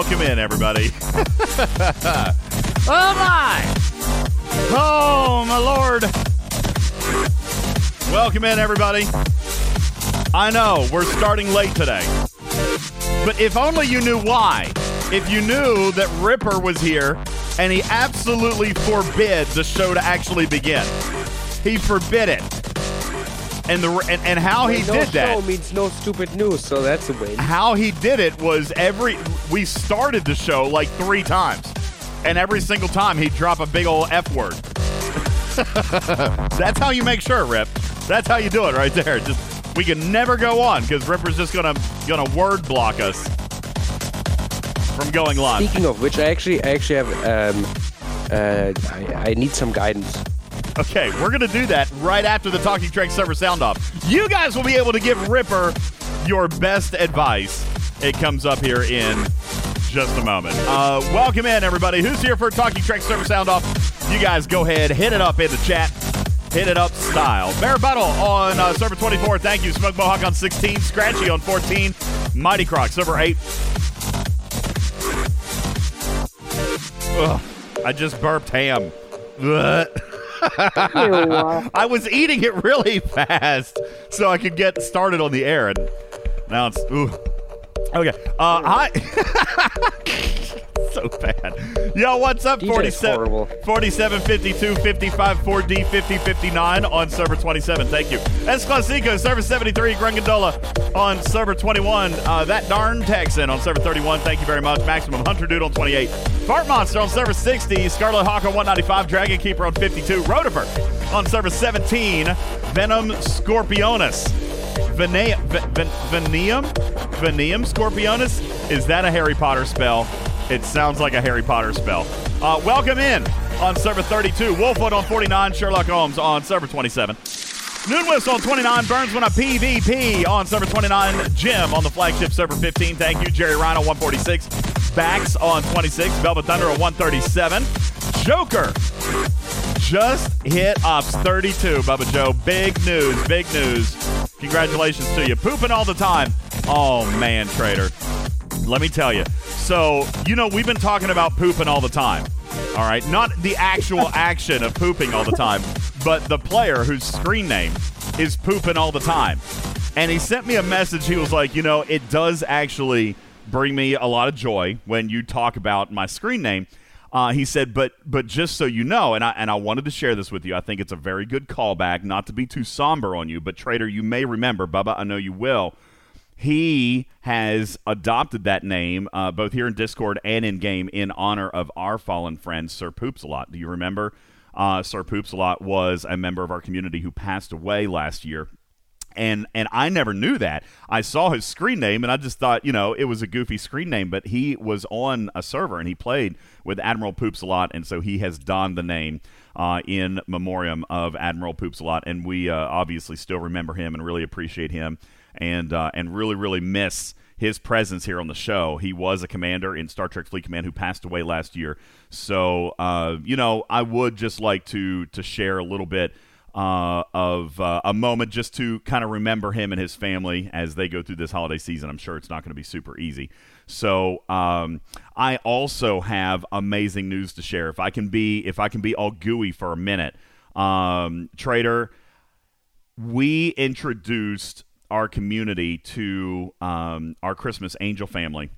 welcome in, everybody. oh, my. Oh, my Lord. Welcome in, everybody. I know, we're starting late today. But if only you knew why. If you knew that Ripper was here and he absolutely forbid the show to actually begin. He forbid it. And the and, and how he no did that means no stupid news, so that's a win. how he did it was every we started the show like three times and every single time he'd drop a big old f word that's how you make sure rip that's how you do it right there just we can never go on because ripper's just gonna gonna word block us from going live Speaking of which, I actually, I actually have, um, uh, I, I need some guidance. Okay, we're going to do that right after the Talking Trek server sound off. You guys will be able to give Ripper your best advice. It comes up here in just a moment. Uh, welcome in, everybody. Who's here for Talking Trek server sound off? You guys go ahead, hit it up in the chat. Hit it up style. Bear Battle on uh, server 24. Thank you. Smoke Mohawk on 16. Scratchy on 14. Mighty Croc, server 8. Ugh, I just burped ham. I was eating it really fast so I could get started on the air, and now it's ooh. Okay. Uh, hi. so bad. Yo, what's up? DJ's 47, horrible. 47, 52, 55, 4D, 50, 59 on server 27. Thank you. S Clasico, server 73. Grungandola on server 21. Uh, that darn Texan on server 31. Thank you very much. Maximum Hunter Dude on 28. Fart Monster on server 60. Scarlet Hawk on 195. Dragon Keeper on 52. Rotifer on server 17. Venom Scorpionus. Vene- Ve- Ven- Venium? Venium Scorpionus? Is that a Harry Potter spell? It sounds like a Harry Potter spell. Uh, welcome in on server 32. Wolfwood on 49. Sherlock Holmes on server 27. Noonwist on 29. Burns when a PvP on server 29. Jim on the flagship server 15. Thank you. Jerry Rhino 146. Bax on 26. Velvet Thunder on 137. Joker just hit ops 32, Bubba Joe. Big news, big news. Congratulations to you. Pooping all the time. Oh, man, Trader. Let me tell you. So, you know, we've been talking about pooping all the time. All right. Not the actual action of pooping all the time, but the player whose screen name is pooping all the time. And he sent me a message. He was like, you know, it does actually bring me a lot of joy when you talk about my screen name. Uh, he said, but but just so you know, and I and I wanted to share this with you. I think it's a very good callback, not to be too somber on you, but Trader, you may remember, Bubba, I know you will. He has adopted that name uh, both here in Discord and in game in honor of our fallen friend Sir Poops a lot. Do you remember? Uh, Sir Poops a lot was a member of our community who passed away last year and and I never knew that. I saw his screen name and I just thought, you know, it was a goofy screen name, but he was on a server and he played with Admiral Poops a lot, and so he has donned the name uh, in memoriam of Admiral Poops a lot, and we uh, obviously still remember him and really appreciate him, and uh, and really really miss his presence here on the show. He was a commander in Star Trek Fleet Command who passed away last year. So, uh, you know, I would just like to to share a little bit uh, of uh, a moment just to kind of remember him and his family as they go through this holiday season. I'm sure it's not going to be super easy. So um, I also have amazing news to share. If I can be if I can be all gooey for a minute, um, Trader, we introduced our community to um, our Christmas Angel family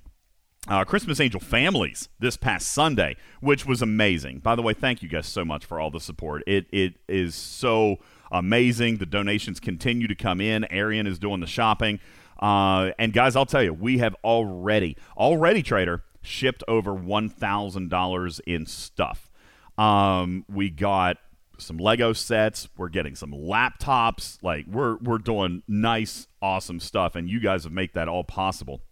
uh, Christmas Angel families this past Sunday, which was amazing. By the way, thank you guys so much for all the support. It it is so amazing. The donations continue to come in. Arian is doing the shopping, uh, and guys, I'll tell you, we have already already trader shipped over one thousand dollars in stuff. Um, we got some Lego sets. We're getting some laptops. Like we're we're doing nice, awesome stuff, and you guys have made that all possible.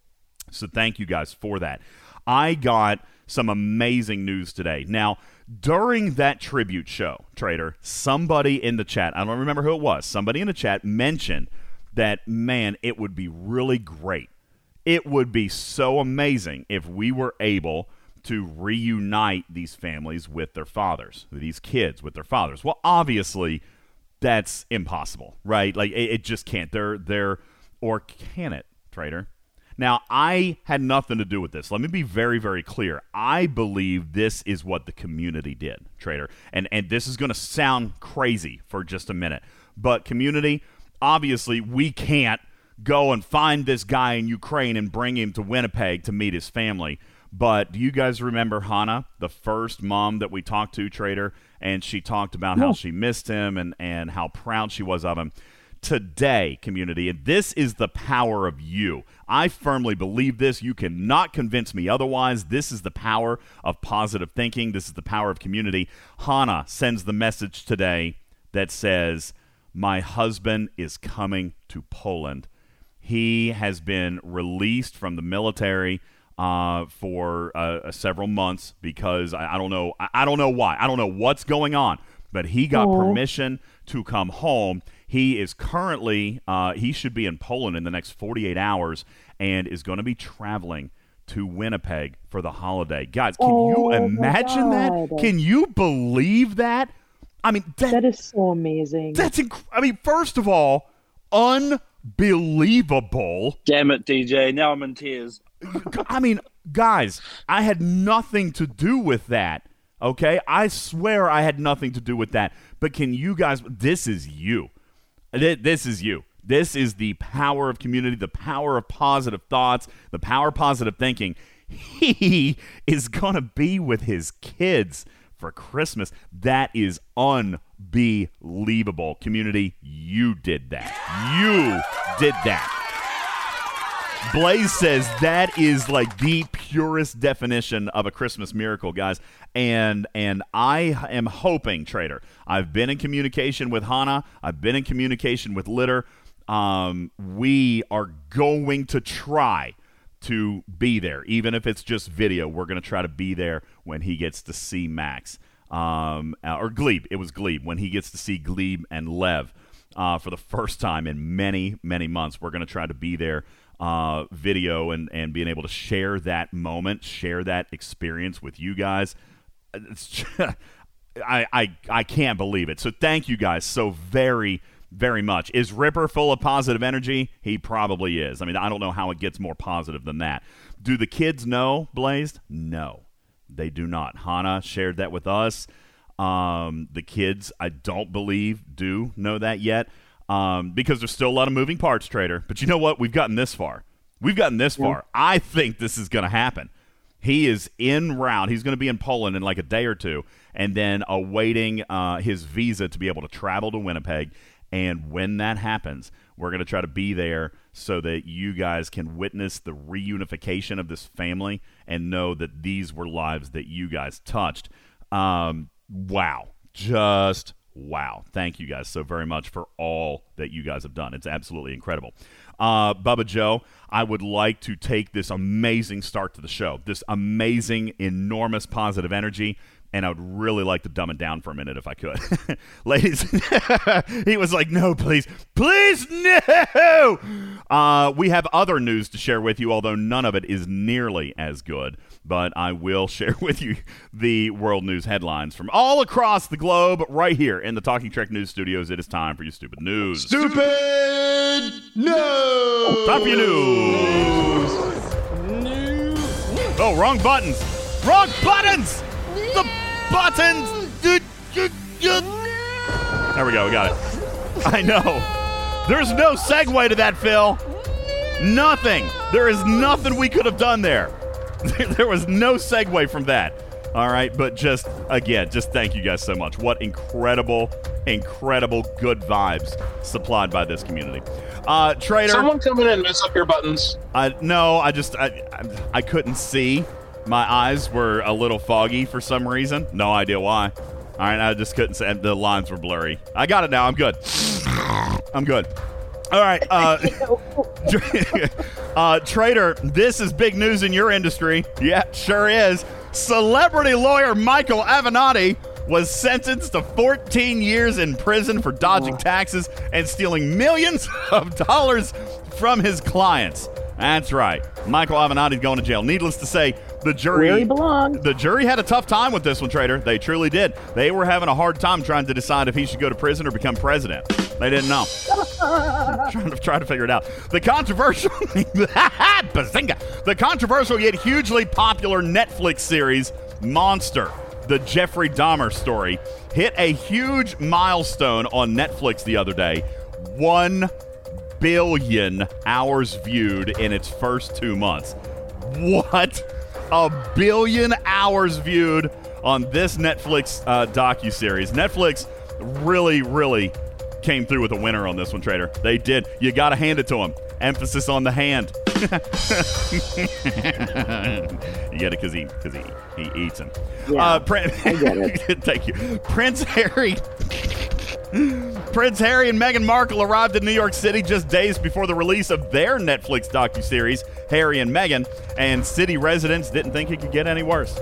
So thank you guys for that. I got some amazing news today. Now, during that tribute show, Trader, somebody in the chat, I don't remember who it was, somebody in the chat mentioned that, man, it would be really great. It would be so amazing if we were able to reunite these families with their fathers, these kids with their fathers. Well, obviously, that's impossible, right? Like it, it just can't. They're they're or can it, Trader? Now, I had nothing to do with this. Let me be very, very clear. I believe this is what the community did, Trader. And and this is going to sound crazy for just a minute. But community, obviously, we can't go and find this guy in Ukraine and bring him to Winnipeg to meet his family. But do you guys remember Hannah, the first mom that we talked to, Trader? And she talked about how she missed him and, and how proud she was of him. Today, community, and this is the power of you. I firmly believe this. You cannot convince me otherwise. This is the power of positive thinking. This is the power of community. Hannah sends the message today that says, My husband is coming to Poland. He has been released from the military uh, for uh, uh, several months because I, I don't know. I, I, don't know why. I don't know what's going on. But he got Aww. permission to come home. He is currently. Uh, he should be in Poland in the next 48 hours and is going to be traveling to Winnipeg for the holiday. Guys, can oh, you imagine that? Can you believe that? I mean, that, that is so amazing. That's inc- I mean, first of all, unbelievable. Damn it, DJ. Now I'm in tears. I mean, guys, I had nothing to do with that. Okay? I swear I had nothing to do with that. But can you guys, this is you. This is you. This is the power of community, the power of positive thoughts, the power of positive thinking. He is going to be with his kids for Christmas. That is unbelievable. Community, you did that. You did that. Blaze says that is like the purest definition of a Christmas miracle, guys. And and I am hoping, Trader. I've been in communication with Hannah. I've been in communication with Litter. Um, we are going to try to be there, even if it's just video. We're going to try to be there when he gets to see Max um, or Glebe. It was Glebe when he gets to see Glebe and Lev uh, for the first time in many many months. We're going to try to be there uh, video and, and being able to share that moment, share that experience with you guys. Just, I, I, I can't believe it. So thank you guys so very, very much. Is Ripper full of positive energy? He probably is. I mean, I don't know how it gets more positive than that. Do the kids know Blazed? No, they do not. Hannah shared that with us. Um, the kids, I don't believe, do know that yet um, because there's still a lot of moving parts, Trader. But you know what? We've gotten this far. We've gotten this yeah. far. I think this is going to happen. He is in route. He's going to be in Poland in like a day or two, and then awaiting uh, his visa to be able to travel to Winnipeg. And when that happens, we're going to try to be there so that you guys can witness the reunification of this family and know that these were lives that you guys touched. Um, wow. Just wow. Thank you guys so very much for all that you guys have done. It's absolutely incredible. Uh, Bubba Joe, I would like to take this amazing start to the show, this amazing, enormous positive energy, and I would really like to dumb it down for a minute if I could. Ladies, he was like, no, please, please, no. Uh, we have other news to share with you, although none of it is nearly as good. But I will share with you the world news headlines from all across the globe right here in the Talking Trek News Studios. It is time for your stupid news. Stupid news. Time for your news. News. Oh, wrong buttons. Wrong buttons. Buttons. There we go. We got it. I know. There's no segue to that, Phil. Nothing. There is nothing we could have done there. there was no segue from that. All right, but just again, just thank you guys so much. What incredible, incredible good vibes supplied by this community. Uh, Trader, someone come in and mess up your buttons. Uh, no, I just I, I, I couldn't see. My eyes were a little foggy for some reason. No idea why. All right, I just couldn't say the lines were blurry. I got it now. I'm good. I'm good. All right, uh, uh, Trader, this is big news in your industry. Yeah, sure is. Celebrity lawyer Michael Avenatti was sentenced to 14 years in prison for dodging taxes and stealing millions of dollars from his clients. That's right. Michael Avenatti's going to jail. Needless to say, the jury Where he belongs. The jury had a tough time with this one, Trader. They truly did. They were having a hard time trying to decide if he should go to prison or become president. They didn't know. trying to try to figure it out. The controversial Bazinga! The controversial yet hugely popular Netflix series Monster, the Jeffrey Dahmer story, hit a huge milestone on Netflix the other day. One billion hours viewed in its first two months. What? A billion hours viewed on this Netflix uh, docu series. Netflix really, really came through with a winner on this one, Trader. They did. You got to hand it to them. Emphasis on the hand. you get it because he because he he eats him. Yeah, uh, Prin- I get it. Thank you, Prince Harry. Prince Harry and Meghan Markle arrived in New York City just days before the release of their Netflix docuseries, Harry and Meghan, and city residents didn't think it could get any worse.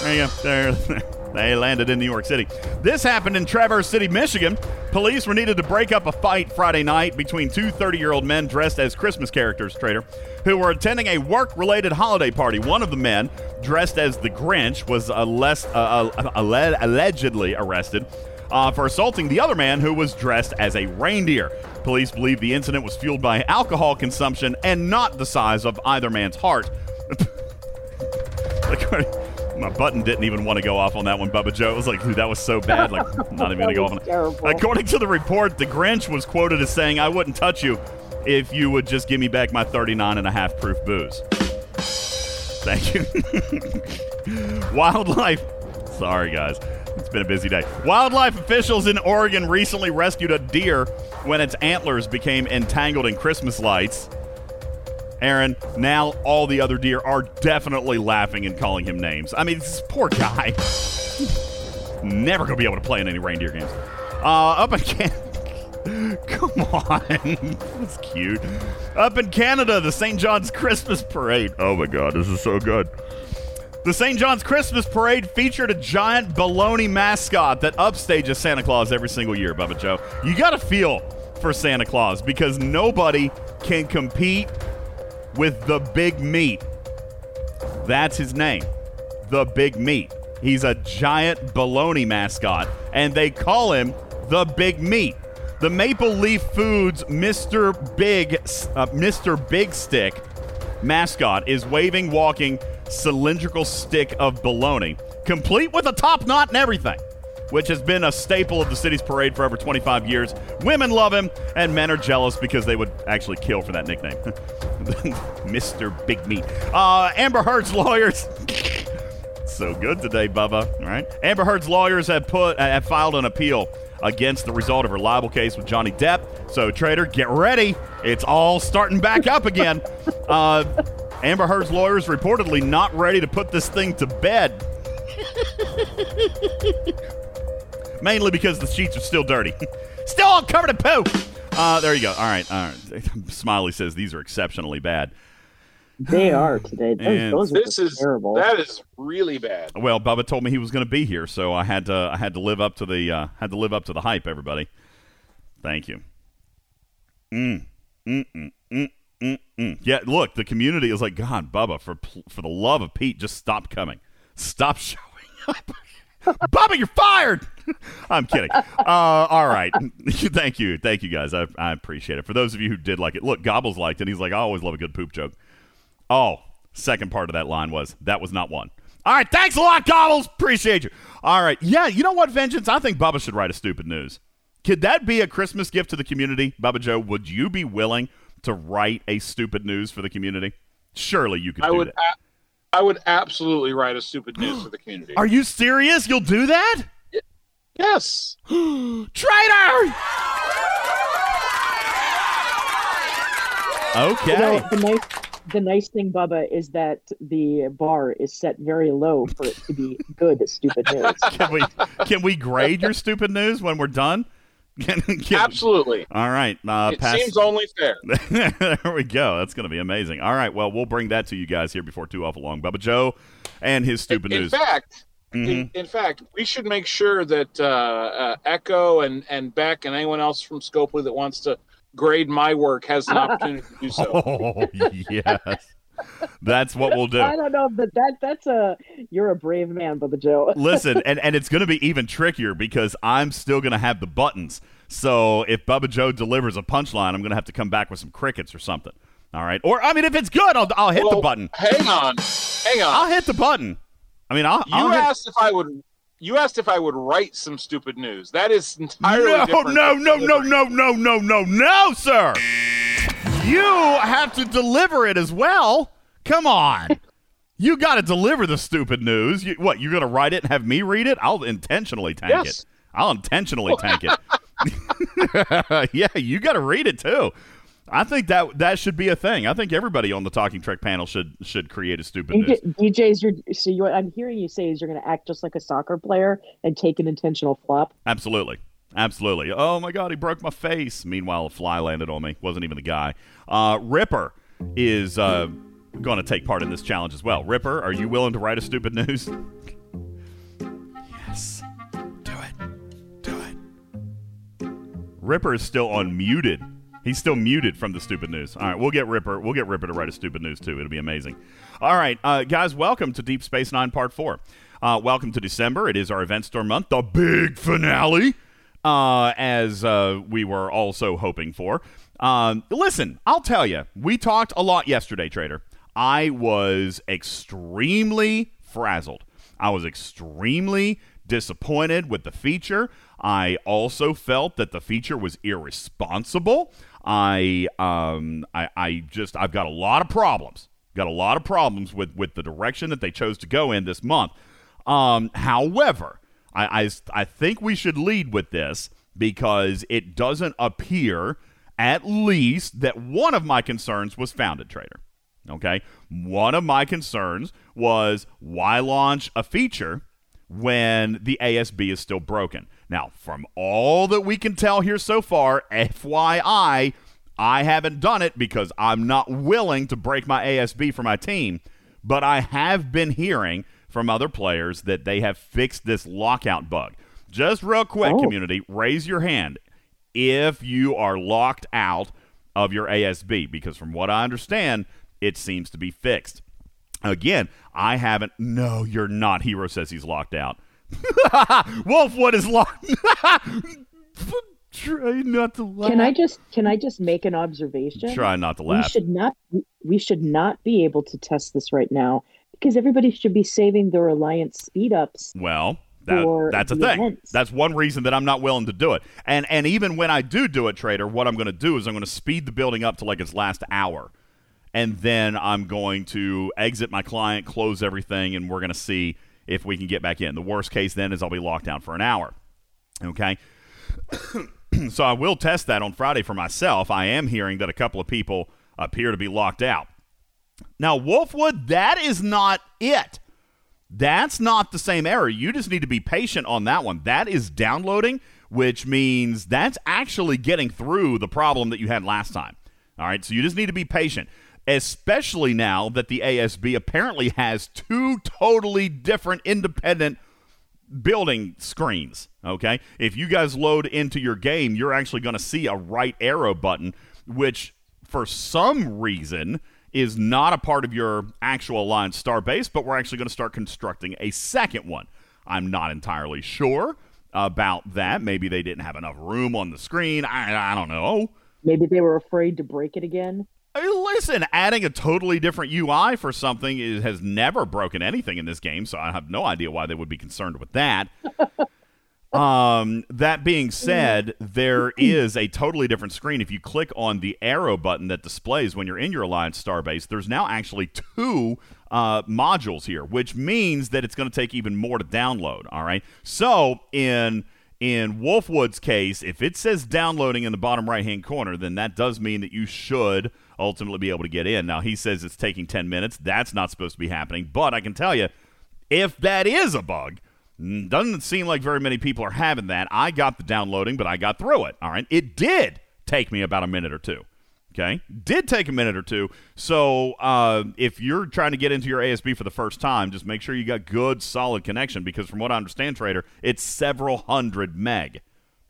There you go. There, they landed in New York City. This happened in Traverse City, Michigan. Police were needed to break up a fight Friday night between two 30 year old men dressed as Christmas characters, Trader, who were attending a work related holiday party. One of the men, dressed as the Grinch, was uh, less, uh, uh, alle- allegedly arrested uh, for assaulting the other man who was dressed as a reindeer. Police believe the incident was fueled by alcohol consumption and not the size of either man's heart. My button didn't even want to go off on that one, Bubba Joe. It was like, dude, that was so bad. Like, not even going to go off on it. Terrible. According to the report, the Grinch was quoted as saying, I wouldn't touch you if you would just give me back my 39 and a half proof booze. Thank you. Wildlife. Sorry, guys. Been a busy day. Wildlife officials in Oregon recently rescued a deer when its antlers became entangled in Christmas lights. Aaron, now all the other deer are definitely laughing and calling him names. I mean, this poor guy. Never gonna be able to play in any reindeer games. Uh, up in Canada. Come on. That's cute. Up in Canada, the St. John's Christmas Parade. Oh my god, this is so good. The St. John's Christmas Parade featured a giant baloney mascot that upstages Santa Claus every single year, Bubba Joe. You got to feel for Santa Claus because nobody can compete with the big meat. That's his name, the big meat. He's a giant baloney mascot, and they call him the big meat. The Maple Leaf Foods Mr. Big uh, Mr. Big Stick mascot is waving, walking cylindrical stick of baloney, complete with a top knot and everything, which has been a staple of the city's parade for over 25 years. Women love him, and men are jealous because they would actually kill for that nickname. Mr. Big Meat. Uh, Amber Heard's lawyers. so good today, Bubba. Right. Amber Heard's lawyers have put uh, have filed an appeal against the result of her libel case with Johnny Depp. So, Trader, get ready. It's all starting back up again. Uh, Amber Heard's lawyers reportedly not ready to put this thing to bed. Mainly because the sheets are still dirty. still all covered in poo. Uh, there you go. All right. All right. Smiley says these are exceptionally bad. They are today. Those, And those are This is terrible. that is really bad. Well, Bubba told me he was going to be here, so I had to I had to live up to the uh, had to live up to the hype. Everybody, thank you. Mm, mm, mm, mm, mm, mm. Yeah, look, the community is like, God, Bubba, for for the love of Pete, just stop coming, stop showing up. Bubba, you're fired. I'm kidding. Uh, all right. thank you. Thank you, guys. I, I appreciate it. For those of you who did like it, look, Gobbles liked it. He's like, I always love a good poop joke. Oh, second part of that line was that was not one. All right, thanks a lot, Gobbles. Appreciate you. All right, yeah, you know what, Vengeance? I think Bubba should write a stupid news. Could that be a Christmas gift to the community, Bubba Joe? Would you be willing to write a stupid news for the community? Surely you could I do would that. a- I would absolutely write a stupid news for the community. Are you serious? You'll do that? yes. Traitor! Okay. You know, the nice, the nice thing, Bubba, is that the bar is set very low for it to be good stupid news. can we can we grade your stupid news when we're done? Absolutely. All right. Uh, it pass- seems only fair. there we go. That's going to be amazing. All right. Well, we'll bring that to you guys here before too awful long. Bubba Joe and his stupid in news. fact, Mhm. in, in fact, we should make sure that uh, uh, Echo and, and Beck and anyone else from Scopely that wants to grade my work has an opportunity to do so. Oh yes, that's what we'll do. I don't know, but that that's a you're a brave man, Bubba Joe. Listen, and, and it's going to be even trickier because I'm still going to have the buttons. So if Bubba Joe delivers a punchline, I'm going to have to come back with some crickets or something. All right. Or I mean, if it's good, I'll, I'll hit the button. Hang on, hang on. I'll hit the button. I mean, I'll. you I'll hit- asked if I would. You asked if I would write some stupid news. That is entirely no, different. no, than no, no, no, no, no, no, no, sir. You have to deliver it as well. Come on. You got to deliver the stupid news. You, what, you're going to write it and have me read it? I'll intentionally tank Yes. it. I'll intentionally tank it. yeah, you got to read it too. I think that that should be a thing. I think everybody on the Talking Trek panel should should create a stupid news. DJs, you're so you, what I'm hearing you say is you're going to act just like a soccer player and take an intentional flop. Absolutely. Absolutely. Oh my God, he broke my face. Meanwhile, a fly landed on me. Wasn't even the guy. Uh, Ripper is uh, going to take part in this challenge as well. Ripper, are you willing to write a stupid news? Yes. Do it. Do it. Ripper is still unmuted. He's still muted from the stupid news. All right, we'll get Ripper. We'll get Ripper to write a stupid news too. It'll be amazing. All right, uh, guys, welcome to Deep Space Nine Part Four. Uh, welcome to December. It is our event store month, the big finale, uh, as uh, we were also hoping for. Um, listen, I'll tell you, we talked a lot yesterday, Trader. I was extremely frazzled. I was extremely disappointed with the feature. I also felt that the feature was irresponsible. I um I, I just I've got a lot of problems. Got a lot of problems with with the direction that they chose to go in this month. Um, however, I, I I think we should lead with this because it doesn't appear at least that one of my concerns was founded trader. Okay. One of my concerns was why launch a feature when the ASB is still broken? Now, from all that we can tell here so far, FYI, I haven't done it because I'm not willing to break my ASB for my team, but I have been hearing from other players that they have fixed this lockout bug. Just real quick, Oh. community, raise your hand if you are locked out of your ASB because from what I understand, it seems to be fixed. Again, I haven't. No, you're not. Hero says he's locked out. Wolfwood is locked. Try not to laugh. Can I just can I just make an observation? Try not to laugh. We should not we should not be able to test this right now because everybody should be saving their alliance speed ups. Well, that, that's a thing. events. That's one reason that I'm not willing to do it. And and even when I do do it, trader, what I'm going to do is I'm going to speed the building up to like its last hour, and then I'm going to exit my client, close everything, and we're going to see if we can get back in. The worst case then is I'll be locked down for an hour. Okay. so I will test that on Friday for myself. I am hearing that a couple of people appear to be locked out. Now, Wolfwood, that is not it. That's not the same error. You just need to be patient on that one. That is downloading, which means that's actually getting through the problem that you had last time. All right, so you just need to be patient, especially now that the ASB apparently has two totally different independent building screens. Okay, if you guys load into your game, you're actually going to see a right arrow button, which for some reason is not a part of your actual Alliance star base, but we're actually going to start constructing a second one. I'm not entirely sure about that. Maybe they didn't have enough room on the screen. I, I don't know. Maybe they were afraid to break it again. Hey, Listen, adding a totally different UI for something is, has never broken anything in this game, so I have no idea why they would be concerned with that. um, that being said, there is a totally different screen. If you click on the arrow button that displays when you're in your Alliance Starbase, there's now actually two uh, modules here, which means that it's going to take even more to download. All right, so in in Wolfwood's case, if it says downloading in the bottom right hand corner, then that does mean that you should ultimately be able to get in. Now, he says it's taking 10 minutes. That's not supposed to be happening. But I can tell you, if that is a bug, doesn't seem like very many people are having that. I got the downloading, but I got through it. All right. It did take me about a minute or two. Okay. Did take a minute or two. So uh, if you're trying to get into your ASB for the first time, just make sure you got good, solid connection because from what I understand, Trader, it's several hundred meg.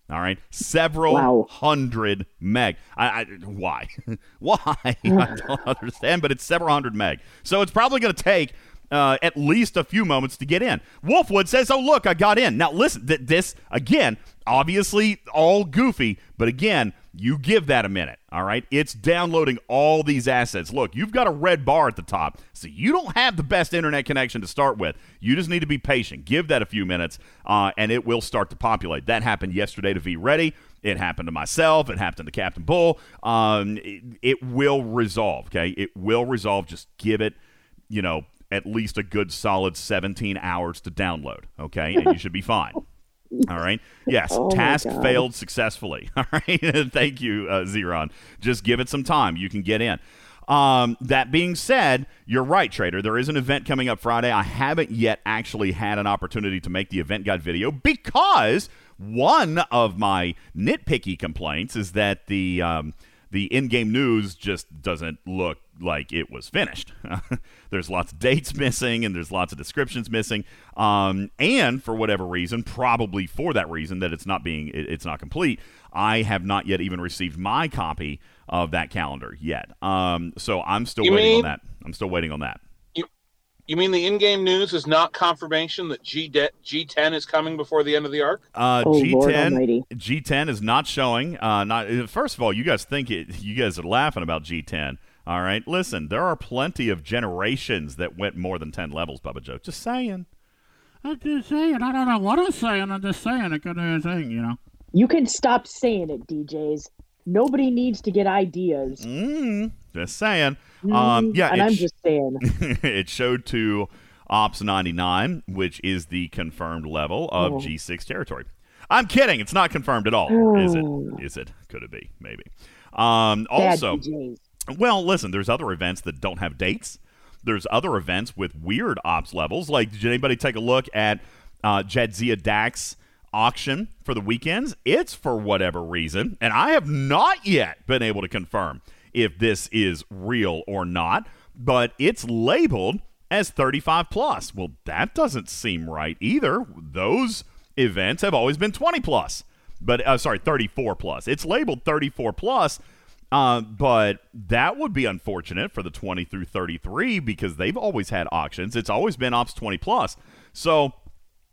All right. Several Wow. hundred meg. I, I why? why? I don't understand, but it's several hundred meg. So it's probably going to take uh, at least a few moments to get in. Wolfwood says, "Oh look, I got in." Now listen, th- this again, obviously all goofy, but again, you give that a minute. All right, it's downloading all these assets. Look, you've got a red bar at the top, so you don't have the best internet connection to start with. You just need to be patient. Give that a few minutes, uh, and it will start to populate. That happened yesterday to V Ready. It happened to myself. It happened to Captain Bull. Um, it, it will resolve. Okay, it will resolve. Just give it, you know, at least a good solid 17 hours to download. Okay, and you should be fine. All right. Yes. Oh task failed successfully. All right. Thank you, uh, Zeron. Just give it some time. You can get in. Um, that being said, you're right, Trader. There is an event coming up Friday. I haven't yet actually had an opportunity to make the event guide video because one of my nitpicky complaints is that the um, the in-game news just doesn't look like it was finished. there's lots of dates missing, and there's lots of descriptions missing. Um, and for whatever reason, probably for that reason that it's not being it- it's not complete, I have not yet even received my copy of that calendar yet. Um, so I'm still You waiting on that. I'm still waiting on that. You mean the in-game news is not confirmation that G G10 is coming before the end of the arc? Uh, Oh, G10 G10 is not showing. Uh, not first of all, you guys think it. You guys are laughing about G10. All right, listen. There are plenty of generations that went more than ten levels. Bubba Joe, just saying. I'm just saying. I don't know what I'm saying. I'm just saying. It could be a thing, you know. You can stop saying it, DJs. Nobody needs to get ideas. Mm, just saying. Um, Mm, yeah, and I'm sh- just saying. it showed to Ops 99, which is the confirmed level of Oh. G6 territory. I'm kidding. It's not confirmed at all. Is it? Oh. Is it? Could it be? Maybe. Um, also, DJs. Well, listen, there's other events that don't have dates. There's other events with weird ops levels. Like, did anybody take a look at uh, Jadzia Dax auction for the weekends? It's for whatever reason, and I have not yet been able to confirm if this is real or not, but it's labeled as 35 plus. Well, that doesn't seem right either. Those events have always been 20 plus, but uh, sorry, 34 plus. It's labeled 34 plus. Uh, but that would be unfortunate for the 20 through 33 because they've always had auctions. It's always been Ops 20 plus. So,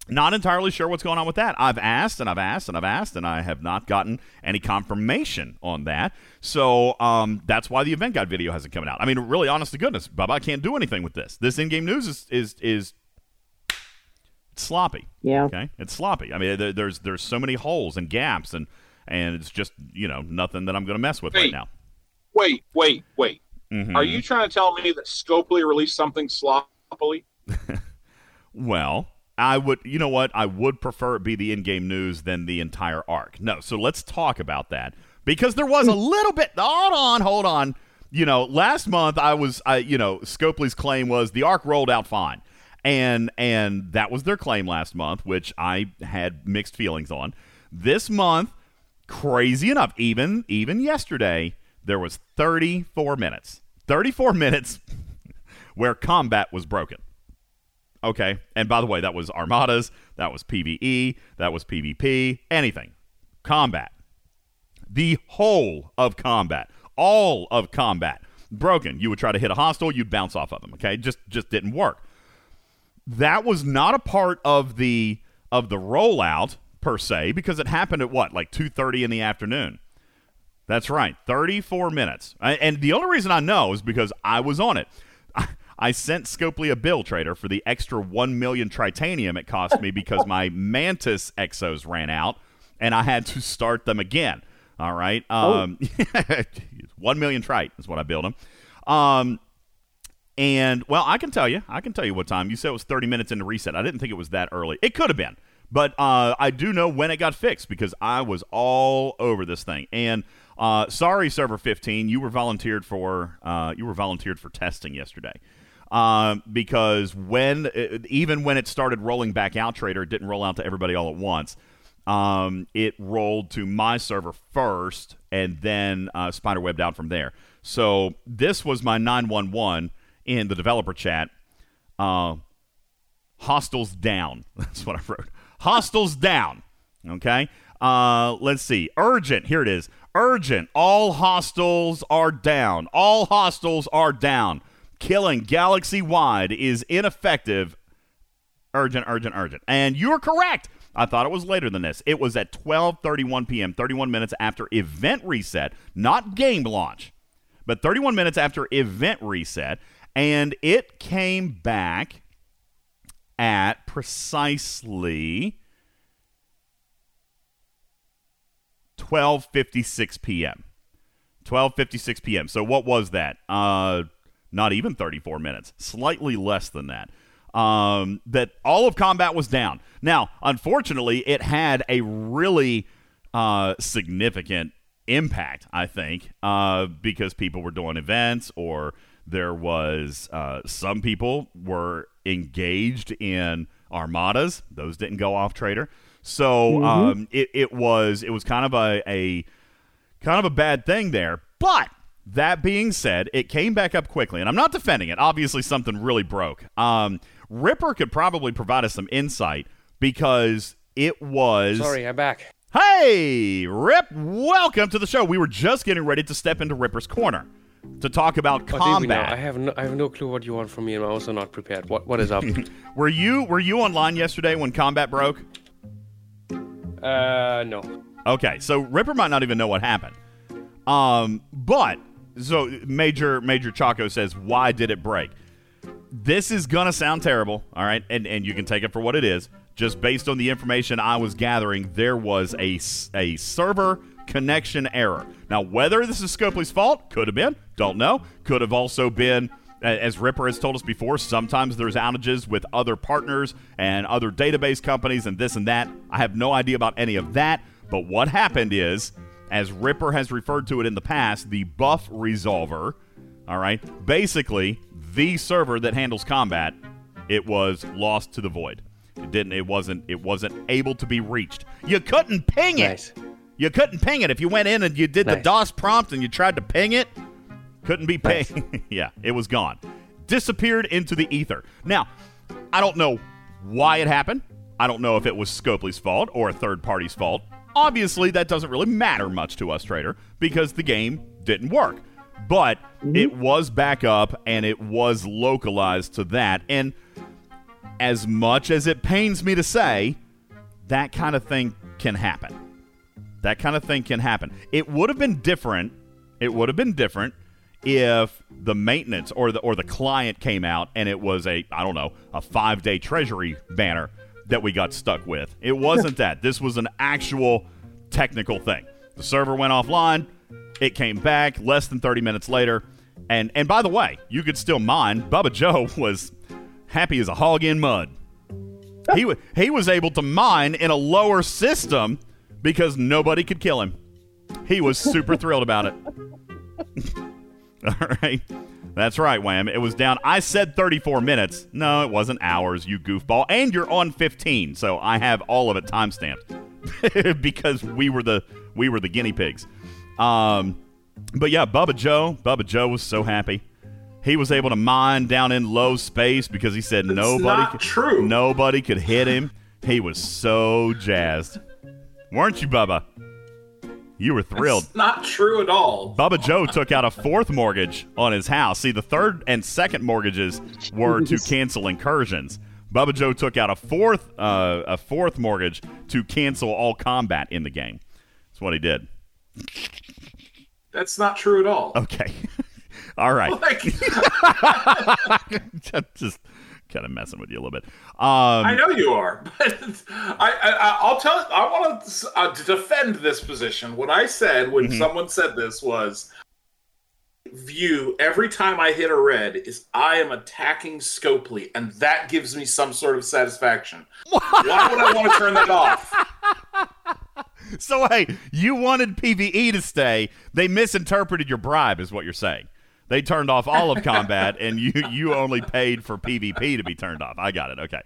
not entirely sure what's going on with that. I've asked and I've asked and I've asked and I have not gotten any confirmation on that. So um, that's why the event guide video hasn't come out. I mean, really, honest to goodness, Bubba, I can't do anything with this. This in-game news is is is sloppy. Yeah. Okay, it's sloppy. I mean, there, there's there's so many holes and gaps and and it's just you know nothing that I'm going to mess with right now. Wait, wait, wait. Mhm. Are you trying to tell me that Scopely released something sloppily? Well, I would, you know what? I would prefer it be the in game news than the entire arc. No, so let's talk about that because there was a little bit. Hold on, hold on. You know, last month I was, I, you know, Scopely's claim was the arc rolled out fine, and and that was their claim last month, which I had mixed feelings on. This month, crazy enough, even even yesterday, there was 34 minutes, 34 minutes where combat was broken. Okay. And by the way, that was armadas, that was PvE, that was PvP, anything. Combat. The whole of combat. All of combat. Broken. You would try to hit a hostile, you'd bounce off of them. Okay? Just just didn't work. That was not a part of the of the rollout per se, because it happened at what, like two thirty in the afternoon. That's right, 34 minutes. I- And the only reason I know is because I was on it. I sent Scopely a bill trader for the extra 1 million tritanium it cost me because my Mantis exos ran out and I had to start them again. All right. Um, 1 million trite is what I built them. Um, and well, I can tell you, I can tell you what time. You said it was 30 minutes into reset. I didn't think it was that early. It could have been, but uh, I do know when it got fixed because I was all over this thing. And uh, sorry, server 15, you were volunteered for uh, you were volunteered for testing yesterday. Um, because when even when it started rolling back out, trader it didn't roll out to everybody all at once. Um, it rolled to my server first, and then uh, spider webbed out from there. So this was my 911 in the developer chat. Uh, hostiles down. That's what I wrote. Hostiles down. Okay. Uh, let's see. Urgent. Here it is. Urgent. All hostiles are down. All hostiles are down. killing galaxy wide is ineffective. Urgent, urgent, urgent. And you're correct. I thought it was later than this. It was at 12:31 p.m., 31 minutes after event reset, not game launch, but 31 minutes after event reset, and it came back at precisely 12:56 p.m. 12:56 p.m. So what was that? Uh, not even 34 minutes. Slightly less than that. Um, that all of combat was down. Now, unfortunately, it had a really uh, significant impact. I think uh, because people were doing events or there was uh, some people were engaged in armadas. Those didn't go off trader. So um, it, it was it was kind of a, a kind of a bad thing there. But that being said, it came back up quickly, and I'm not defending it. Obviously, something really broke. Um, Ripper could probably provide us some insight because it was. Sorry, I'm back. Hey, Rip, welcome to the show. We were just getting ready to step into Ripper's corner to talk about do? I combat. have no, I have no clue what you want from me, and I'm also not prepared. What What is up? Were you were you online yesterday when combat broke? uh, no. Okay, so Ripper might not even know what happened. Um, but so Major Major Chaco says, "Why did it break?" This is gonna sound terrible, all right, and and you can take it for what it is. Just based on the information I was gathering, there was a a server connection error. Now, whether this is Scopely's fault, could have been, don't know. Could have also been as Ripper has told us before, sometimes there's outages with other partners and other database companies and this and that. I have no idea about any of that. But what happened is, as Ripper has referred to it in the past, the buff resolver, all right, basically the server that handles combat, it was lost to the void. It didn't. It wasn't. It wasn't able to be reached. You couldn't ping it. Nice. You couldn't ping it if you went in and you did the DOS prompt and you tried to ping it. Couldn't be Nice. pinged. yeah, it was gone. Disappeared into the ether. Now, I don't know why it happened. I don't know if it was Scopely's fault or a third party's fault. Obviously, that doesn't really matter much to us, Trader, because the game didn't work. But mm-hmm. it was back up and it was localized to that. And as much as it pains me to say, that kind of thing can happen. That kind of thing can happen. It would have been different. It would have been different if the maintenance or the or the client came out and it was a I don't know a five day treasury banner that we got stuck with. It wasn't that. This was an actual technical thing. The server went offline. It came back less than 30 minutes later. And and by the way, you could still mine. Bubba Joe was happy as a hog in mud. He wa he was able to mine in a lower system because nobody could kill him. He was super thrilled about it. All right. That's right, Wham. It was down. I said 34 minutes. No, it wasn't hours, you goofball. And you're on 15, so I have all of it timestamped because we were the we were the guinea pigs. Um, but yeah, Bubba Joe, Bubba Joe was so happy. He was able to mine down in low space because he said nobody not could, true. nobody could hit him. He was so jazzed. Weren't you, Bubba? You were thrilled. It's not true at all. Bubba Joe took out a fourth mortgage on his house. See, the third and second mortgages were to cancel incursions. Bubba Joe took out a fourth uh, a fourth mortgage to cancel all combat in the game. That's what he did. That's not true at all. Okay. all right. Like, Just kind of messing with you a little bit. Um, I know you are, but I, I I'll tell. I want to, uh, defend this position. What I said when Mhm. someone said this was, "View every time I hit a red is I am attacking Scopely, and that gives me some sort of satisfaction. Why would I want to turn that off? So hey, you wanted PVE to stay. They misinterpreted your bribe, is what you're saying. They turned off all of combat, and you you only paid for PvP to be turned off. I got it. Okay.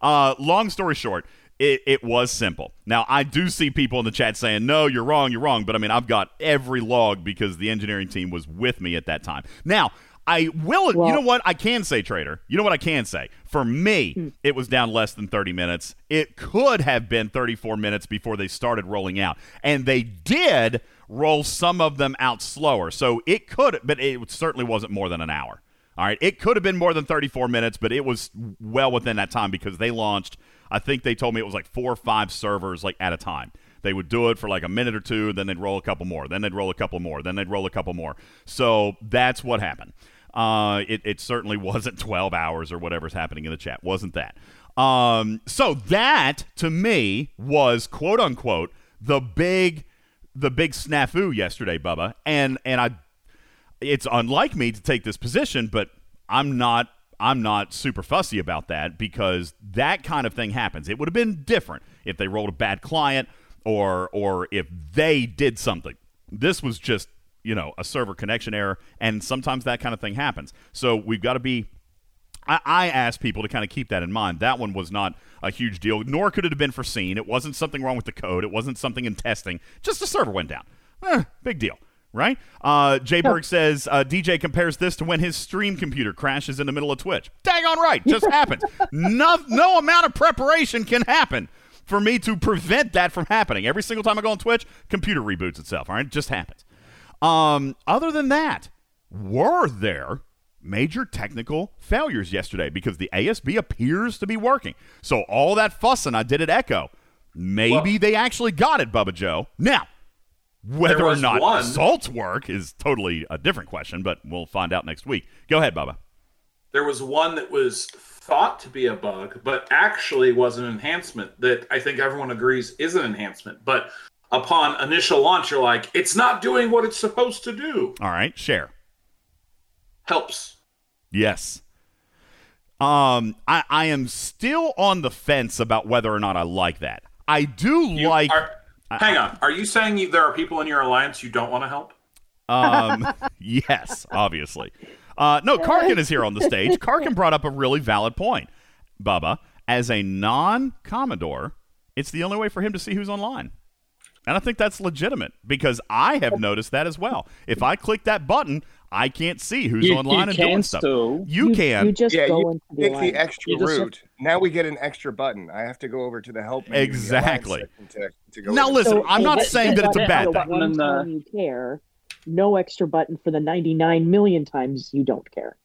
Uh, long story short, it, it was simple. Now I do see people in the chat saying, "No, you're wrong. You're wrong." But I mean, I've got every log because the engineering team was with me at that time. Now. I will. you know what I can say, Trader? You know what I can say? For me, it was down less than 30 minutes. It could have been 34 minutes before they started rolling out. And they did roll some of them out slower. So it could, but it certainly wasn't more than an hour. All right, it could have been more than 34 minutes, but it was well within that time because they launched. I think they told me it was like four or five servers like at a time. They would do it for like a minute or two, then they'd roll a couple more, then they'd roll a couple more, then they'd roll a couple more. So that's what happened. Uh, it, it certainly wasn't 12 hours or whatever's happening in the chat. Wasn't that? Um, so that to me was quote unquote the big the big snafu yesterday, Bubba. And and I it's unlike me to take this position, but I'm not I'm not super fussy about that because that kind of thing happens. It would have been different if they rolled a bad client or or if they did something. This was just, you know, a server connection error and sometimes that kind of thing happens. So we've got to be I, I asked people to kind of keep that in mind. That one was not a huge deal, nor could it have been foreseen. It wasn't something wrong with the code. It wasn't something in testing. Just the server went down. Eh, big deal, right? Uh, Jay Berg says uh, DJ compares this to when his stream computer crashes in the middle of Twitch. Dang on right, just happens. No, no amount of preparation can happen for me to prevent that from happening. Every single time I go on Twitch, computer reboots itself. All right, it just happens. Um, other than that, were there major technical failures yesterday because the ASB appears to be working. So all that fussing I did at Echo, maybe Well- they actually got it, Bubba Joe. Now, whether or not one- salts work is totally a different question, but we'll find out next week. Go ahead, Bubba. There was one that was thought to be a bug, but actually was an enhancement that I think everyone agrees is an enhancement. But upon initial launch, you're like, it's not doing what it's supposed to do. All right, share. Helps. Yes. Um, I, I am still on the fence about whether or not I like that. I do You like. are, hang on. Are you saying you, there are people in your alliance you don't want to help? Um, yes, obviously. Uh, no, Karkin is here on the stage. Karkin brought up a really valid point, Bubba. As a non Commodore, it's the only way for him to see who's online. And I think that's legitimate because I have noticed that as well. If I click that button, I can't see who's You- online you and doing can stuff. still. You, can. You just Yeah, go you into the Take the extra You just- route. Now we get an extra button. I have to go over to the help menu in the alliance Exactly. To, to go Now in. listen, So- I'm not that- saying that it's a that- bad the thing. One uh, time you care, no extra button for the 99 million times you don't care.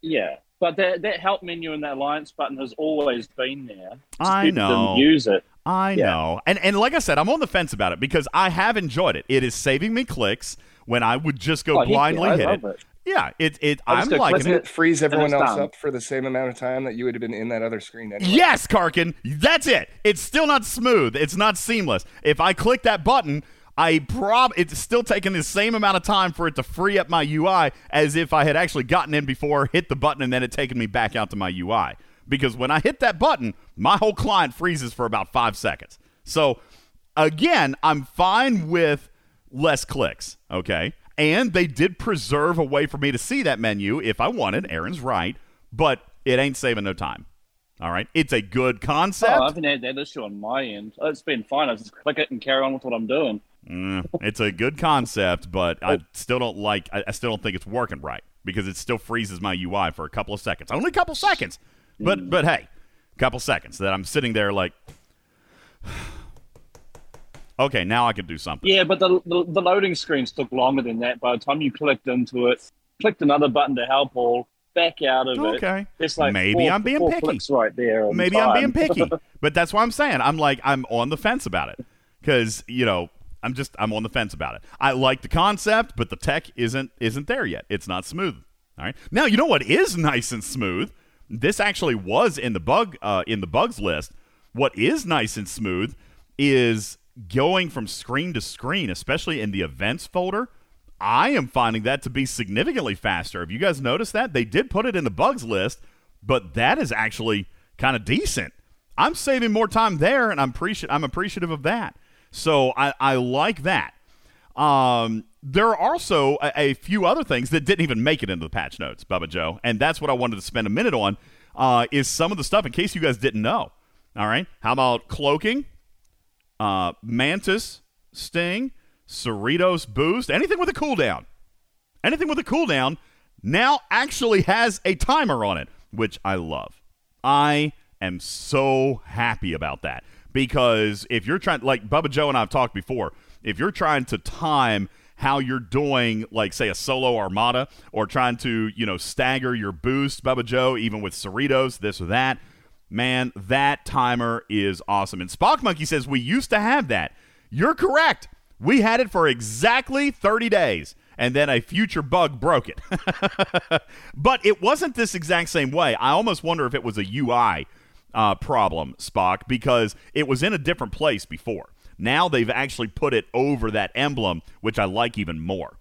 Yeah, but that that help menu and that alliance button has always been there. Just I people didn't know. Use it. I Yeah. know. And and like I said, I'm on the fence about it because I have enjoyed it. It is saving me clicks when I would just go Oh, blindly I hit it. it. Yeah, it it I I'm just go liking it. it freeze everyone else done. up for the same amount of time that you would have been in that other screen anyway? Yes, Karkin, that's it. It's still not smooth. It's not seamless. If I click that button, I prob it's still taking the same amount of time for it to free up my UI as if I had actually gotten in before, hit the button, and then it taken me back out to my UI. Because when I hit that button, my whole client freezes for about five seconds. So again, I'm fine with less clicks, okay? And they did preserve a way for me to see that menu if I wanted. Aaron's right, but it ain't saving no time. All right, it's a good concept. Oh, I haven't had that issue on my end. Oh, It's been fine. I just click it and carry on with what I'm doing. Mm, it's a good concept, but I still don't like. I, I still don't think it's working right because it still freezes my UI for a couple of seconds. Only a couple seconds, but but hey, a couple seconds that I'm sitting there like, okay, now I can do something. Yeah, but the, the the loading screens took longer than that. By the time you clicked into it, clicked another button to help all, back out of it. Okay. It's like Maybe four, I'm being picky. right there. Maybe I'm being picky, but that's what I'm saying. I'm like I'm on the fence about it because you know I'm just I'm on the fence about it. I like the concept, but the tech isn't isn't there yet. It's not smooth. All right. Now you know what is nice and smooth. This actually was in the bug uh, in the bugs list. What is nice and smooth is going from screen to screen, especially in the events folder. I am finding that to be significantly faster. Have you guys noticed that? They did put it in the bugs list, but that is actually kind of decent. I'm saving more time there, and I'm, appreci- I'm appreciative of that. So I, I like that. Um, there are also a, a few other things that didn't even make it into the patch notes, Bubba Joe, and that's what I wanted to spend a minute on. Uh, is some of the stuff in case you guys didn't know. All right, how about cloaking, uh, Mantis, Sting, Cerritos Boost, anything with a cooldown, anything with a cooldown now actually has a timer on it, which I love. I am so happy about that because if you're trying, like Bubba Joe and I have talked before, if you're trying to time how you're doing, like, say, a solo armada or trying to, you know, stagger your boost, Bubba Joe, even with Cerritos, this or that. Man, that timer is awesome. And Spock Monkey says we used to have that. You're correct. We had it for exactly 30 days, and then a future bug broke it. but it wasn't this exact same way. I almost wonder if it was a UI uh, problem, Spock, because it was in a different place before. Now they've actually put it over that emblem, which I like even more.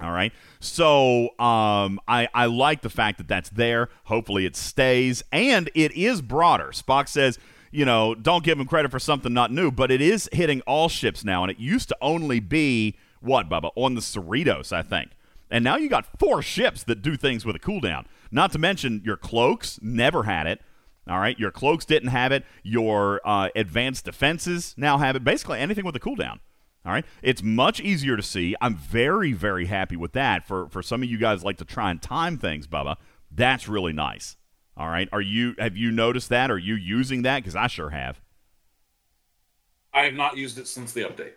All right. So um, I, I like the fact that that's there. Hopefully it stays. And it is broader. Spock says, you know, don't give him credit for something not new, but it is hitting all ships now. And it used to only be, what, Bubba? On the Cerritos, I think. And now you got four ships that do things with a cooldown. Not to mention your cloaks never had it. All right, your cloaks didn't have it. Your uh, advanced defenses now have it. Basically, anything with a cooldown. All right, it's much easier to see. I'm very, very happy with that. For for some of you guys like to try and time things, Bubba, that's really nice. All right, are you have you noticed that? Are you using that? Because I sure have. I have not used it since the update.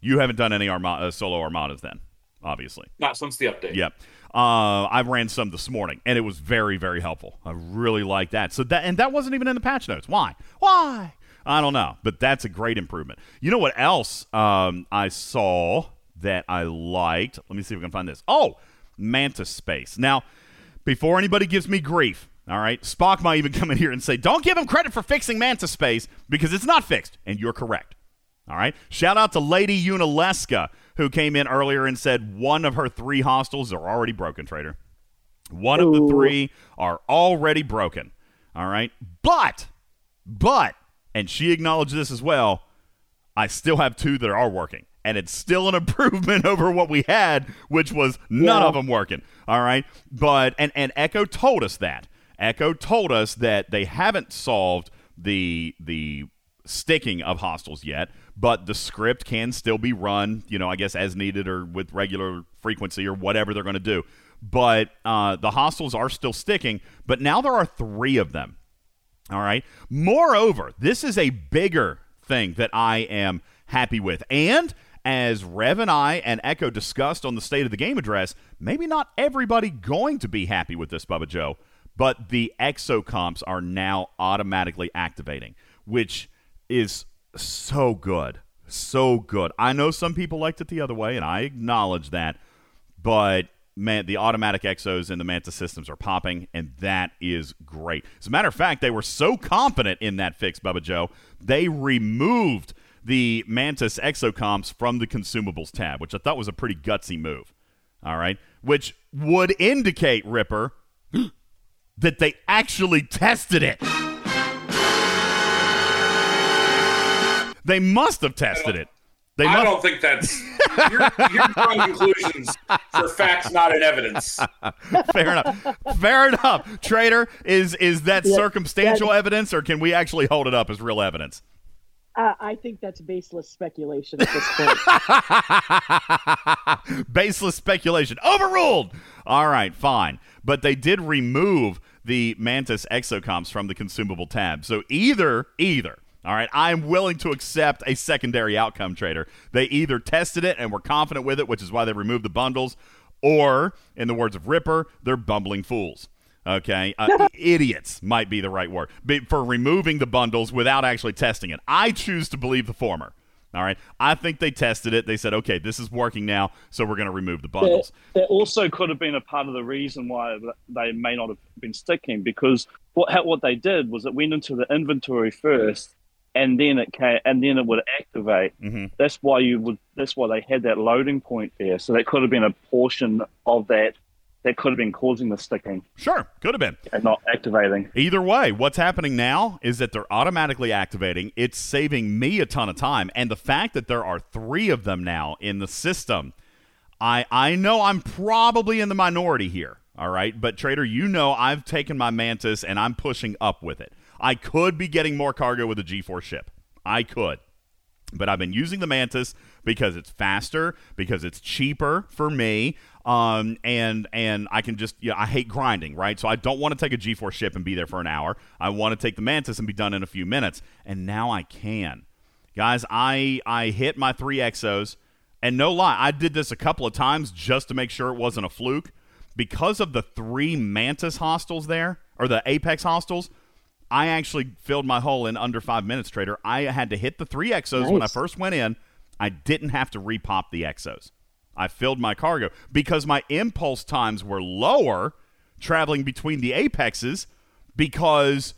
You haven't done any arma- uh, solo armadas then, obviously. Not since the update. Yep. Uh, I ran some this morning, and it was very, very helpful. I really like that. So that and that wasn't even in the patch notes. Why? Why? I don't know, but that's a great improvement. You know what else um, I saw that I liked? Let me see if I can find this. Oh, Mantis Space. Now, before anybody gives me grief, all right, Spock might even come in here and say, "Don't give him credit for fixing Mantis Space because it's not fixed," and you're correct. All right. Shout out to Lady Unileska who came in earlier and said one of her three hostiles are already broken, Trader. One Ooh. of the three are already broken. All right. But, but, and she acknowledged this as well, I still have two that are working. And it's still an improvement over what we had, which was none yeah. of them working. All right. But, and, and Echo told us that. Echo told us that they haven't solved the, the sticking of hostiles yet but the script can still be run, you know, I guess as needed or with regular frequency or whatever they're going to do. But uh, the hostiles are still sticking, but now there are three of them. All right. Moreover, this is a bigger thing that I am happy with. And as Rev and I and Echo discussed on the State of the Game address, maybe not everybody going to be happy with this, Bubba Joe, but the exocomps are now automatically activating, which is so good. So good. I know some people liked it the other way, and I acknowledge that. But man, the automatic exos in the Manta systems are popping, and that is great. As a matter of fact, they were so confident in that fix, Bubba Joe, they removed the Mantis exocomps from the consumables tab, which I thought was a pretty gutsy move. All right. Which would indicate, Ripper, that they actually tested it. They must have tested it. They I must- don't think that's you're, you're drawing conclusions for facts, not in evidence. Fair enough. Fair enough. Trader, is is that Yeah, circumstantial evidence, or can we actually hold it up as real evidence? Uh, I think that's baseless speculation at this point. Baseless speculation. Overruled. All right, fine. But they did remove the Mantis exocomps from the consumable tab. So either, either, all right, I'm willing to accept a secondary outcome trader. They either tested it and were confident with it, which is why they removed the bundles, or, in the words of Ripper, they're bumbling fools. Okay, uh, idiots might be the right word for removing the bundles without actually testing it. I choose to believe the former. All right, I think they tested it. They said, okay, this is working now, so we're going to remove the bundles. That, that also could have been a part of the reason why they may not have been sticking because what what they did was it went into the inventory first and then it can and then it would activate. Mm-hmm. That's why you would. That's why they had that loading point there. So that could have been a portion of that that could have been causing the sticking Sure, could have been. and not activating. Either way, what's happening now is that they're automatically activating. It's saving me a ton of time. And the fact that there are three of them now in the system, I, I know I'm probably in the minority here. All right. But, Trader, you know I've taken my Mantis and I'm pushing up with it. I could be getting more cargo with a G4 ship. I could. But I've been using the Mantis because it's faster, because it's cheaper for me, um, and and I can just you know, I hate grinding, right? So I don't want to take a G4 ship and be there for an hour. I want to take the Mantis and be done in a few minutes, and now I can, guys. I I hit my three exos, And no lie, I did this a couple of times just to make sure it wasn't a fluke. Because of the three Mantis hostiles there, or the Apex hostiles, I actually filled my hole in under five minutes, Trader. I had to hit the three exos when I first went in. I didn't have to repop the exos. I filled my cargo because my impulse times were lower traveling between the apexes because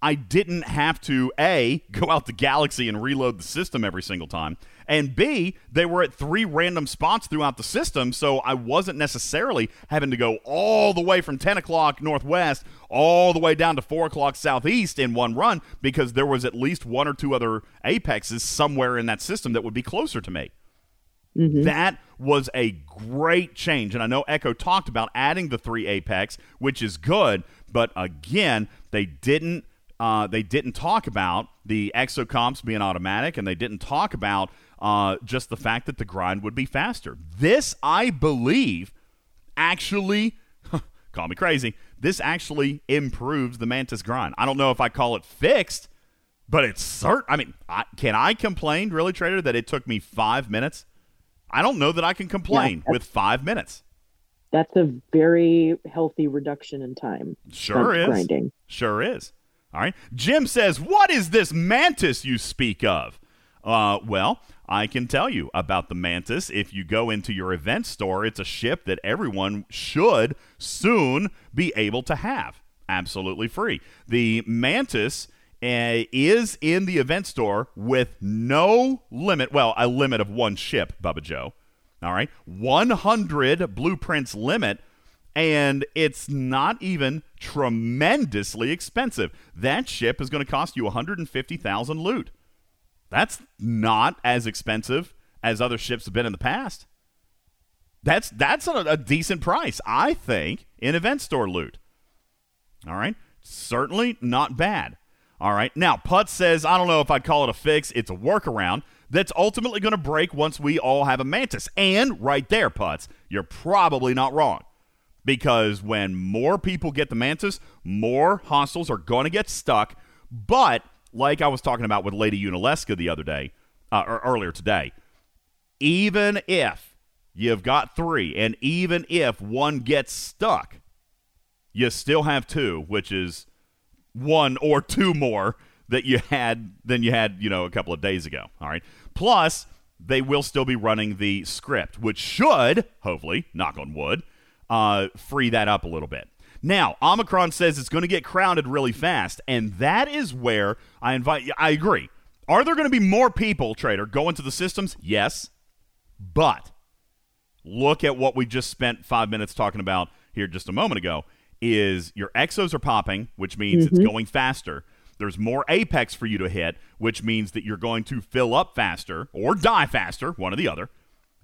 I didn't have to A, go out the galaxy and reload the system every single time. And B, they were at three random spots throughout the system, so I wasn't necessarily having to go all the way from 10 o'clock northwest all the way down to 4 o'clock southeast in one run because there was at least one or two other apexes somewhere in that system that would be closer to me. That was a great change. And I know Echo talked about adding the three Apex, which is good, but again, they didn't uh, they didn't talk about the exocomps being automatic, and they didn't talk about uh, just the fact that the grind would be faster. This, I believe, actually call me crazy. This actually improves the Mantis grind. I don't know if I call it fixed, but it's certain. I mean, I, can I complain, really, Trader, that it took me five minutes? I don't know that I can complain Yeah. with five minutes. That's a very healthy reduction in time. Sure is. Grinding. Sure is. All right. Jim says, What is this mantis you speak of? Uh, well, I can tell you about the mantis. If you go into your event store, it's a ship that everyone should soon be able to have. Absolutely free. The mantis uh, is in the event store with no limit. Well, a limit of one ship, Bubba Joe. All right. 100 blueprints limit and it's not even tremendously expensive. That ship is going to cost you 150,000 loot. That's not as expensive as other ships have been in the past. That's that's a, a decent price, I think, in event store loot. All right, certainly not bad. All right, now Putz says I don't know if I'd call it a fix. It's a workaround that's ultimately going to break once we all have a mantis. And right there, Putz, you're probably not wrong because when more people get the mantis, more hostiles are going to get stuck. But like I was talking about with Lady Unileska the other day, uh, or earlier today, even if you've got three, and even if one gets stuck, you still have two, which is one or two more that you had than you had, you know, a couple of days ago. All right. Plus, they will still be running the script, which should, hopefully, knock on wood, uh, free that up a little bit. Now, Omicron says it's going to get crowded really fast, and that is where I invite you. I agree. Are there going to be more people, Trader, going to the systems? Yes. But look at what we just spent five minutes talking about here just a moment ago is your exos are popping which means it's mm-hmm. going faster there's more apex for you to hit which means that you're going to fill up faster or die faster one or the other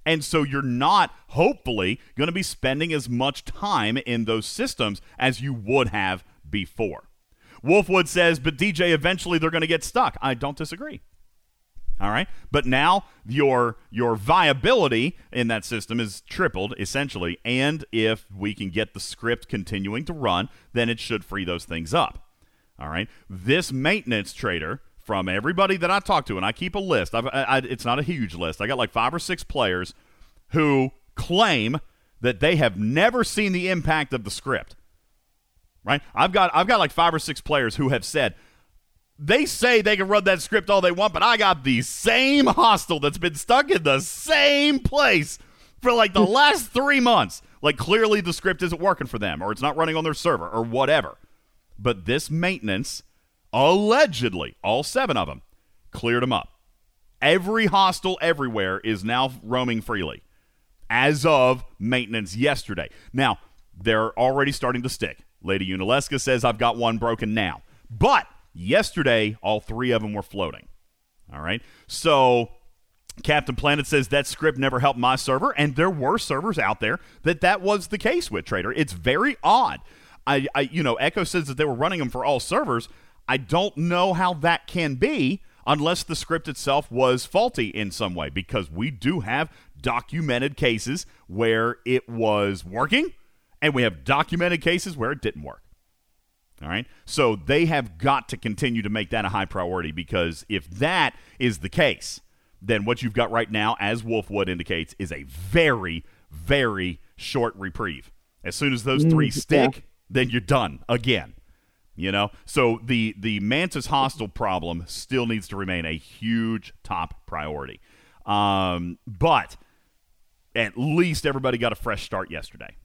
and so you're not hopefully going to be spending as much time in those systems as you would have before wolfwood says but dj eventually they're going to get stuck i don't disagree all right. But now your your viability in that system is tripled essentially, and if we can get the script continuing to run, then it should free those things up. All right. This maintenance trader from everybody that I talk to, and I keep a list. I've, I, I, it's not a huge list. I got like five or six players who claim that they have never seen the impact of the script. Right? I've got I've got like five or six players who have said, they say they can run that script all they want, but I got the same hostile that's been stuck in the same place for like the last three months. Like clearly the script isn't working for them, or it's not running on their server, or whatever. But this maintenance, allegedly, all seven of them, cleared them up. Every hostile everywhere is now roaming freely as of maintenance yesterday. Now, they're already starting to stick. Lady Unileska says, I've got one broken now. But yesterday, all three of them were floating. All right. So Captain Planet says that script never helped my server, and there were servers out there that that was the case with Trader. It's very odd. I, I, you know, Echo says that they were running them for all servers. I don't know how that can be unless the script itself was faulty in some way, because we do have documented cases where it was working, and we have documented cases where it didn't work. All right. So they have got to continue to make that a high priority because if that is the case, then what you've got right now, as Wolfwood indicates, is a very, very short reprieve. As soon as those three Mm, stick, then you're done again. You know, so the the mantis hostile problem still needs to remain a huge top priority. Um, but at least everybody got a fresh start yesterday.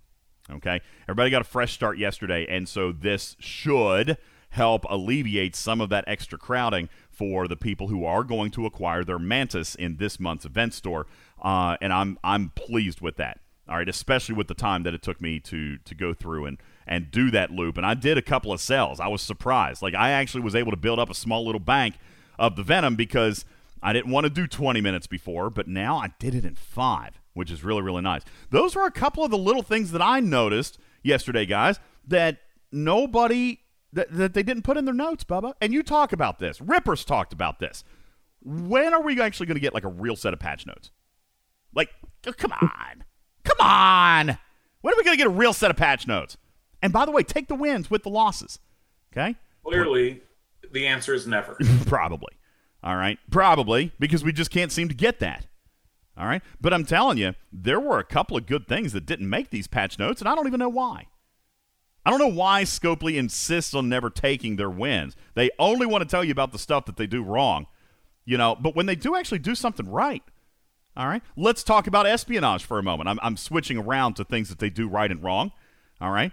Okay, everybody got a fresh start yesterday, and so this should help alleviate some of that extra crowding for the people who are going to acquire their mantis in this month's event store. Uh, and I'm I'm pleased with that. All right, especially with the time that it took me to to go through and and do that loop. And I did a couple of sales. I was surprised. Like I actually was able to build up a small little bank of the venom because I didn't want to do 20 minutes before, but now I did it in five, which is really really nice. Those were a couple of the little things that I noticed yesterday, guys, that nobody that, that they didn't put in their notes, Bubba. And you talk about this. Rippers talked about this. When are we actually going to get like a real set of patch notes? Like, oh, come on. Come on. When are we going to get a real set of patch notes? And by the way, take the wins with the losses. Okay? Clearly, the answer is never. Probably. All right. Probably because we just can't seem to get that. All right. But I'm telling you, there were a couple of good things that didn't make these patch notes, and I don't even know why. I don't know why Scopely insists on never taking their wins. They only want to tell you about the stuff that they do wrong, you know, but when they do actually do something right, all right, let's talk about espionage for a moment. I'm, I'm switching around to things that they do right and wrong, all right?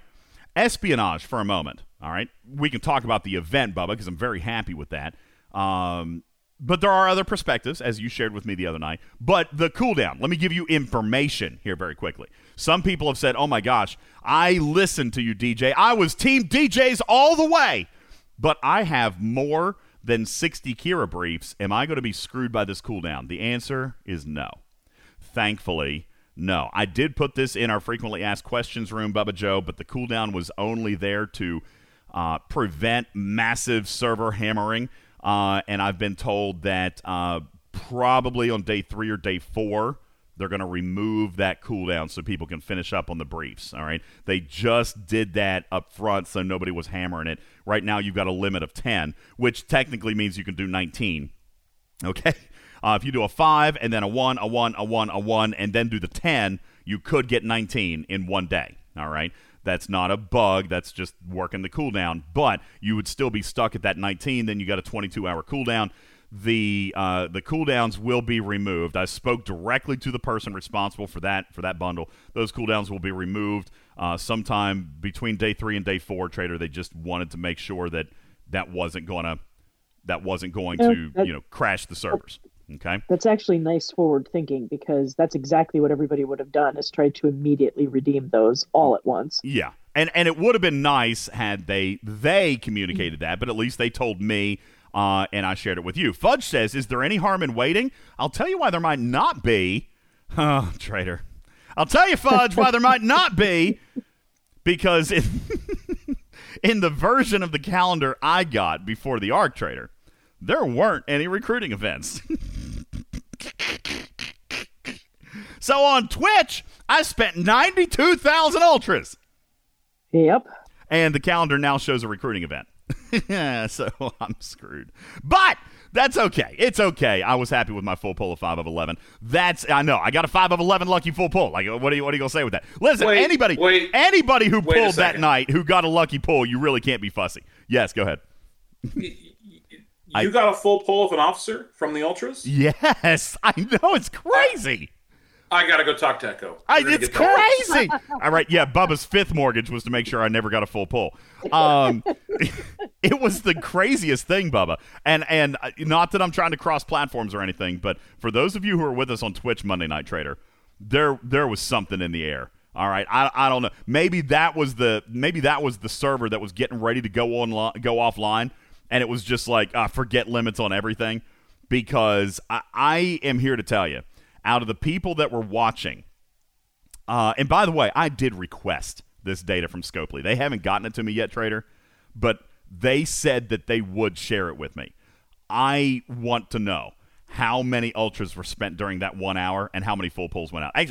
Espionage for a moment, all right? We can talk about the event, Bubba, because I'm very happy with that. Um, but there are other perspectives, as you shared with me the other night. But the cooldown, let me give you information here very quickly. Some people have said, oh my gosh, I listened to you, DJ. I was Team DJs all the way. But I have more than 60 Kira briefs. Am I going to be screwed by this cooldown? The answer is no. Thankfully, no. I did put this in our frequently asked questions room, Bubba Joe, but the cooldown was only there to uh, prevent massive server hammering. Uh, and I've been told that uh, probably on day three or day four, they're going to remove that cooldown so people can finish up on the briefs. All right. They just did that up front so nobody was hammering it. Right now, you've got a limit of 10, which technically means you can do 19. Okay. Uh, if you do a 5 and then a 1, a 1, a 1, a 1, and then do the 10, you could get 19 in one day. All right. That's not a bug. That's just working the cooldown. But you would still be stuck at that 19. Then you got a 22 hour cooldown. The uh, the cooldowns will be removed. I spoke directly to the person responsible for that for that bundle. Those cooldowns will be removed uh, sometime between day three and day four. Trader, they just wanted to make sure that that wasn't gonna that wasn't going to you know crash the servers. Okay. That's actually nice forward thinking because that's exactly what everybody would have done is tried to immediately redeem those all at once. Yeah. And and it would have been nice had they they communicated that, but at least they told me uh, and I shared it with you. Fudge says, "Is there any harm in waiting?" I'll tell you why there might not be. Oh, traitor. I'll tell you, Fudge, why there might not be. Because in, in the version of the calendar I got before the Arc Trader, there weren't any recruiting events. so on Twitch, I spent 92,000 ultras. Yep. And the calendar now shows a recruiting event. so I'm screwed. But that's okay. It's okay. I was happy with my full pull of 5 of 11. That's, I know, I got a 5 of 11 lucky full pull. Like, what are you, what are you going to say with that? Listen, Wait, anybody, wait. anybody who Wait pulled that night who got a lucky pull, you really can't be fussy. Yes, go ahead. You got a full pull of an officer from the Ultras? Yes, I know. It's crazy. I gotta go talk to Echo. I, it's crazy. All right, yeah. Bubba's fifth mortgage was to make sure I never got a full pull. Um, it was the craziest thing, Bubba. And and uh, not that I'm trying to cross platforms or anything, but for those of you who are with us on Twitch Monday Night Trader, there there was something in the air. All right, I, I don't know. Maybe that was the maybe that was the server that was getting ready to go on go offline, and it was just like uh, forget limits on everything. Because I, I am here to tell you, out of the people that were watching, uh, and by the way, I did request this data from Scopely. They haven't gotten it to me yet, Trader, but they said that they would share it with me. I want to know how many ultras were spent during that one hour and how many full pulls went out. I,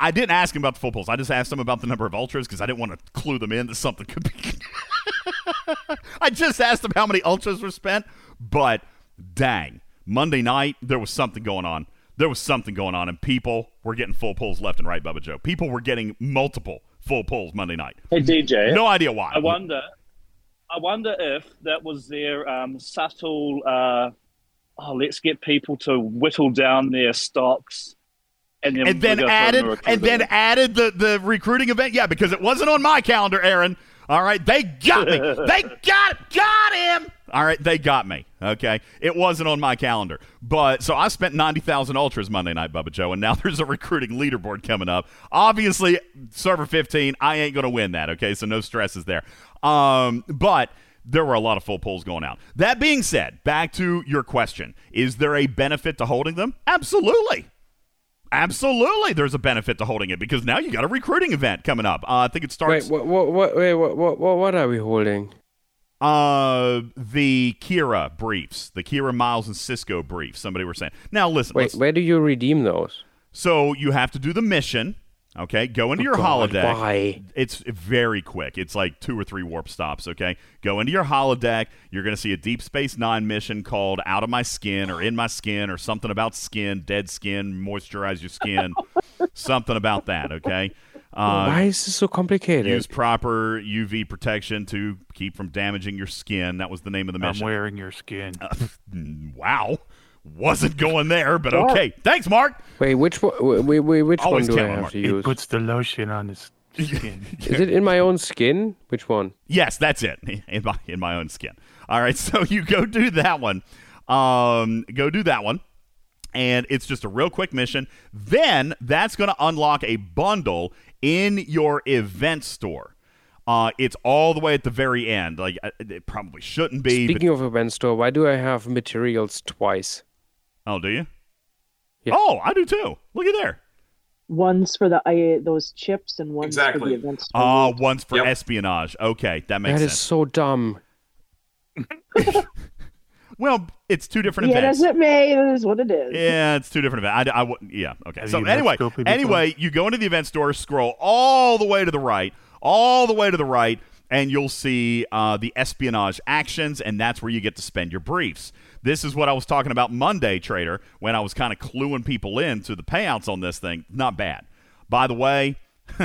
I didn't ask him about the full pulls. I just asked him about the number of ultras because I didn't want to clue them in that something could be. I just asked him how many ultras were spent, but dang, Monday night, there was something going on. There was something going on, and people were getting full pulls left and right, Bubba Joe. People were getting multiple full pulls Monday night. Hey DJ, No idea why. I wonder, I wonder if that was their um, subtle. Uh, oh, let's get people to whittle down their stocks, and then and then we'll go for a added and then added the the recruiting event. Yeah, because it wasn't on my calendar, Aaron. All right, they got me. they got got him. All right, they got me. Okay, it wasn't on my calendar, but so I spent ninety thousand ultras Monday night, Bubba Joe, and now there's a recruiting leaderboard coming up. Obviously, server fifteen, I ain't gonna win that. Okay, so no stresses there. Um, but there were a lot of full pulls going out. That being said, back to your question: Is there a benefit to holding them? Absolutely. Absolutely, there's a benefit to holding it because now you got a recruiting event coming up. Uh, I think it Wait, starts what, what, what, wait, what, what, what, what are we holding? uh the Kira briefs, the Kira Miles and Sisko briefs. Somebody were saying. Now listen, Wait, where do you redeem those? so you have to do the mission. Okay, go into Oh, your God, holodeck. why? It's very quick. It's like two or three warp stops. Okay, go into your holodeck. You're going to see a Deep Space Nine mission called "Out of My Skin" or "In My Skin" or something about skin, dead skin, moisturize your skin, something about that. Okay. Uh, why is this so complicated? Use proper UV protection to keep from damaging your skin. That was the name of the mission. I'm wearing your skin. wow. Wasn't going there, but okay. Thanks, Mark. Wait, which one? Wait, wait, which Always one do I count on have Mark. to It puts the lotion on his skin. Is it in my own skin? Which one? Yes, that's it. In my in my own skin. All right, so you go do that one. Um, go do that one. And it's just a real quick mission. Then that's going to unlock a bundle in your event store. Uh, it's all the way at the very end. Like uh, it probably shouldn't be. Speaking of event store, why do I have materials twice? But, oh, do you? Yeah. Oh, I do too. Look at there. One's for the I, those chips and one's for the event store. Uh, one's for Yep. espionage. Okay, that makes That is sense. so dumb. Well, it's two different events. yeah, events. as it may, it is what it is. Yeah, it's two different events. I, I wouldn't- yeah, okay. Have so you met anyway, Scopely before? anyway, you go into the event store, scroll all the way to the right, all the way to the right, and you'll see uh, the espionage actions, and that's where you get to spend your briefs. This is what I was talking about Monday, Trader, when I was kind of cluing people in to the payouts on this thing. Not bad. By the way,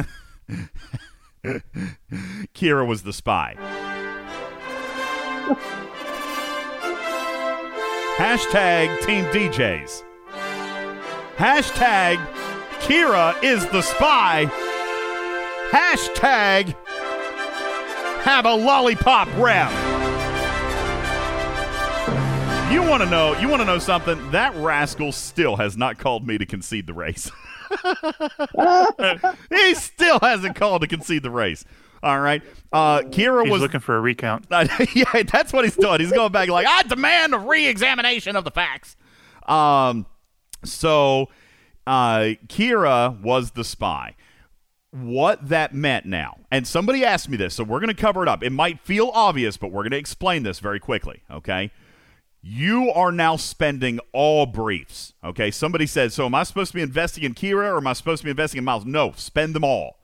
Kira was the spy. Hashtag Team DJs. Hashtag Kira is the spy. Hashtag have a lollipop rep. You want to know? You want to know something? That rascal still has not called me to concede the race. he still hasn't called to concede the race. All right. Uh, Kira He's was looking for a recount. uh, yeah, that's what he's doing. He's going back like, I demand a re-examination of the facts. Um, so uh, Kira was the spy. What that meant now, and somebody asked me this, so we're going to cover it up. It might feel obvious, but we're going to explain this very quickly. Okay. You are now spending all briefs. Okay. Somebody said, so am I supposed to be investing in Kira or am I supposed to be investing in Miles? No, spend them all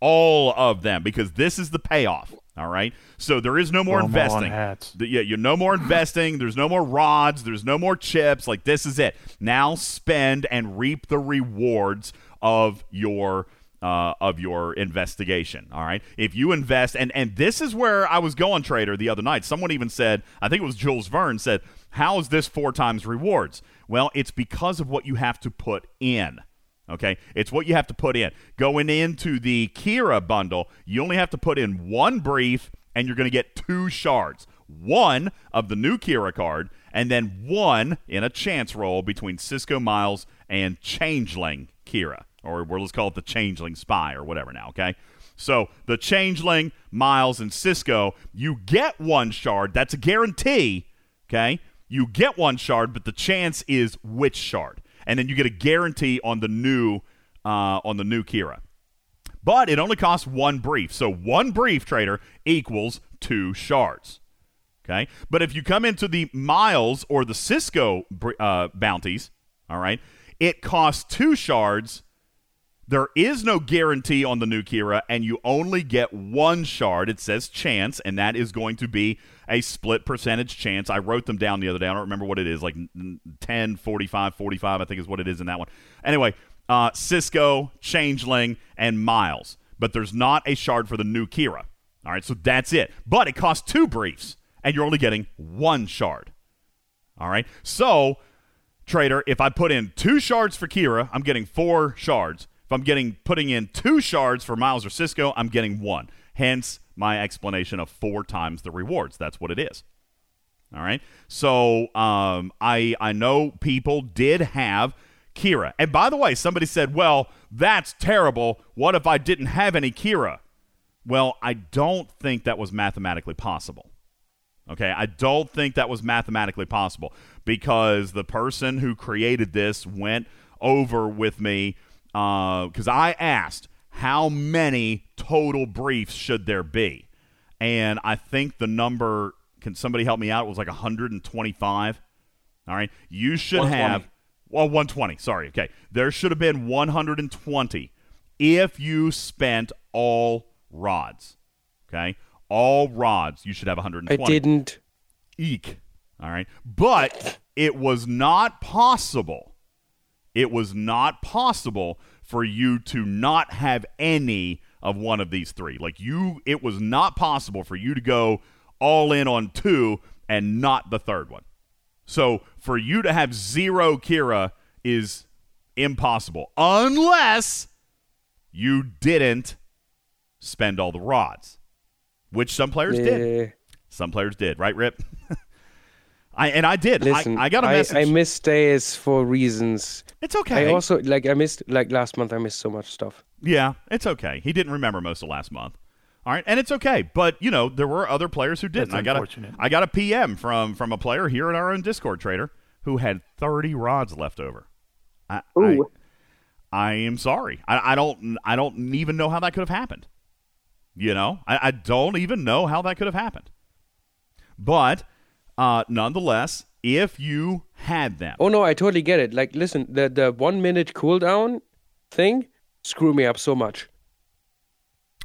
all of them because this is the payoff. All right. So there is no more Throw investing. Yeah, you're no more investing. There's no more rods. There's no more chips. Like this is it. Now spend and reap the rewards of your uh, of your investigation. All right. If you invest, and and this is where I was going, trader, the other night. Someone even said, I think it was Jules Verne said, "How is this four times rewards?" Well, it's because of what you have to put in. Okay, it's what you have to put in. Going into the Kira bundle, you only have to put in one brief, and you're going to get two shards. One of the new Kira card, and then one in a chance roll between Sisko Miles and Changeling Kira, or let's call it the Changeling Spy or whatever now. Okay, so the Changeling Miles and Sisko, you get one shard. That's a guarantee. Okay, you get one shard, but the chance is which shard and then you get a guarantee on the new uh, on the new Kira. But it only costs one brief, so one brief trader equals two shards. Okay, but if you come into the Miles or the Sisko uh, bounties, all right, it costs two shards There is no guarantee on the new Kira, and you only get one shard. It says chance, and that is going to be a split percentage chance. I wrote them down the other day. I don't remember what it is, like n- 10, 45, 45, I think is what it is in that one. Anyway, uh, Sisko, Changeling, and Miles. But there's not a shard for the new Kira. All right, so that's it. But it costs two briefs, and you're only getting one shard. All right, so trader, if I put in two shards for Kira, I'm getting four shards. If I'm getting putting in two shards for Miles or Sisko, I'm getting one. Hence my explanation of four times the rewards. That's what it is. All right. So um, I I know people did have Kira, and by the way, somebody said, "Well, that's terrible. What if I didn't have any Kira?" Well, I don't think that was mathematically possible. Okay, I don't think that was mathematically possible because the person who created this went over with me Uh, because I asked how many total briefs should there be, and I think the number. Can somebody help me out? It was like 125. All right, you should have well 120. Sorry. Okay, there should have been 120 if you spent all rods. Okay, all rods. You should have 120. I didn't. Eek. All right. But it was not possible. It was not possible for you to not have any of one of these three. Like you, it was not possible for you to go all in on two and not the third one. So for you to have zero Kira is impossible unless you didn't spend all the rods, which some players did. Eh, Some players did, right, Rip? I and I did. listen, I, I got a message. I missed days for reasons. It's okay. I also like I missed like last month. I missed so much stuff. yeah, it's okay. He didn't remember most of last month. All right, and it's okay. But you know, there were other players who didn't. That's I got a, unfortunate. I got a PM from from a player here in our own Discord trader who had 30 rods left over. I, I, Ooh. I am sorry. I, I don't I don't even know how that could have happened. You know, I, I don't even know how that could have happened. But uh, nonetheless, if you had them, Oh no, I totally get it. Like, listen, the the one minute cooldown thing screw me up so much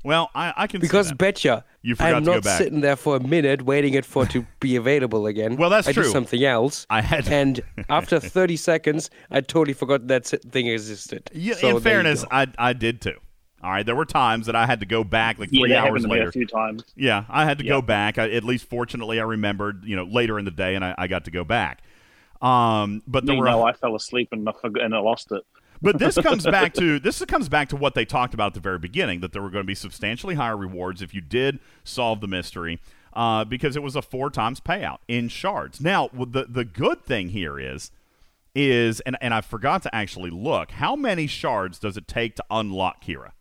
well, I, I can see because betcha You forgot I'm to go not back. sitting there for a minute waiting it for to be available again. Well, that's I true. did something else. I had and after 30 seconds, I totally forgot that thing existed. Yeah, So in fairness. I I did too. All right, there were times that I had to go back like three that hours later. a few times. Yeah, I had to go back. I, at least, fortunately, I remembered. You know, later in the day, and I, I got to go back. Um, but there were I fell asleep and I, forgot, and I lost it. but this comes back to this comes back to what they talked about at the very beginning that there were going to be substantially higher rewards if you did solve the mystery uh, because it was a four times payout in shards. Now, the the good thing here is is and and I forgot to actually look how many shards does it take to unlock Kira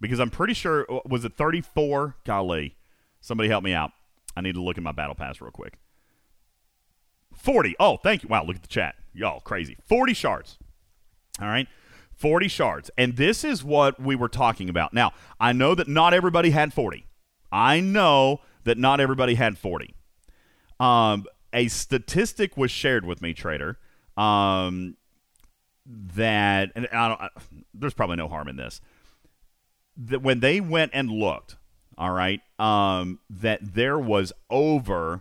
because I'm pretty sure uh, was it 34. Golly, somebody help me out. I need to look at my battle pass real quick. 40. Oh, thank you. Wow, look at the chat. Y'all crazy. 40 shards. All right. 40 shards. And this is what we were talking about. Now, I know that not everybody had 40. I know that not everybody had 40. Um, a statistic was shared with me, Trader, um, that, and I don't, I, there's probably no harm in this, that when they went and looked, all right, um, that there was over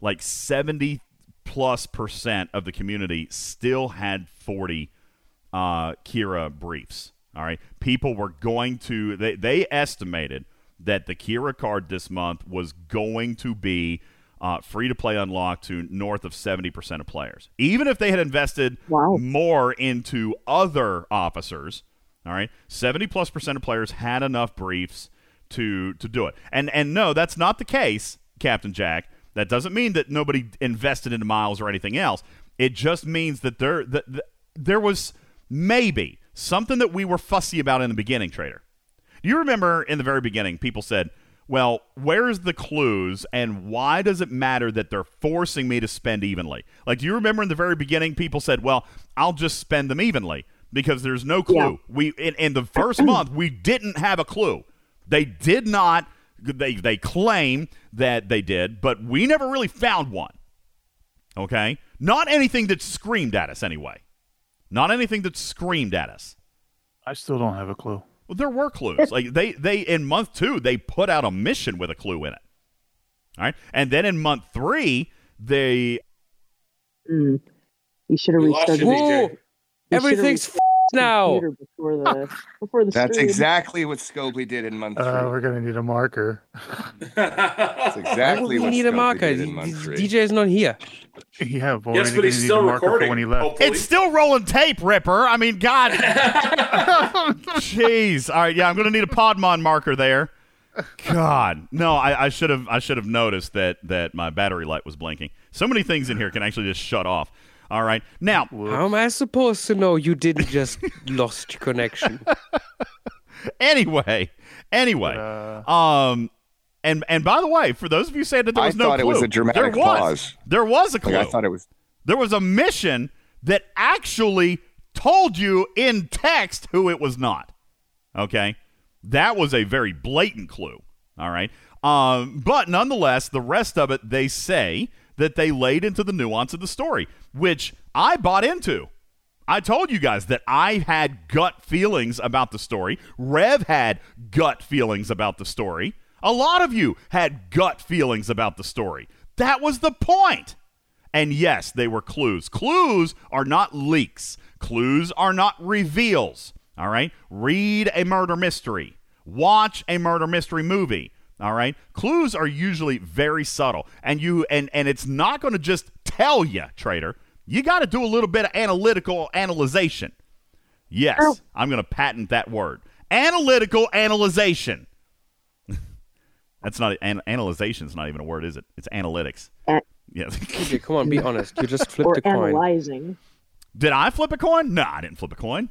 like 70 plus percent of the community still had 40 uh, Kira briefs. All right. People were going to, they, they estimated that the Kira card this month was going to be uh, free to play unlocked to north of 70% of players. Even if they had invested Wow. more into other officers, all right, 70 plus percent of players had enough briefs to to do it. And and no, that's not the case, Captain Jack. That doesn't mean that nobody invested into miles or anything else. It just means that there that, that there was maybe something that we were fussy about in the beginning, trader. Do You remember in the very beginning, people said, "Well, where's the clues, and why does it matter that they're forcing me to spend evenly?" Like, do you remember in the very beginning, people said, "Well, I'll just spend them evenly because there's no clue." Yeah. We in, in the first month we didn't have a clue. They did not. They they claim that they did, but we never really found one. Okay, not anything that screamed at us anyway. Not anything that screamed at us. I still don't have a clue. Well, there were clues. like they they in month two they put out a mission with a clue in it. All right, and then in month three they Mm. You should have We lost restarted. You, the- DJ. Whoa, you should've everything's f- now. Before the before the That's stream. exactly what Scopely did in month three. Uh, we're gonna need a marker. That's exactly would we what need a marker? did in month three. DJ is not here. yeah, but yes, but he's still a marker for recording. when he left. hopefully. it's still rolling tape, Ripper. I mean, God, jeez. All right, yeah, I'm gonna need a Podmon marker there. God, no, I, I should have I should have noticed that that my battery light was blinking. So many things in here can actually just shut off. All right, now How am I supposed to know you didn't just lost your connection? anyway, anyway, Uh, um, and and by the way, for those of you saying that there I was no thought it clue, was a dramatic there was pause. there was a clue. Like I thought it was. there was a mission that actually told you in text who it was not. Okay, that was a very blatant clue. All right, um, but nonetheless, the rest of it they say that they laid into the nuance of the story, which I bought into. I told you guys that I had gut feelings about the story. Rev had gut feelings about the story. A lot of you had gut feelings about the story. That was the point. And yes, they were clues. Clues are not leaks, clues are not reveals. All right? Read a murder mystery, watch a murder mystery movie. All right? Clues are usually very subtle. And you and and it's not going to just tell you, trader. You got to do a little bit of analytical analyzation. Yes, I'm going to patent that word. Analytical analyzation. That's not an, analyzation is not even a word, is it? It's analytics. A- Yes. DJ, come on, be honest. You just flipped or the coin. analyzing. Did I flip a coin? No, I didn't flip a coin.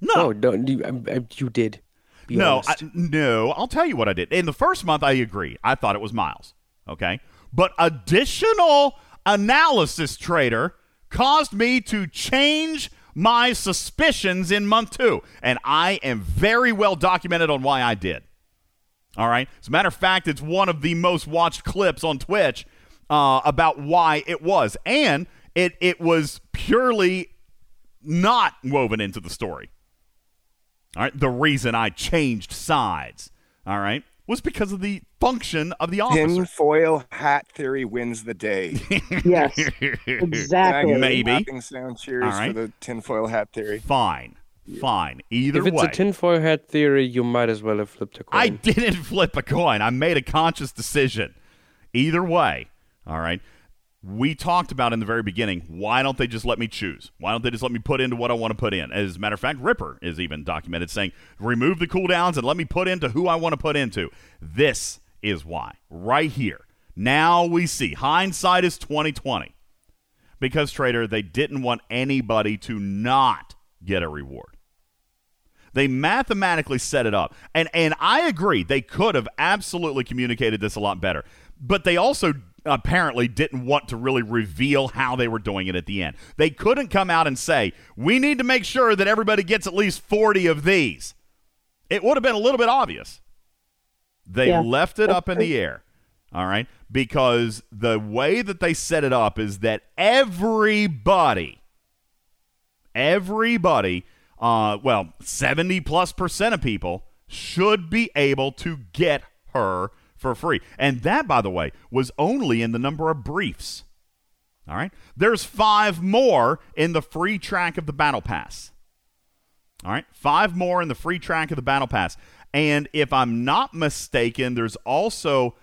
No, No, no, you, um, um, you did. Be no, I, no. I'll tell you what I did. In the first month, I agree. I thought it was Miles. Okay, but additional analysis, trader, caused me to change my suspicions in month two, and I am very well documented on why I did. All right. As a matter of fact, it's one of the most watched clips on Twitch uh, about why it was, and it it was purely not woven into the story. All right. The reason I changed sides, all right, was because of the function of the officer. Tinfoil hat theory wins the day. Yes, exactly. Maybe. clapping sound cheers All right. for the tinfoil hat theory. Fine. Fine. Either way. if it's way. a tinfoil hat theory, you might as well have flipped a coin. I didn't flip a coin. I made a conscious decision. Either way, all right. We talked about in the very beginning, why don't they just let me choose? Why don't they just let me put into what I want to put in? As a matter of fact, Ripper is even documented saying, remove the cooldowns and let me put into who I want to put into. This is why. Right here. Now we see. Hindsight is 2020. Because Trader, they didn't want anybody to not get a reward. They mathematically set it up. And and I agree, they could have absolutely communicated this a lot better. But they also apparently didn't want to really reveal how they were doing it at the end. They couldn't come out and say, "We need to make sure that everybody gets at least 40 of these." It would have been a little bit obvious. They Yeah, left it up in the air. All right? Because the way that they set it up is that everybody everybody, uh, well, 70 plus percent of people should be able to get her for free. And that, by the way, was only in the number of briefs. All right. There's five more in the free track of the Battle Pass. All right. Five more in the free track of the Battle Pass. And if I'm not mistaken, there's also,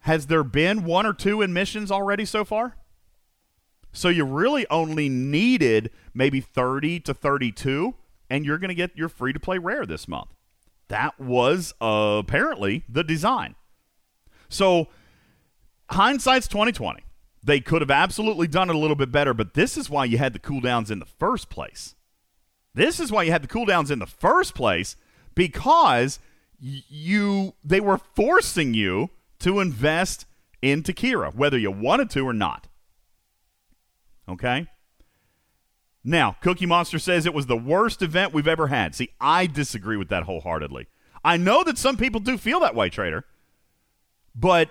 has there been one or two in missions already so far? So you really only needed maybe 30 to 32, and you're going to get your free to play rare this month. That was apparently the design. So hindsight's 2020. They could have absolutely done it a little bit better, but this is why you had the cooldowns in the first place. This is why you had the cooldowns in the first place because you they were forcing you to invest in Kira, whether you wanted to or not. Okay? Now, Cookie Monster says it was the worst event we've ever had. See, I disagree with that wholeheartedly. I know that some people do feel that way, Trader. But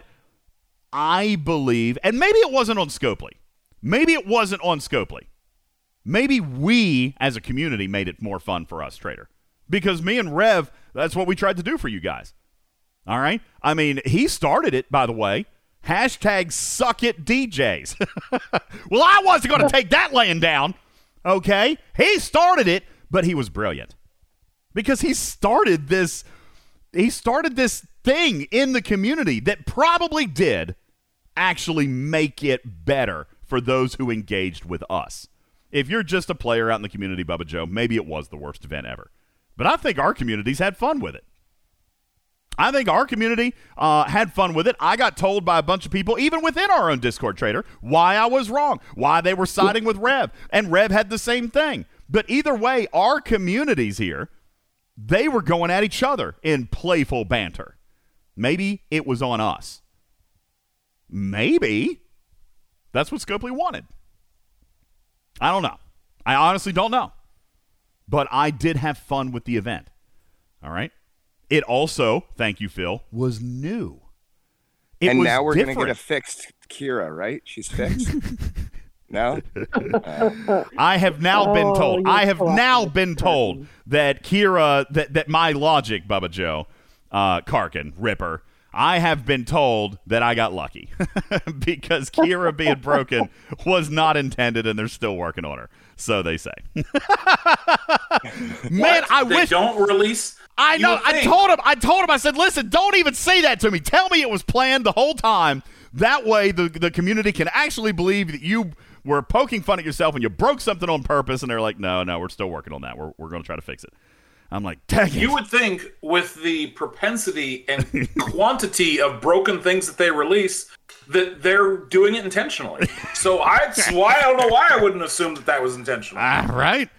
I believe, and maybe it wasn't on Scopely. Maybe it wasn't on Scopely. maybe we as a community made it more fun for us, Trader. Because me and Rev, that's what we tried to do for you guys. All right? I mean, he started it, by the way. Hashtag suck it DJs. well, I wasn't going to take that laying down. Okay? He started it, but he was brilliant. Because he started this he started this thing in the community that probably did actually make it better for those who engaged with us. If you're just a player out in the community, Bubba Joe, maybe it was the worst event ever. But I think our communities had fun with it. I think our community uh, had fun with it. I got told by a bunch of people, even within our own Discord trader, why I was wrong, why they were siding with Rev. And Rev had the same thing. But either way, our communities here, they were going at each other in playful banter. Maybe it was on us. Maybe that's what Scopely wanted. I don't know. I honestly don't know. But I did have fun with the event. All right. It also, thank you, Phil, was new. It and was now we're going to get a fixed Kira, right? She's fixed. no. Uh, I have now been Oh, told. I have now classic been told that Kira, that, that my logic, Bubba Joe, uh, Karkin, Ripper, I have been told that I got lucky because Kira being broken was not intended, and they're still working on her. So they say. Man, I they wish don't release. I know. I told him. I told him. I said, "Listen, don't even say that to me. Tell me it was planned the whole time. That way, the the community can actually believe that you were poking fun at yourself and you broke something on purpose." And they're like, "No, no, we're still working on that. We're we're going to try to fix it." I'm like, "Dang it!" You would think with the propensity and quantity of broken things that they release that they're doing it intentionally. So I, why I don't know why I wouldn't assume that that was intentional. Ah, right.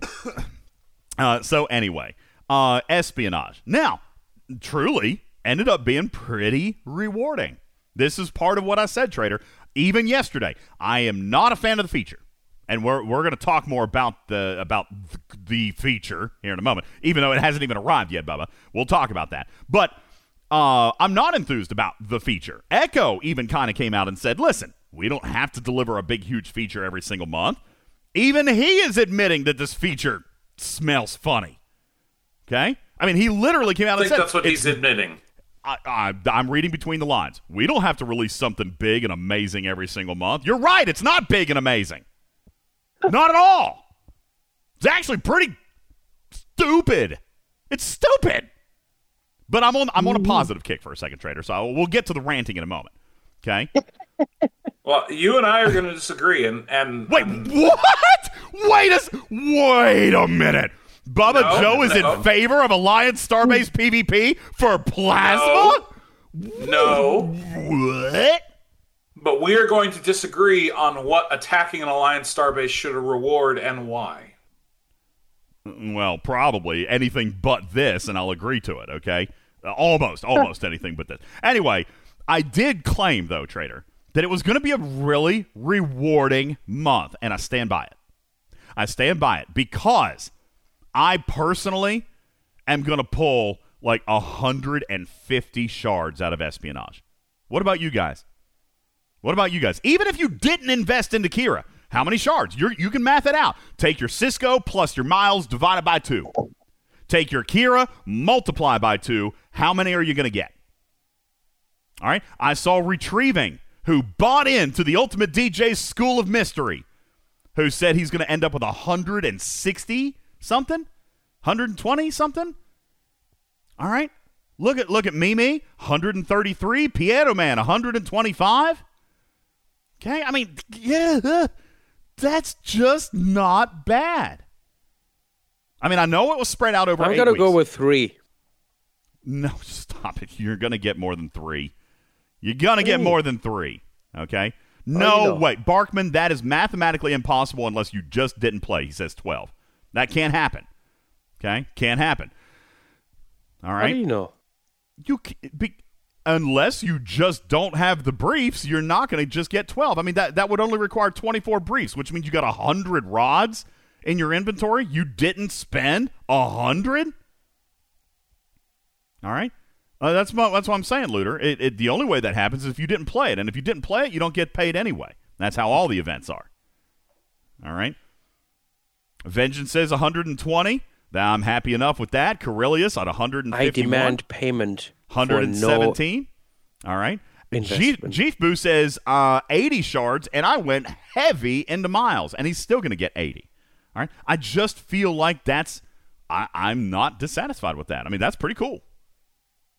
uh, so anyway, uh, espionage. Now, truly ended up being pretty rewarding. This is part of what I said, Trader. Even yesterday, I am not a fan of the feature, and we're we're going to talk more about the about the feature here in a moment. Even though it hasn't even arrived yet, Bubba, we'll talk about that. But uh, I'm not enthused about the feature. Echo even kind of came out and said, "Listen, we don't have to deliver a big, huge feature every single month." Even he is admitting that this feature smells funny. Okay, I mean, he literally came out I and think said, that's what he's admitting. I, I, I'm reading between the lines. We don't have to release something big and amazing every single month. You're right. It's not big and amazing. not at all. It's actually pretty stupid. It's stupid. But I'm on I'm on a mm-hmm. positive kick for a second, Trader. So I, we'll get to the ranting in a moment. Okay. Well, you and I are going to disagree, and and Wait, and what? Wait a s- wait a minute. Bubba No, Joe is no. in favor of Alliance Starbase PvP for plasma? no, What? But we are going to disagree on what attacking an alliance starbase should reward and why. Well, probably anything but this, and I'll agree to it, okay? Uh, almost, almost anything but this. Anyway, I did claim, though, Trader, that it was going to be a really rewarding month, and I stand by it. I stand by it because I personally am going to pull like 150 shards out of espionage. What about you guys? What about you guys? Even if you didn't invest into Kira, how many shards? You're, you can math it out. Take your Sisko plus your miles divided by two. Take your Kira, multiply by two. How many are you going to get? All right. I saw Retrieving, who bought into the Ultimate DJ's School of Mystery, who said he's going to end up with 160 something, 120 something. All right. Look at look at Mimi, 133. Piero Man, 125. Okay, I mean, yeah, uh, that's just not bad. I mean, I know it was spread out over. I'm gonna go with three. No, stop it. You're going to get more than three. You're going to get more than three. Okay? No, know? wait. Barkman, that is mathematically impossible unless you just didn't play. He says 12. That can't happen. Okay? Can't happen. All right? How do you know? you be, unless you just don't have the briefs, you're not going to just get 12. I mean that that would only require 24 briefs, which means you got 100 rods in your inventory. You didn't spend 100? All right? Uh, that's what, that's what I'm saying, Looter. It, it, the only way that happens is if you didn't play it, and if you didn't play it, you don't get paid anyway. That's how all the events are. All right? Vengeance says 120. Now I'm happy enough with that. Corellius at 151. I demand payment for no 117. All right. Jeef Boo says uh, 80 shards, and I went heavy into Miles, and he's still going to get 80. All right. I just feel like that's, I, I'm not dissatisfied with that. I mean, that's pretty cool.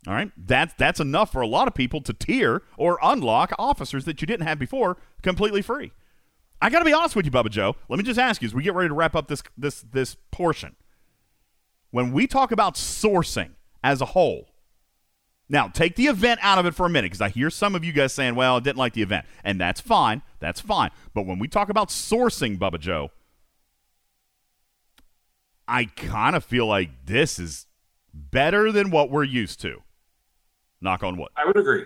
All right. That's, that's enough for a lot of people to tier or unlock officers that you didn't have before completely free. I got to be honest with you, Bubba Joe. Let me just ask you as we get ready to wrap up this, this, this portion. When we talk about sourcing as a whole, now, take the event out of it for a minute because I hear some of you guys saying, well, I didn't like the event. And that's fine. That's fine. But when we talk about sourcing, Bubba Joe, I kind of feel like this is better than what we're used to. Knock on wood. I would agree.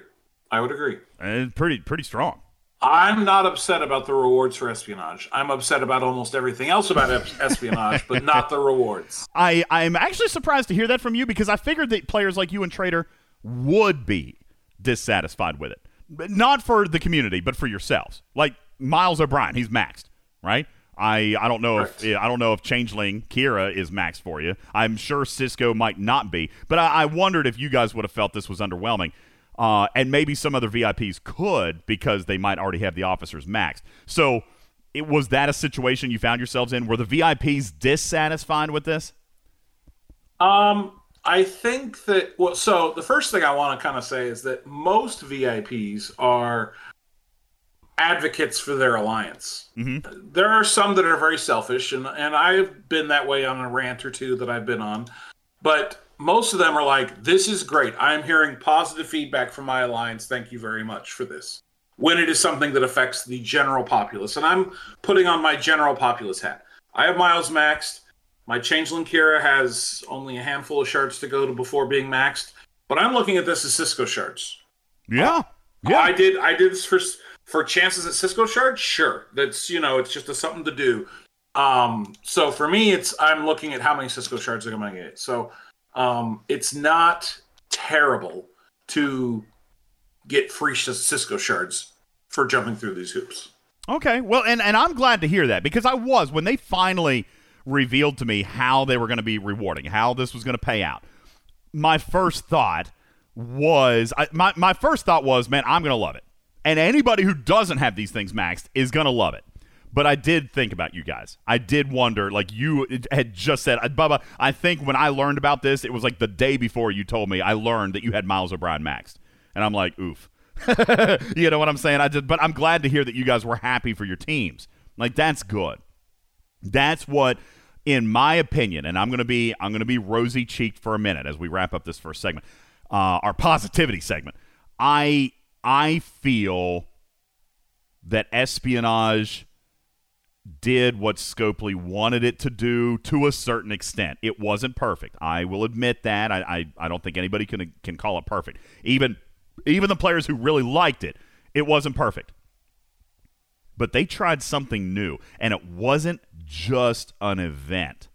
I would agree. And pretty, pretty strong. I'm not upset about the rewards for espionage. I'm upset about almost everything else about espionage, but not the rewards. I, I'm actually surprised to hear that from you because I figured that players like you and Trader would be dissatisfied with it. Not for the community, but for yourselves. Like Miles O'Brien, he's maxed, right? I, I don't know if I don't know if Changeling Kira is maxed for you. I'm sure Sisko might not be, but I, I wondered if you guys would have felt this was underwhelming, uh, and maybe some other VIPs could because they might already have the officers maxed. So, it was that a situation you found yourselves in? Were the VIPs dissatisfied with this? Um, I think that well, so the first thing I want to kind of say is that most VIPs are advocates for their alliance. Mm-hmm. There are some that are very selfish, and and I've been that way on a rant or two that I've been on, but most of them are like, "This is great. I'm hearing positive feedback from my alliance. Thank you very much for this." When it is something that affects the general populace, and I'm putting on my general populace hat. I have Miles maxed. My Changeling Kira has only a handful of shards to go to before being maxed, but I'm looking at this as Sisko shards. Yeah, yeah. I did. I did this for for chances at Sisko shards. Sure, that's you know, it's just a something to do. Um, so for me, it's I'm looking at how many Sisko shards I'm going to get. So um, it's not terrible to get free Sisko shards for jumping through these hoops. Okay, well, and, and I'm glad to hear that because I was when they finally revealed to me how they were going to be rewarding, how this was going to pay out. My first thought was I, my my first thought was, man, I'm going to love it, and anybody who doesn't have these things maxed is going to love it. But I did think about you guys. I did wonder, like you had just said, uh, Bubba. I think when I learned about this, it was like the day before you told me. I learned that you had Miles O'Brien maxed, and I'm like, oof. you know what I'm saying? I just, but I'm glad to hear that you guys were happy for your teams. Like that's good. That's what, in my opinion, and I'm gonna be I'm gonna be rosy cheeked for a minute as we wrap up this first segment, uh, our positivity segment. I I feel that espionage did what Scopely wanted it to do to a certain extent. It wasn't perfect. I will admit that. I I, I don't think anybody can can call it perfect. Even even the players who really liked it, it wasn't perfect. But they tried something new, and it wasn't just an event.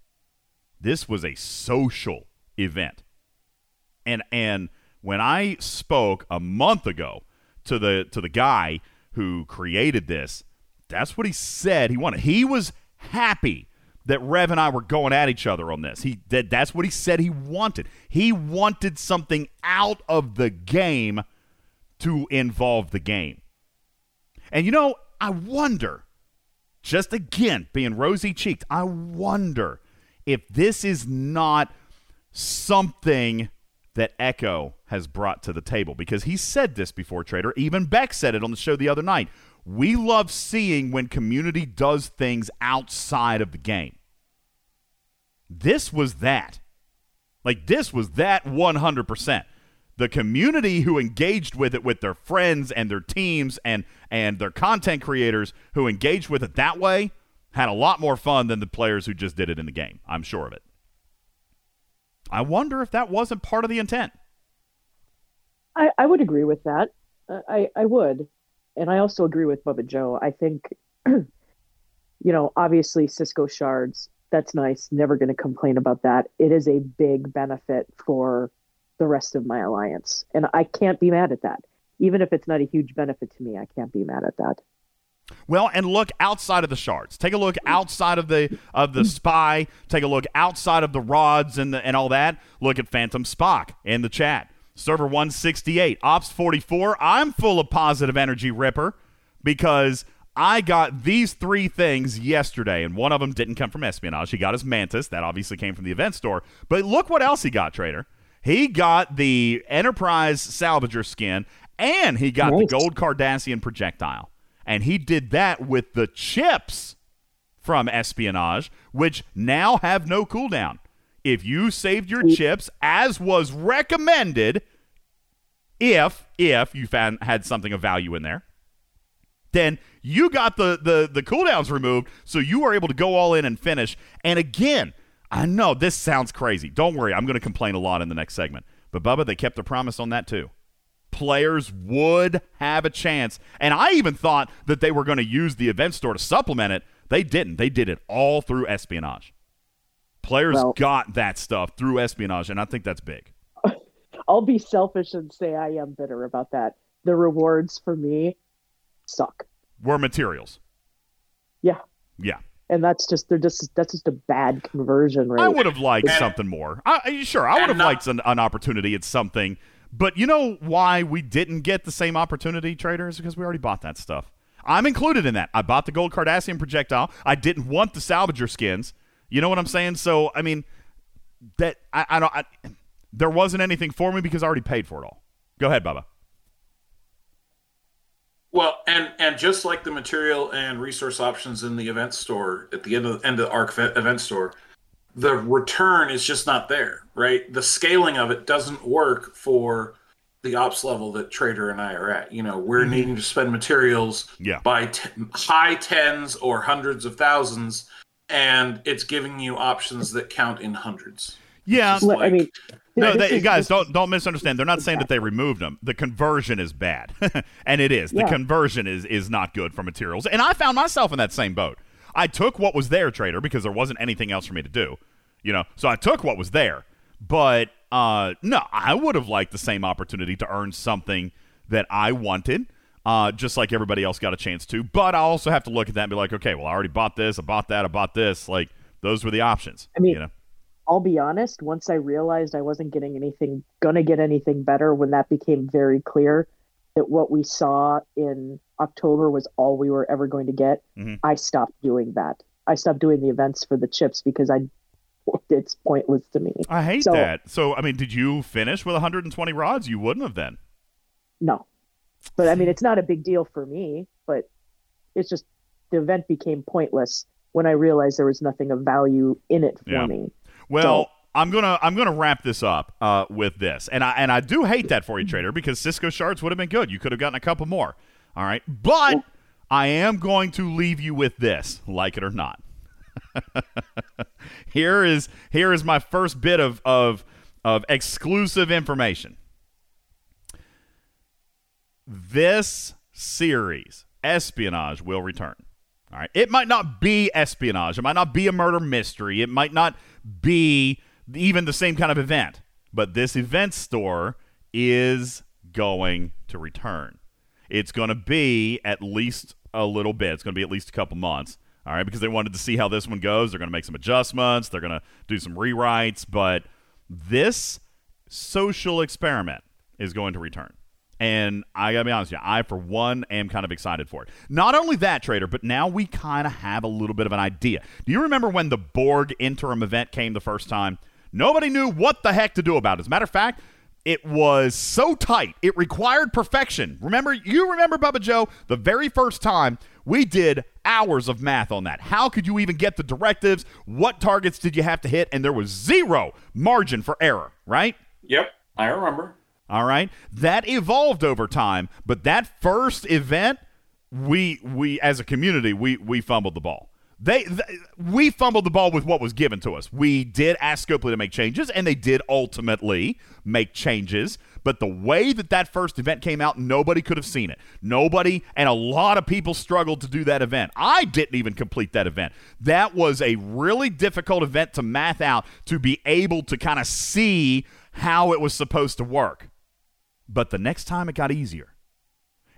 This was a social event. And and when I spoke a month ago to the to the guy who created this, that's what he said he wanted. He was happy that Rev and I were going at each other on this. He that that's what he said he wanted. He wanted something out of the game to involve the game. And you know, I wonder, just again, being rosy cheeked, I wonder if this is not something that Echo has brought to the table because he said this before, Trader. Even Beck said it on the show the other night. We love seeing when community does things outside of the game. This was that. Like, this was that 100% the community who engaged with it with their friends and their teams and and their content creators who engaged with it that way had a lot more fun than the players who just did it in the game. I'm sure of it. I wonder if that wasn't part of the intent. I, I would agree with that. Uh, I, I would. And I also agree with Bubba Joe. I think, you know, obviously Sisko shards, that's nice. Never going to complain about that. It is a big benefit for the rest of my alliance. And I can't be mad at that. Even if it's not a huge benefit to me, I can't be mad at that. Well, and look outside of the shards. Take a look outside of the of the spy. Take a look outside of the rods and the, and all that. Look at Phantom Spock in the chat. Server 168, Ops 44. I'm full of positive energy, Ripper, because I got these three things yesterday, and one of them didn't come from espionage. He got his Mantis. That obviously came from the event store. But look what else he got, Trader. He got the Enterprise Salvager skin, and he got Nice. the Gold Cardassian projectile. And he did that with the chips from espionage, which now have no cooldown. If you saved your chips as was recommended, if if you found had something of value in there, then you got the the the cooldowns removed, so you are able to go all in and finish. And again, I know this sounds crazy. Don't worry, I'm going to complain a lot in the next segment. But Bubba, they kept their promise on that too. Players would have a chance, and I even thought that they were going to use the event store to supplement it. They didn't. They did it all through espionage. Players Well- got that stuff through espionage, and I think that's big. I'll be selfish and say I am bitter about that. The rewards for me suck. Were materials. Yeah. Yeah. And that's just they're just that's just a bad conversion rate. I would have liked And- something more. I, I- sure, I would have not- liked an, an opportunity at something. But you know why we didn't get the same opportunity, traders? Because we already bought that stuff. I'm included in that. I bought the gold Cardassian projectile. I didn't want the salvager skins. You know what I'm saying? So I mean, that I, I don't. I, there wasn't anything for me because I already paid for it all. Go ahead, Bubba. Well, and and just like the material and resource options in the event store at the end of end of the Arc event event store, the return is just not there, right? The scaling of it doesn't work for the ops level that Trader and I are at. You know, we're mm-hmm. needing to spend materials Yeah. by t- high tens or hundreds of thousands, and it's giving you options that count in hundreds. Yeah. Well, I mean, No, they, guys, don't don't misunderstand. They're not saying that they removed them. The conversion is bad, and it is. The Yeah. conversion is is not good for materials. And I found myself in that same boat. I took what was there, trader, because there wasn't anything else for me to do. You know, so I took what was there. But uh, no, I would have liked the same opportunity to earn something that I wanted. Uh, just like everybody else got a chance to, but I also have to look at that and be like, okay, well, I already bought this, I bought that, I bought this. Like, those were the options. I mean, you know, I'll be honest, once I realized I wasn't getting anything, gonna get anything better, when that became very clear that what we saw in October was all we were ever going to get, Mhm. I stopped doing that. I stopped doing the events for the chips because I, it's pointless to me. I hate So- that. So, I mean, did you finish with 120 rods? You wouldn't have then. No, but I mean, it's not a big deal for me, but it's just the event became pointless when I realized there was nothing of value in it for Yeah. me. Well, So- I'm gonna I'm gonna wrap this up uh, with this, and I and I do hate that for you, trader, because Sisko shards would have been good. You could have gotten a couple more. All right, but I am going to leave you with this, like it or not. here is here is my first bit of of of exclusive information. This series, espionage, will return. All right. It might not be espionage. It might not be a murder mystery. It might not be even the same kind of event. But this event store is going to return. It's going to be at least a little bit. It's going to be at least a couple months. All right. Because they wanted to see how this one goes. They're going to make some adjustments. They're going to do some rewrites. But this social experiment is going to return. And I gotta be honest with you, I for one am kind of excited for it. Not only that, Trader, but now we kind of have a little bit of an idea. Do you remember when the Borg interim event came the first time? Nobody knew what the heck to do about it. As a matter of fact, it was so tight. It required perfection. Remember, you remember, Bubba Joe, the very first time we did hours of math on that. How could you even get the directives? What targets did you have to hit? And there was zero margin for error, right? Yep, I remember. All right, that evolved over time, but that first event, we we as a community we we fumbled the ball. They th- we fumbled the ball with what was given to us. We did ask Scopely to make changes, and they did ultimately make changes. But the way that that first event came out, nobody could have seen it. Nobody, and a lot of people struggled to do that event. I didn't even complete that event. That was a really difficult event to math out to be able to kind of see how it was supposed to work. But the next time it got easier.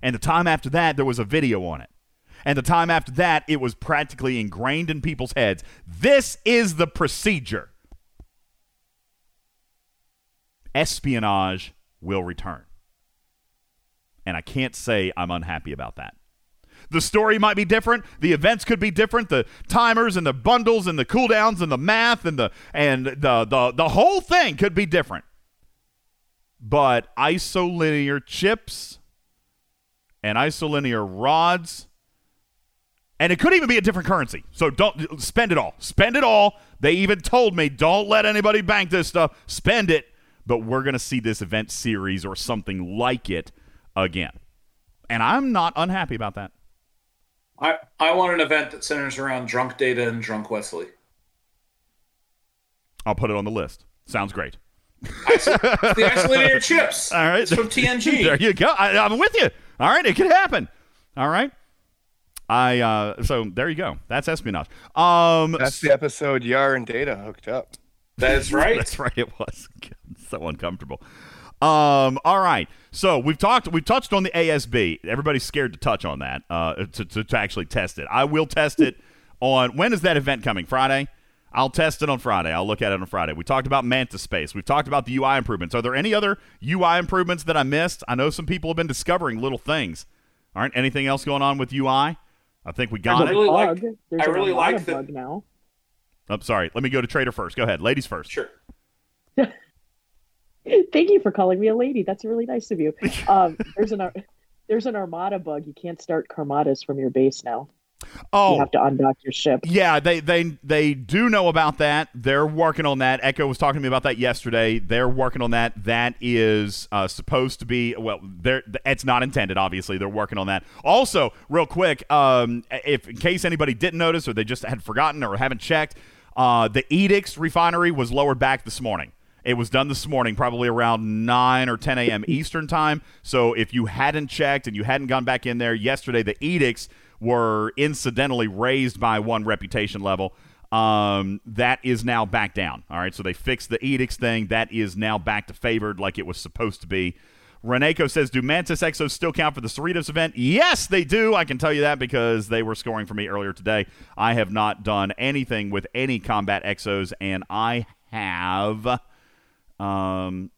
And the time after that, there was a video on it. And the time after that, it was practically ingrained in people's heads. This is the procedure. Espionage will return. And I can't say I'm unhappy about that. The story might be different. The events could be different. The timers and the bundles and the cooldowns and the math and the and the the, the whole thing could be different. But isolinear chips and isolinear rods and it could even be a different currency. So don't spend it all. Spend it all. They even told me don't let anybody bank this stuff. Spend it. But we're going to see this event series or something like it again. And I'm not unhappy about that. I, I want an event that centers around drunk data and drunk Wesley. I'll put it on the list. Sounds great. The isolated chips. All right. It's from TNG. There you go. I, I'm with you. All right. It could happen. All right. I uh so there you go. That's espionage. Um That's the episode Yar and Data hooked up. That's right. That's right. It was so uncomfortable. Um. All right. So we've talked. We've touched on the ASB. Everybody's scared to touch on that. Uh. To, to, to actually test it. I will test it on. When is that event coming? Friday. I'll test it on Friday. I'll look at it on Friday. We talked about Manta Space. We've talked about the UI improvements. Are there any other UI improvements that I missed? I know some people have been discovering little things. Aren't anything else going on with UI? I think we got I it. really like. There's I really like the. bug now. I'm sorry. Let me go to Trader first. Go ahead. Ladies first. Sure. Thank you for calling me a lady. That's really nice of you. Um, there's an there's an Armada bug. You can't start Carmadas from your base now. Oh, You have to undock your ship. Yeah, they they they do know about that. They're working on that. Echo was talking to me about that yesterday. They're working on that. That is uh, supposed to be well. They're, it's not intended. Obviously, they're working on that. Also, real quick, um, if in case anybody didn't notice or they just had forgotten or haven't checked, uh, the Edicts refinery was lowered back this morning. It was done this morning, probably around 9 or 10 a.m. Eastern time. So if you hadn't checked and you hadn't gone back in there yesterday, the edicts were incidentally raised by one reputation level. Um, that is now back down. All right. So they fixed the edicts thing. That is now back to favored like it was supposed to be. Reneko says, Do Mantis Exos still count for the Cerritos event? Yes, they do. I can tell you that because they were scoring for me earlier today. I have not done anything with any combat exos, and I have. Um,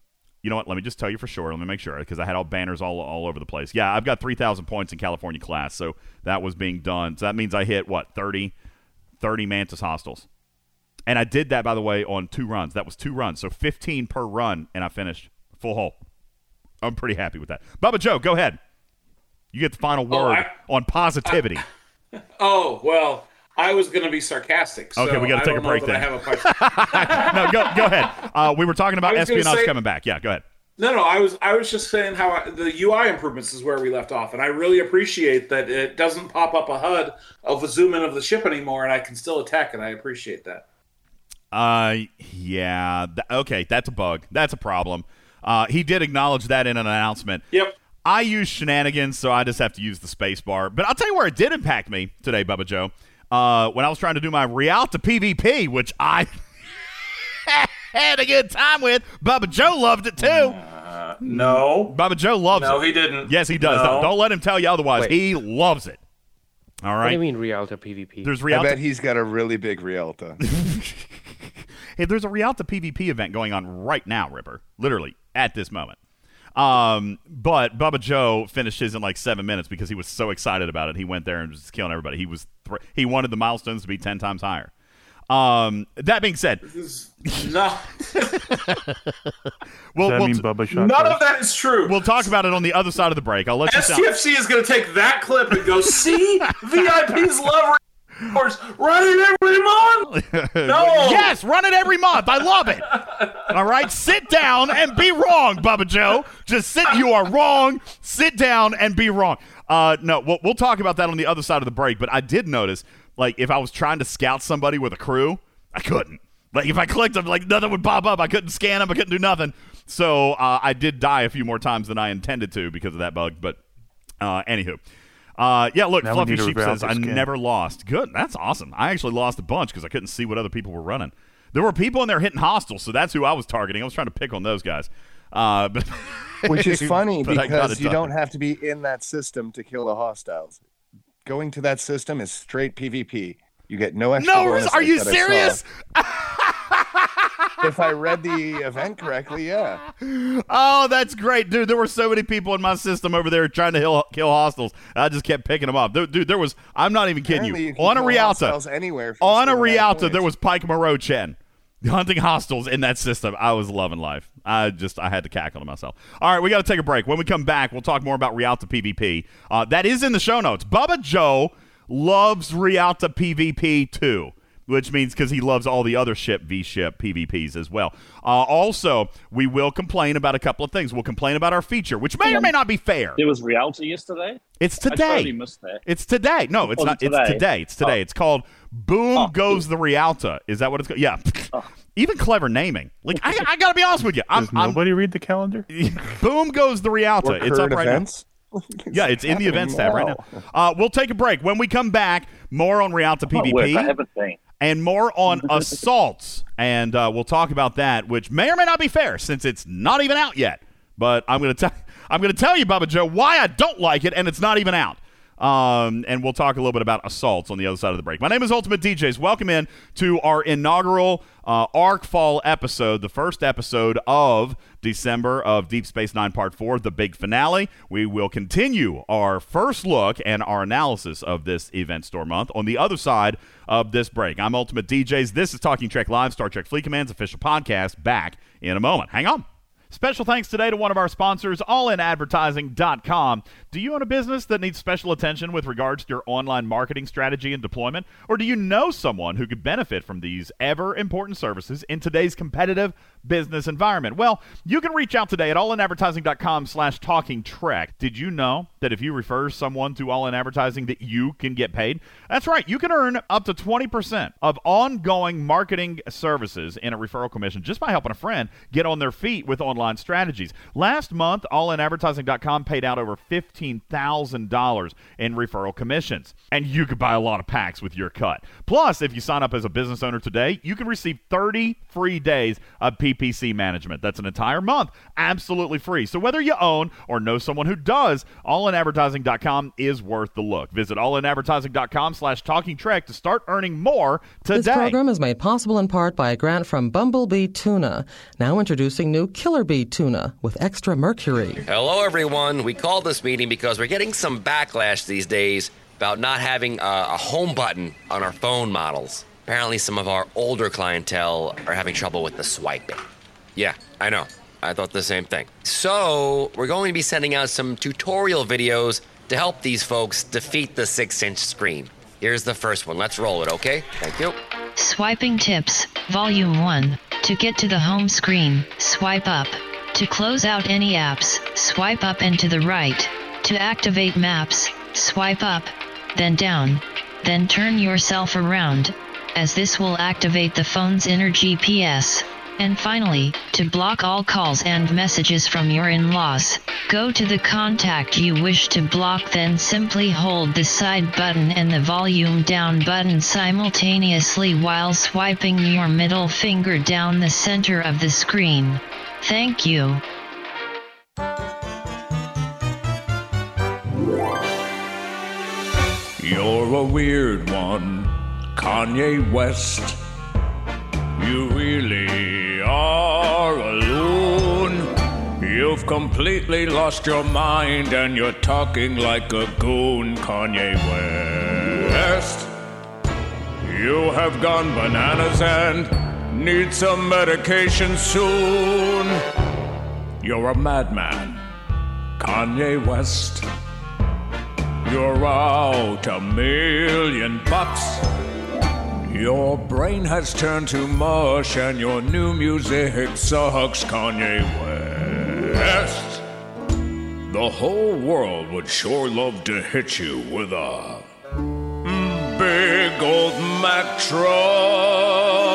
you know what? Let me just tell you for sure. Let me make sure because I had all banners all all over the place. Yeah, I've got 3,000 points in California class, so that was being done. So that means I hit what 30, 30 Mantis hostiles, and I did that by the way on two runs. That was two runs, so 15 per run, and I finished full hole. I'm pretty happy with that. Bubba Joe, go ahead. You get the final Oh, word I- on positivity. Oh well, I was going to be sarcastic. So Okay, we gotta take a break that I then. have a question. no, go go ahead. Uh, we were talking about I was gonna espionage say- coming back. Yeah, go ahead. No, no, I was I was just saying how I, the UI improvements is where we left off, and I really appreciate that it doesn't pop up a HUD of a zoom in of the ship anymore, and I can still attack it. I appreciate that. Uh, yeah. Th- okay, that's a bug. That's a problem. Uh, he did acknowledge that in an announcement. Yep. I use shenanigans, so I just have to use the space bar. But I'll tell you where it did impact me today, Bubba Joe. Uh, when I was trying to do my Rialta PvP, which I had a good time with. Bubba Joe loved it too. Uh, no. Bubba Joe loves No, it. No, he didn't. Yes, he does. No. Don't, don't let him tell you otherwise. Wait. He loves it. All What do you right. mean Rialta PvP? There's I bet he's got a really big Rialta. Hey, there's a Rialta PvP event going on right now, Ripper. Literally at this moment. Um, but Bubba Joe finished his in like seven minutes because he was so excited about it. He went there and was killing everybody. He was thr he wanted the milestones to be ten times higher. Um, that being said, This not, we'll, Does that we'll, mean t- Bubba shot none first? of that is true. we'll talk about it on the other side of the break. I'll let you sound. STFC is going to take that clip and go, see, VIPs love Course, run it every month. No. Yes, run it every month. I love it. All right, sit down and be wrong, Bubba Joe. Just sit. You are wrong. Sit down and be wrong. Uh, no, we'll, we'll talk about that on the other side of the break. But I did notice, like, if I was trying to scout somebody with a crew, I couldn't. Like, if I clicked them, like nothing would pop up. I couldn't scan them. I couldn't do nothing. So uh, I did die a few more times than I intended to because of that bug. But uh, anywho. Uh, yeah, look, Now Fluffy Sheep says, I skin." never lost. Good. That's awesome. I actually lost a bunch because I couldn't see what other people were running. There were people in there hitting hostiles, so that's who I was targeting. I was trying to pick on those guys. Uh, but Which is funny but I got because you don't have to be in that system to kill the hostiles. going to that system is straight PvP. You get no extra. No, are you that I saw. serious? if I read the event correctly, yeah. Oh, that's great, dude. There were so many people in my system over there trying to kill, kill hostiles. I just kept picking them up, dude. dude, There was. I'm not even kidding Apparently you. you on a Rialta, anywhere on a Rialta, there was Pike Moreau Chen hunting hostiles in that system. I was loving life. I just I had to cackle to myself. All right, we got to take a break. When we come back, we'll talk more about Rialta PvP. Uh, that is in the show notes. Bubba Joe loves Rialta PvP too. Which means because he loves all the other ship v ship PvPs as well. Uh, also, we will complain about a couple of things. We'll complain about our feature, which may or may not be fair. It was Rialta yesterday. It's I today. totally missed that. It's today. No, it's not. it's It's today. today. It's today. Oh. It's called Boom Oh, Goes the Rialta. Is that what it's called? Yeah. Oh. Even clever naming. Like I, I gotta be honest with you. I'm, Does nobody read the calendar? Boom Goes the Rialta. It's up current right events. now. Yeah, it's in the events tab right now. now. Uh, we'll take a break. When we come back, more on Rialta Oh, work. I PvP haven't been. And more on assaults. And uh, we'll talk about that, which may or may not be fair since it's not even out yet. But I'm gonna tell I'm gonna tell you, Bubba Joe, why I don't like it, and it's not even out. Um, and we'll talk a little bit about assaults on the other side of the break. My name is Ultimate DJs. Welcome in to our inaugural uh, Arc Fall episode, the first episode of December of Deep Space Nine Part 4, the big finale. We will continue our first look and our analysis of this event store month on the other side of this break. I'm Ultimate DJs. This is Talking Trek Live, Star Trek Fleet Command's official podcast. Back in a moment. Hang on. Special thanks today to one of our sponsors, allinadvertising.com. Do you own a business that needs special attention with regards to your online marketing strategy and deployment? Or do you know someone who could benefit from these ever important services in today's competitive business environment? Well, you can reach out today at allinadvertising.com slash talking trek. Did you know that if you refer someone to All In Advertising that you can get paid? That's right. You can earn up to 20% of ongoing marketing services in a referral commission just by helping a friend get on their feet with online strategies. Last month, allinadvertising.com paid out over $15,000 in referral commissions. And you could buy a lot of packs with your cut. Plus, if you sign up as a business owner today, you can receive 30 free days of PPC management. That's an entire month, absolutely free. So whether you own or know someone who does, allinadvertising.com is worth the look. Visit allinadvertising.com slash talking trek to start earning more today. This program is made possible in part by a grant from Bumblebee Tuna. Now introducing new Killer Bee Tuna with extra mercury. Hello, everyone. We called this meeting because we're getting some backlash these days about not having a, a home button on our phone models. Apparently, some of our older clientele are having trouble with the swiping. Yeah, I know. I thought the same thing. So, we're going to be sending out some tutorial videos to help these folks defeat the 6 inch screen. Here's the first one. Let's roll it, okay? Thank you. Swiping Tips, Volume 1. To get to the home screen, swipe up. To close out any apps, swipe up and to the right. To activate maps, swipe up, then down. Then turn yourself around, as this will activate the phone's inner GPS. And finally, to block all calls and messages from your in laws, go to the contact you wish to block, then simply hold the side button and the volume down button simultaneously while swiping your middle finger down the center of the screen. Thank you. You're a weird one, Kanye West. You really are alone. You've completely lost your mind and you're talking like a goon, Kanye West. You have gone bananas and need some medication soon. You're a madman, Kanye West. You're out a million bucks. Your brain has turned to mush and your new music sucks, Kanye West. The whole world would sure love to hit you with a big old Mack truck.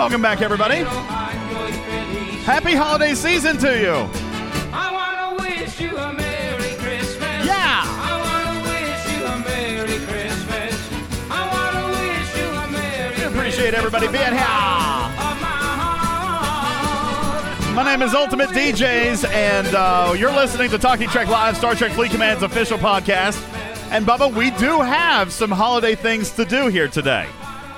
Welcome back, everybody. Happy holiday season to you. I want to wish you a Merry Christmas. Yeah. I want to wish you a Merry Christmas. I want to wish you a Merry Appreciate everybody being here. My name is Ultimate DJs, and uh, you're listening to Talking Trek Live, Star Trek Fleet Command's official podcast. And Bubba, we do have some holiday things to do here today.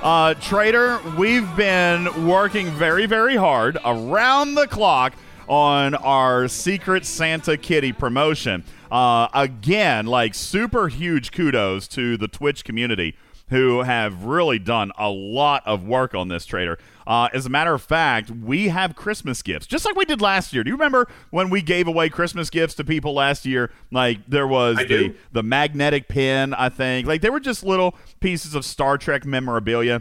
Uh, Trader, we've been working very, very hard around the clock on our Secret Santa Kitty promotion. Uh, again, like super huge kudos to the Twitch community who have really done a lot of work on this trader. Uh, as a matter of fact, we have Christmas gifts, just like we did last year. Do you remember when we gave away Christmas gifts to people last year? Like there was I the do. the magnetic pin, I think. Like they were just little pieces of Star Trek memorabilia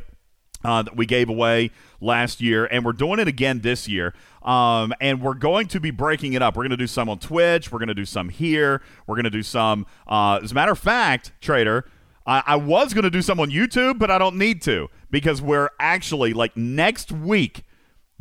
uh, that we gave away last year, and we're doing it again this year. Um, and we're going to be breaking it up. We're going to do some on Twitch. We're going to do some here. We're going to do some. Uh, as a matter of fact, Trader, I, I was going to do some on YouTube, but I don't need to because we're actually like next week.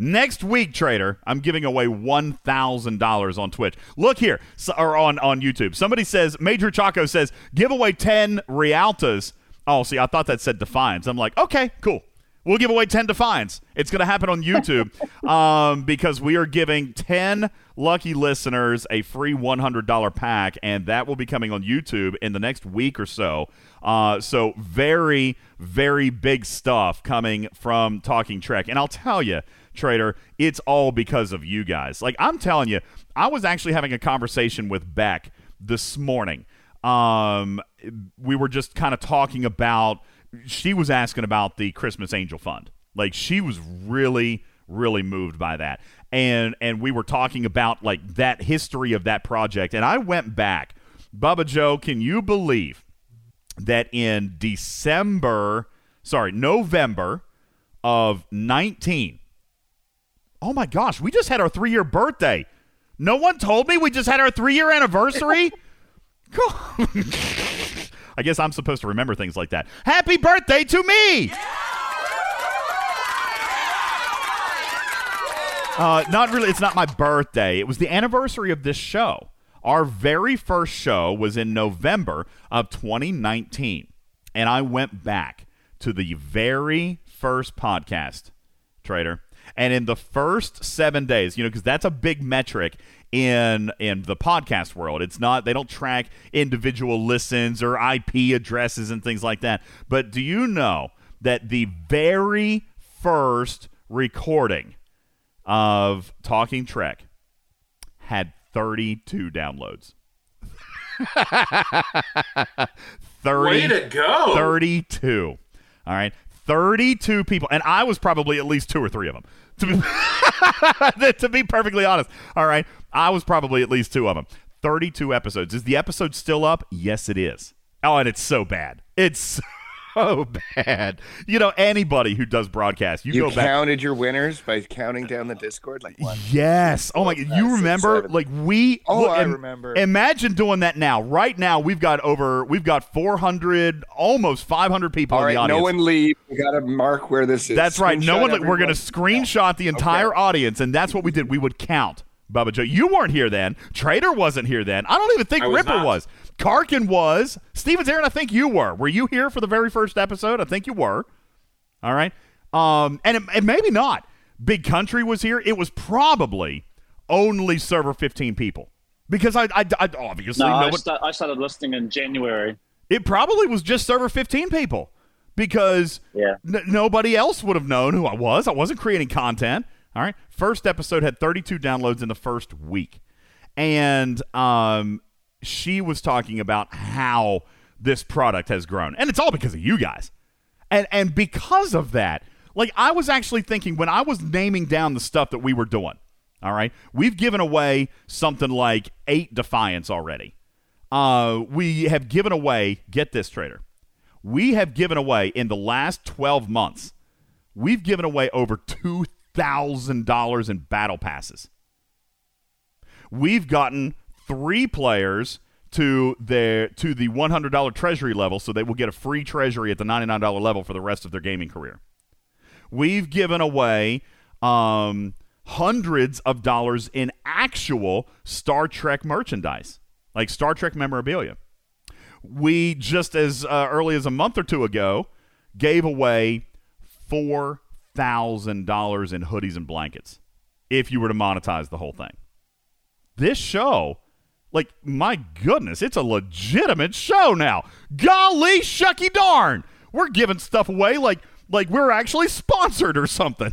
Next week, Trader, I'm giving away one thousand dollars on Twitch. Look here, so, or on on YouTube. Somebody says Major Chaco says give away ten Realtas. Oh, see, I thought that said Defiance. I'm like, okay, cool. We'll give away 10 Defiance. It's going to happen on YouTube um, because we are giving 10 lucky listeners a free $100 pack, and that will be coming on YouTube in the next week or so. Uh, so, very, very big stuff coming from Talking Trek. And I'll tell you, Trader, it's all because of you guys. Like, I'm telling you, I was actually having a conversation with Beck this morning. Um, we were just kind of talking about she was asking about the Christmas Angel Fund. Like she was really really moved by that. And and we were talking about like that history of that project and I went back. Bubba Joe, can you believe that in December, sorry, November of 19 Oh my gosh, we just had our 3-year birthday. No one told me we just had our 3-year anniversary? I guess I'm supposed to remember things like that. Happy birthday to me! Uh, not really. It's not my birthday. It was the anniversary of this show. Our very first show was in November of 2019. And I went back to the very first podcast, Trader. And in the first seven days, you know, because that's a big metric in in the podcast world. It's not they don't track individual listens or IP addresses and things like that. But do you know that the very first recording of Talking Trek had 32 downloads. 30, Way to go. 32. All right. 32 people. And I was probably at least two or three of them. To be, to be perfectly honest. All right. I was probably at least two of them. 32 episodes. Is the episode still up? Yes, it is. Oh, and it's so bad. It's so bad. You know, anybody who does broadcast, you, You, go back. counted your winners by counting down the Discord, like one. Yes. Oh my god. You remember like we Oh, look, I im- remember. Imagine doing that now. Right now we've got over we've got 400 almost 500 people All in the right, audience. no one leave. We got to mark where this is. That's right. No one. We're going to screenshot the entire audience, and that's what we did. We would count. Bubba Joe, you weren't here then. Trader wasn't here then. I don't even think was Ripper not. was. Karkin was. Stevens Aaron, I think you were. Were you here for the very first episode? I think you were. All right. Um, and, it, and maybe not. Big Country was here. It was probably only server 15 people because I, I, I obviously No, I, sta- I started listening in January. it probably was just server 15 people because Yeah. n- nobody else would have known who I was. I wasn't creating content. All right. First episode had 32 downloads in the first week. And um, she was talking about how this product has grown. And it's all because of you guys. And and because of that, like I was actually thinking when I was naming down the stuff that we were doing. All right. We've given away something like 8 defiance already. Uh, we have given away, get this trader. We have given away in the last 12 months, we've given away over $2,000 in battle passes. we've gotten three players to their to the $100 treasury level so they will get a free treasury at the $99 level for the rest of their gaming career. We've given away um, hundreds of dollars in actual Star Trek merchandise, like Star Trek memorabilia. We just as uh, early as a month or two ago gave away four thousand dollars in hoodies and blankets if you were to monetize the whole thing. This show, like my goodness, it's a legitimate show now. Golly shucky darn, we're giving stuff away like like we're actually sponsored or something,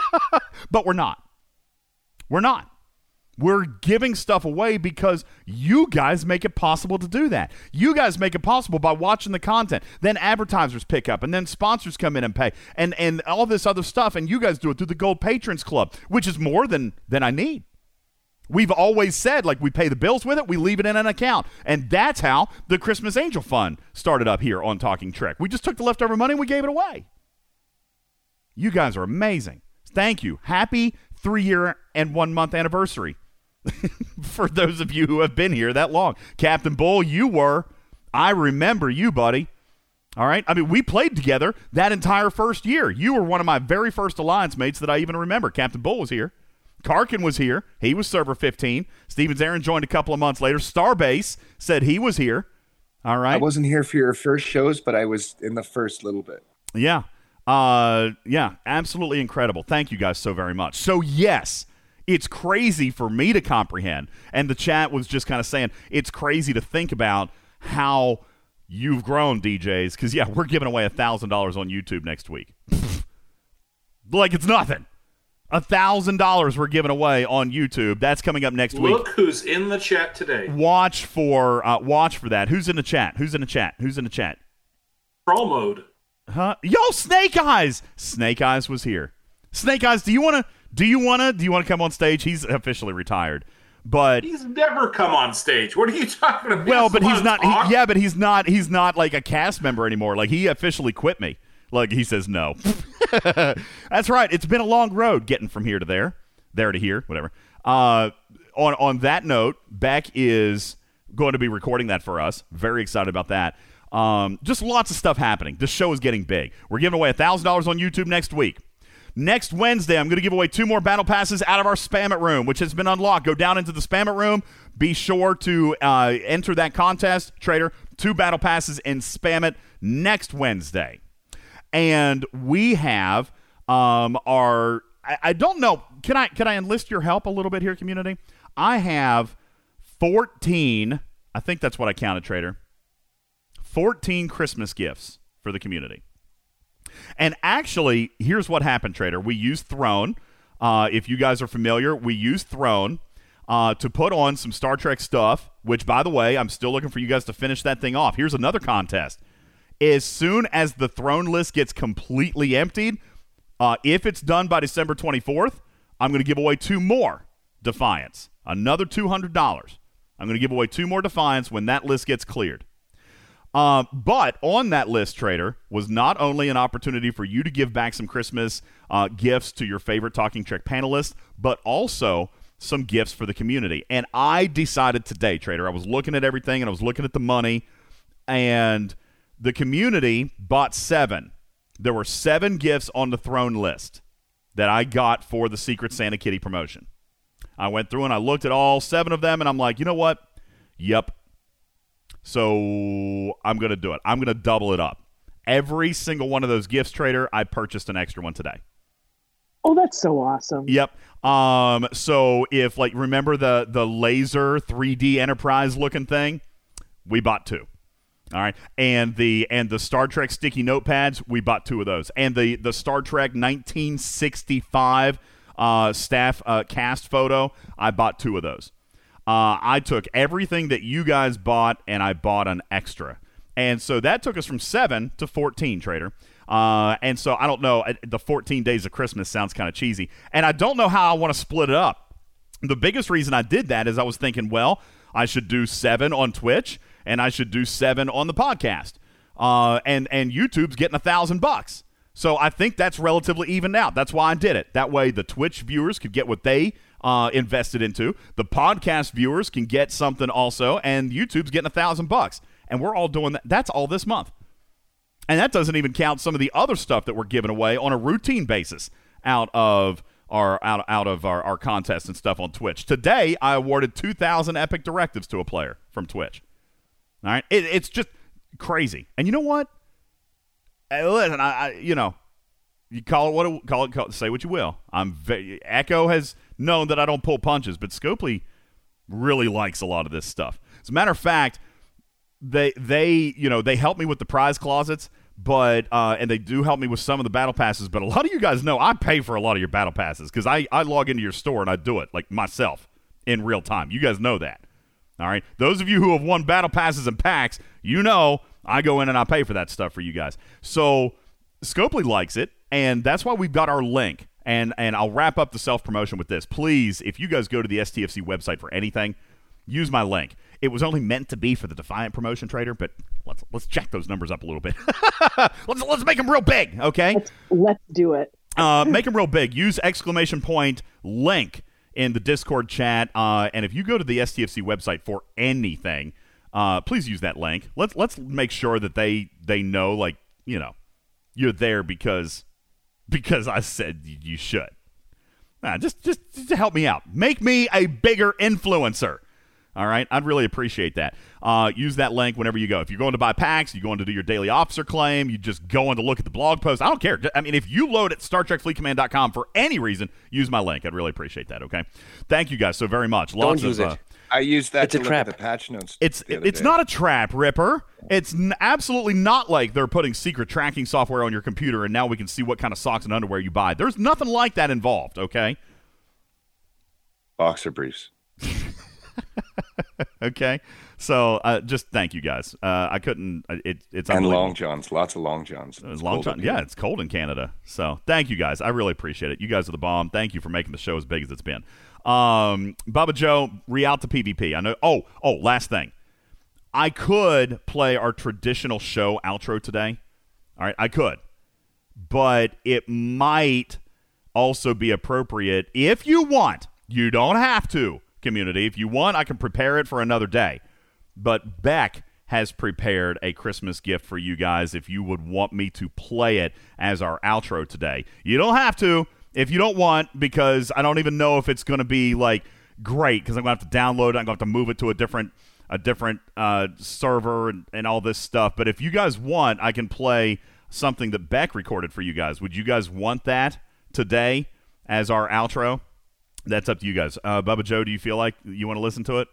but we're not. We're not. We're giving stuff away because you guys make it possible to do that. You guys make it possible by watching the content. Then advertisers pick up and then sponsors come in and pay and and all this other stuff and you guys do it through the Gold Patrons Club, which is more than than I need. We've always said like we pay the bills with it, we leave it in an account. And that's how the Christmas Angel Fund started up here on Talking Trek. We just took the leftover money and we gave it away. You guys are amazing. Thank you. Happy 3-year and 1 month anniversary for those of you who have been here that long. Captain Bull, you were. I remember you, buddy. All right. I mean, we played together that entire first year. You were one of my very first alliance mates that I even remember. Captain Bull was here. Karkin was here. He was server 15. Stevens Aaron joined a couple of months later. Starbase said he was here. All right. I wasn't here for your first shows, but I was in the first little bit. Yeah. Uh yeah, absolutely incredible. Thank you guys so very much. So yes, it's crazy for me to comprehend. And the chat was just kind of saying it's crazy to think about how you've grown, DJs. Because yeah, we're giving away a thousand dollars on YouTube next week. like it's nothing. A thousand dollars we're giving away on YouTube. That's coming up next week. Look who's in the chat today. Watch for uh, watch for that. Who's in the chat? Who's in the chat? Who's in the chat? Troll mode. Huh? Yo, Snake Eyes. Snake Eyes was here. Snake Eyes, do you want to? Do you want to? Do you want to come on stage? He's officially retired, but He's never come on stage. What are you talking about? well, but he's not. wanna. He, yeah, but he's not. He's not like a cast member anymore. Like he officially quit me. Like he says no. That's right. It's been a long road getting from here to there, there to here, whatever. Uh, on on that note, Beck is going to be recording that for us. Very excited about that. Um, just lots of stuff happening. This show is getting big. We're giving away thousand dollars on YouTube next week. Next Wednesday, I'm going to give away two more battle passes out of our Spam It room, which has been unlocked. Go down into the Spam It room. Be sure to uh, enter that contest, Trader. Two battle passes and spam it next Wednesday. And we have um, our. I, I don't know. Can I can I enlist your help a little bit here, community? I have 14. I think that's what I counted, Trader. 14 Christmas gifts for the community. And actually, here's what happened, Trader. We used Throne. Uh, if you guys are familiar, we used Throne uh, to put on some Star Trek stuff, which, by the way, I'm still looking for you guys to finish that thing off. Here's another contest. As soon as the Throne list gets completely emptied, uh, if it's done by December 24th, I'm going to give away two more Defiance, another $200. I'm going to give away two more Defiance when that list gets cleared. Um, but on that list, Trader, was not only an opportunity for you to give back some Christmas uh, gifts to your favorite Talking Trek panelists, but also some gifts for the community. And I decided today, Trader, I was looking at everything and I was looking at the money, and the community bought seven. There were seven gifts on the throne list that I got for the Secret Santa Kitty promotion. I went through and I looked at all seven of them, and I'm like, you know what? Yep, so I'm going to do it. I'm going to double it up. Every single one of those gifts, Trader, I purchased an extra one today. Oh, that's so awesome. Yep. Um, so if like remember the the laser 3D Enterprise looking thing, we bought two. All right, and the and the Star Trek sticky notepads, we bought two of those, and the the Star Trek 1965 uh, staff uh, cast photo, I bought two of those. Uh, I took everything that you guys bought and I bought an extra. And so that took us from seven to 14, Trader. Uh, and so I don't know. uh, The 14 days of Christmas sounds kind of cheesy. And I don't know how I want to split it up. The biggest reason I did that is I was thinking, well, I should do seven on Twitch and I should do seven on the podcast. Uh, and, and YouTube's getting a thousand bucks. So I think that's relatively evened out. That's why I did it. That way the Twitch viewers could get what they uh, invested into. The podcast viewers can get something also, and YouTube's getting a thousand bucks, and we're all doing that. That's all this month, and that doesn't even count some of the other stuff that we're giving away on a routine basis out of our out out of our, our contests and stuff on Twitch. Today, I awarded two thousand epic directives to a player from Twitch. All right, it, it's just crazy, and you know what? Hey, listen, I, I you know you call it what it, call it call, say what you will. I'm ve- Echo has known that I don't pull punches, but Scopely really likes a lot of this stuff. As a matter of fact, they they you know they help me with the prize closets, but uh, and they do help me with some of the battle passes. But a lot of you guys know I pay for a lot of your battle passes because I I log into your store and I do it like myself in real time. You guys know that. All right, those of you who have won battle passes and packs, you know I go in and I pay for that stuff for you guys. So Scopely likes it, and that's why we've got our link. And and I'll wrap up the self promotion with this. Please, if you guys go to the STFC website for anything, use my link. It was only meant to be for the Defiant promotion trader, but let's let's jack those numbers up a little bit. let's let's make them real big, okay? Let's, let's do it. uh, make them real big. Use exclamation point link in the Discord chat. Uh, and if you go to the STFC website for anything, uh, please use that link. Let's let's make sure that they they know like you know you're there because because I said you should. Nah, just, just just to help me out. Make me a bigger influencer. All right, I'd really appreciate that. Uh, use that link whenever you go. If you're going to buy packs, you're going to do your daily officer claim, you just going to look at the blog post. I don't care. I mean, if you load at StarTrekFleetCommand.com for any reason, use my link. I'd really appreciate that. Okay, thank you guys so very much. Lots Don't use of, it. uh, I used that It's to a look trap. at the patch notes. it's it's day. not a trap, Ripper. It's n- absolutely not like they're putting secret tracking software on your computer and now we can see what kind of socks and underwear you buy. There's nothing like that involved. Okay. boxer briefs. Okay. So uh, just thank you guys. Uh, I couldn't. uh, It, it's And long johns, lots of long johns. It's It's long up Yeah, it's cold in Canada. So thank you guys. I really appreciate it. You guys are the bomb. Thank you for making the show as big as it's been. Um, Bubba Joe, re-out to PvP. I know. Oh, oh, last thing. I could play our traditional show outro today. All right, I could, but it might also be appropriate if you want. You don't have to, community. If you want, I can prepare it for another day. But Beck has prepared a Christmas gift for you guys if you would want me to play it as our outro today. You don't have to if you don't want, because I don't even know if it's going to be like great because I'm going to have to download it. I'm going to have to move it to a different a different uh, server and, and all this stuff. But if you guys want, I can play something that Beck recorded for you guys. Would you guys want that today as our outro? That's up to you guys. Uh, Bubba Joe, do you feel like you want to listen to it?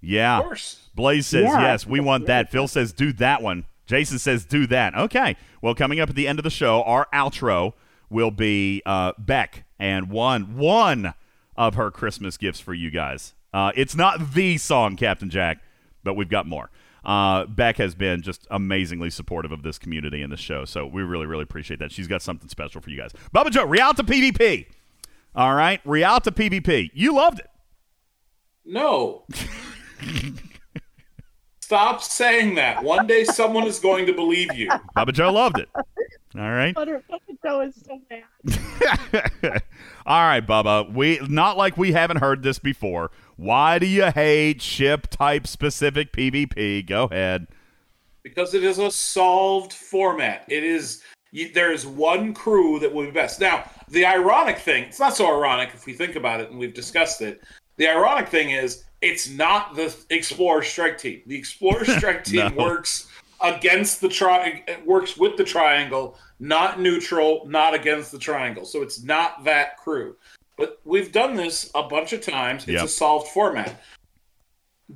Yeah. Of course. Blaze says Yeah. yes, we want that. Phil says do that one. Jason says do that. Okay. Well, coming up at the end of the show, our outro will be uh, Beck and one one of her Christmas gifts for you guys. Uh, it's not the song, Captain Jack, but we've got more. Uh, Beck has been just amazingly supportive of this community and this show, so we really, really appreciate that. She's got something special for you guys. Bubba Joe, Real to PvP. All right, Real to PvP. You loved it. No. Stop saying that. One day someone is going to believe you. Bubba Joe loved it. All right. Butter Joe is so mad. All right, Bubba. We not like we haven't heard this before. Why do you hate ship type specific PvP? Go ahead. because it is a solved format. It is you, there is one crew that will be best. Now, the ironic thing, it's not so ironic if we think about it and we've discussed it. The ironic thing is it's not the Explorer Strike Team. The Explorer Strike Team No. works against the tri it works with the triangle, not neutral, not against the triangle. So it's not that crew. But we've done this a bunch of times. It's Yep. a solved format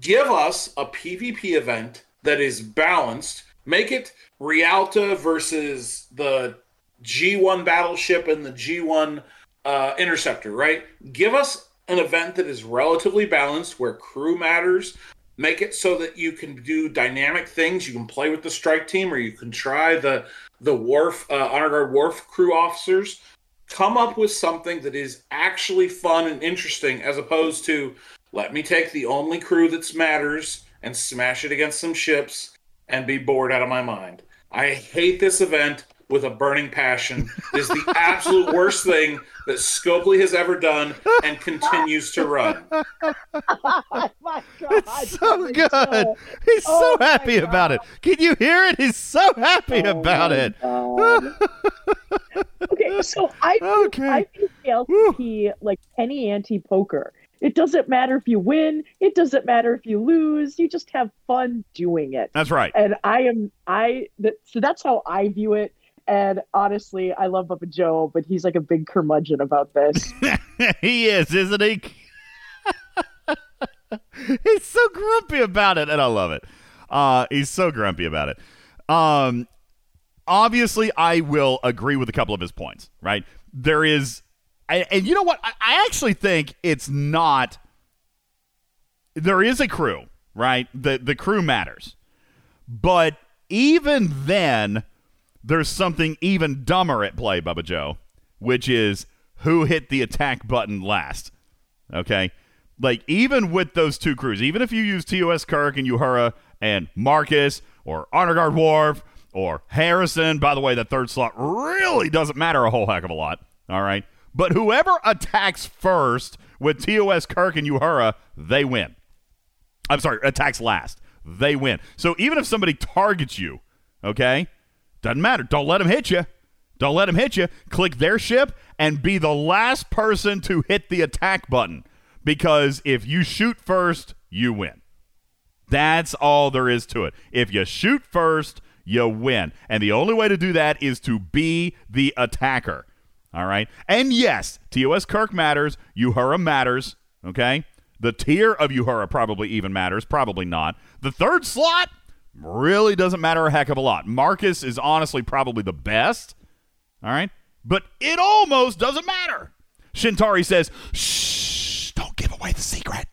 give us a PvP event that is balanced. Make it Realta versus the G1 battleship and the G1 uh, interceptor, right? Give us an event that is relatively balanced where crew matters. Make it so that you can do dynamic things. You can play with the strike team, or you can try the the Worf uh, honor guard Worf crew officers. Come up with something that is actually fun and interesting, as opposed to let me take the only crew that matters and smash it against some ships and be bored out of my mind. I hate this event with a burning passion. It is the absolute worst thing that Scopely has ever done and continues to run. oh my God. It's so good. Joe. He's Oh so my happy about it. Can you hear it? He's so happy Oh about it. okay, so I view, I view the LCP like any anti poker. It doesn't matter if you win. It doesn't matter if you lose. You just have fun doing it. That's right. And I am I that so that's how I view it. And honestly, I love Bubba Joe, but he's like a big curmudgeon about this. he is, isn't he? he's so grumpy about it, and I love it. Uh, he's so grumpy about it. Um, obviously, I will agree with a couple of his points. Right? There is, and, and you know what? I, I actually think it's not. There is a crew, right? The the crew matters, but even then, there's something even dumber at play, Bubba Joe, which is who hit the attack button last. Okay? Like, even with those two crews, even if you use TOS Kirk and Uhura and Marcus or Honorguard Worf or Harrison, by the way, the third slot really doesn't matter a whole heck of a lot. All right? But whoever attacks first with TOS Kirk and Uhura, they win. I'm sorry, attacks last. They win. So even if somebody targets you, okay, doesn't matter. Don't let them hit you. Don't let them hit you. Click their ship and be the last person to hit the attack button. Because if you shoot first, you win. That's all there is to it. If you shoot first, you win. And the only way to do that is to be the attacker. All right? And yes, TOS Kirk matters. Uhura matters. Okay? The tier of Uhura probably even matters. Probably not. The third slot really doesn't matter a heck of a lot. Marcus is honestly probably the best. All right? But it almost doesn't matter. Shintari says, shh, don't give away the secret.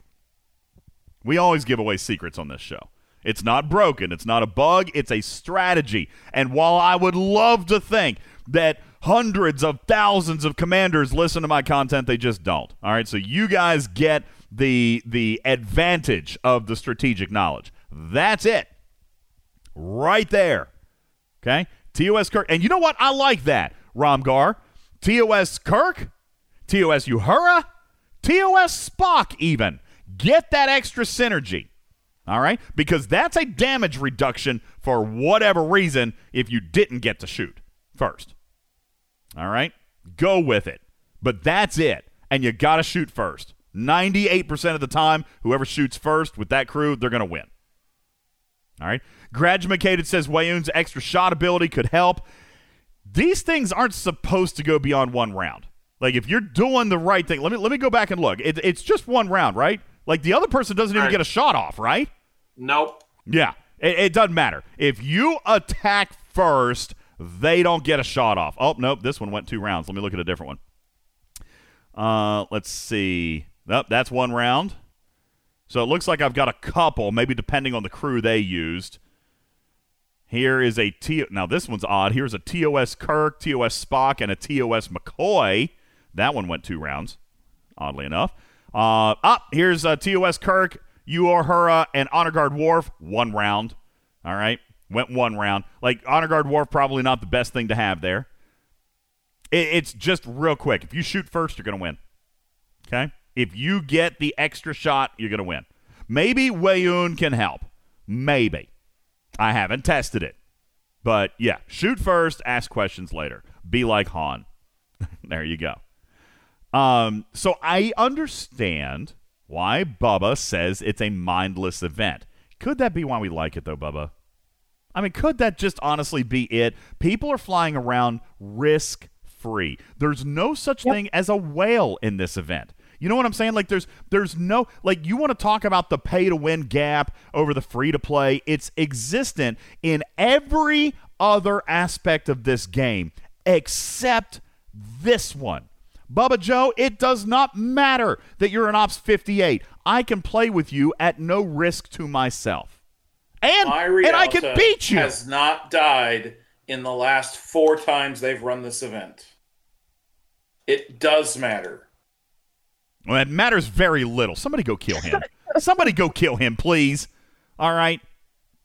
We always give away secrets on this show. It's not broken, it's not a bug, it's a strategy. And while I would love to think that hundreds of thousands of commanders listen to my content, they just don't. All right, so you guys get the the advantage of the strategic knowledge. That's it. Right there. Okay? TOS Kirk. And you know what? I like that, Ramgar. TOS Kirk, TOS Uhura, TOS Spock, even. Get that extra synergy. All right? Because that's a damage reduction for whatever reason if you didn't get to shoot first. All right? Go with it. But that's it. And you got to shoot first. 98% of the time, whoever shoots first with that crew, they're going to win. All right? Gradumacated says Weyoun's extra shot ability could help. These things aren't supposed to go beyond one round. Like if you're doing the right thing, let me let me go back and look. It, it's just one round, right? Like the other person doesn't even Right. get a shot off, right? Nope. Yeah, it, it doesn't matter. If you attack first, they don't get a shot off. Oh nope, this one went two rounds. Let me look at a different one. Uh, let's see. Nope, that's one round. So it looks like I've got a couple, maybe depending on the crew they used. Here is a T. Now this one's odd. Here's a TOS Kirk, TOS Spock, and a TOS McCoy. That one went two rounds, oddly enough. Uh, up here's a TOS Kirk, Uhura, and Honor Guard Worf. One round. All right, went one round. Like Honor Guard Worf, probably not the best thing to have there. It, it's just real quick. If you shoot first, you're gonna win. Okay. If you get the extra shot, you're going to win. Maybe Weyoun can help. Maybe. I haven't tested it. But yeah, shoot first, ask questions later. Be like Han. there you go. Um, so I understand why Bubba says it's a mindless event. Could that be why we like it though, Bubba? I mean, could that just honestly be it? People are flying around risk free. There's no such thing as a whale in this event. You know what I'm saying? Like there's there's no like you want to talk about the pay to win gap over the free to play. It's existent in every other aspect of this game except this one. Bubba Joe, it does not matter that you're an Ops 58. I can play with you at no risk to myself. And My and I can beat you. Has not died in the last four times they've run this event. It does matter. Well, it matters very little. Somebody go kill him. Somebody go kill him, please. All right.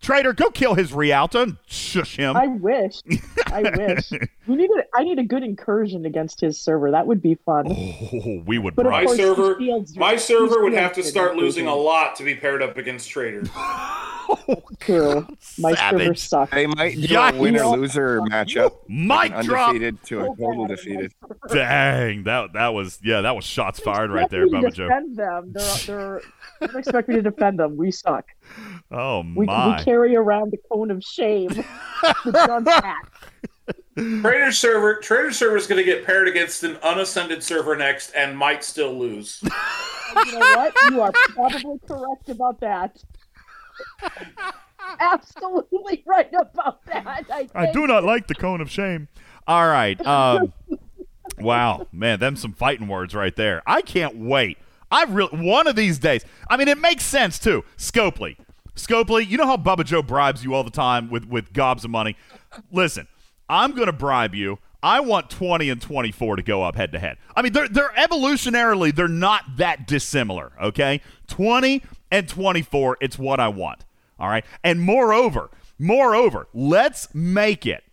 Trader, go kill his Rialto and shush him. I wish. I wish. We need a, I need a good incursion against his server. That would be fun. Oh, we would But bribe. My server, he shields you. my He server would have to start losing a lot to be paired up against Trader. Oh, True. My server Savage. sucks. They might do Yikes. a winner loser matchup. Mic an drop. undefeated to a oh, total defeated. Dang, that that was yeah, that was shots fired right there, Expect me Bubba to Joe. defend them. They're, they're, don't expect me to defend them. We suck. Oh We, my! we carry around the cone of shame. with John's hat. Trader server, Trader server is going to get paired against an unascended server next, and might still lose. you know what? You are probably correct about that. Absolutely right about that. I, I do not like the cone of shame. All right. Um, wow, man, them some fighting words right there. I can't wait. I really one of these days. I mean, it makes sense too. Scopely, Scopely. You know how Bubba Joe bribes you all the time with with gobs of money. Listen, I'm going to bribe you. I want 20 and 24 to go up head to head. I mean, they're they're evolutionarily they're not that dissimilar. Okay, 20 and 24. It's what I want. All right, and moreover, moreover, let's make it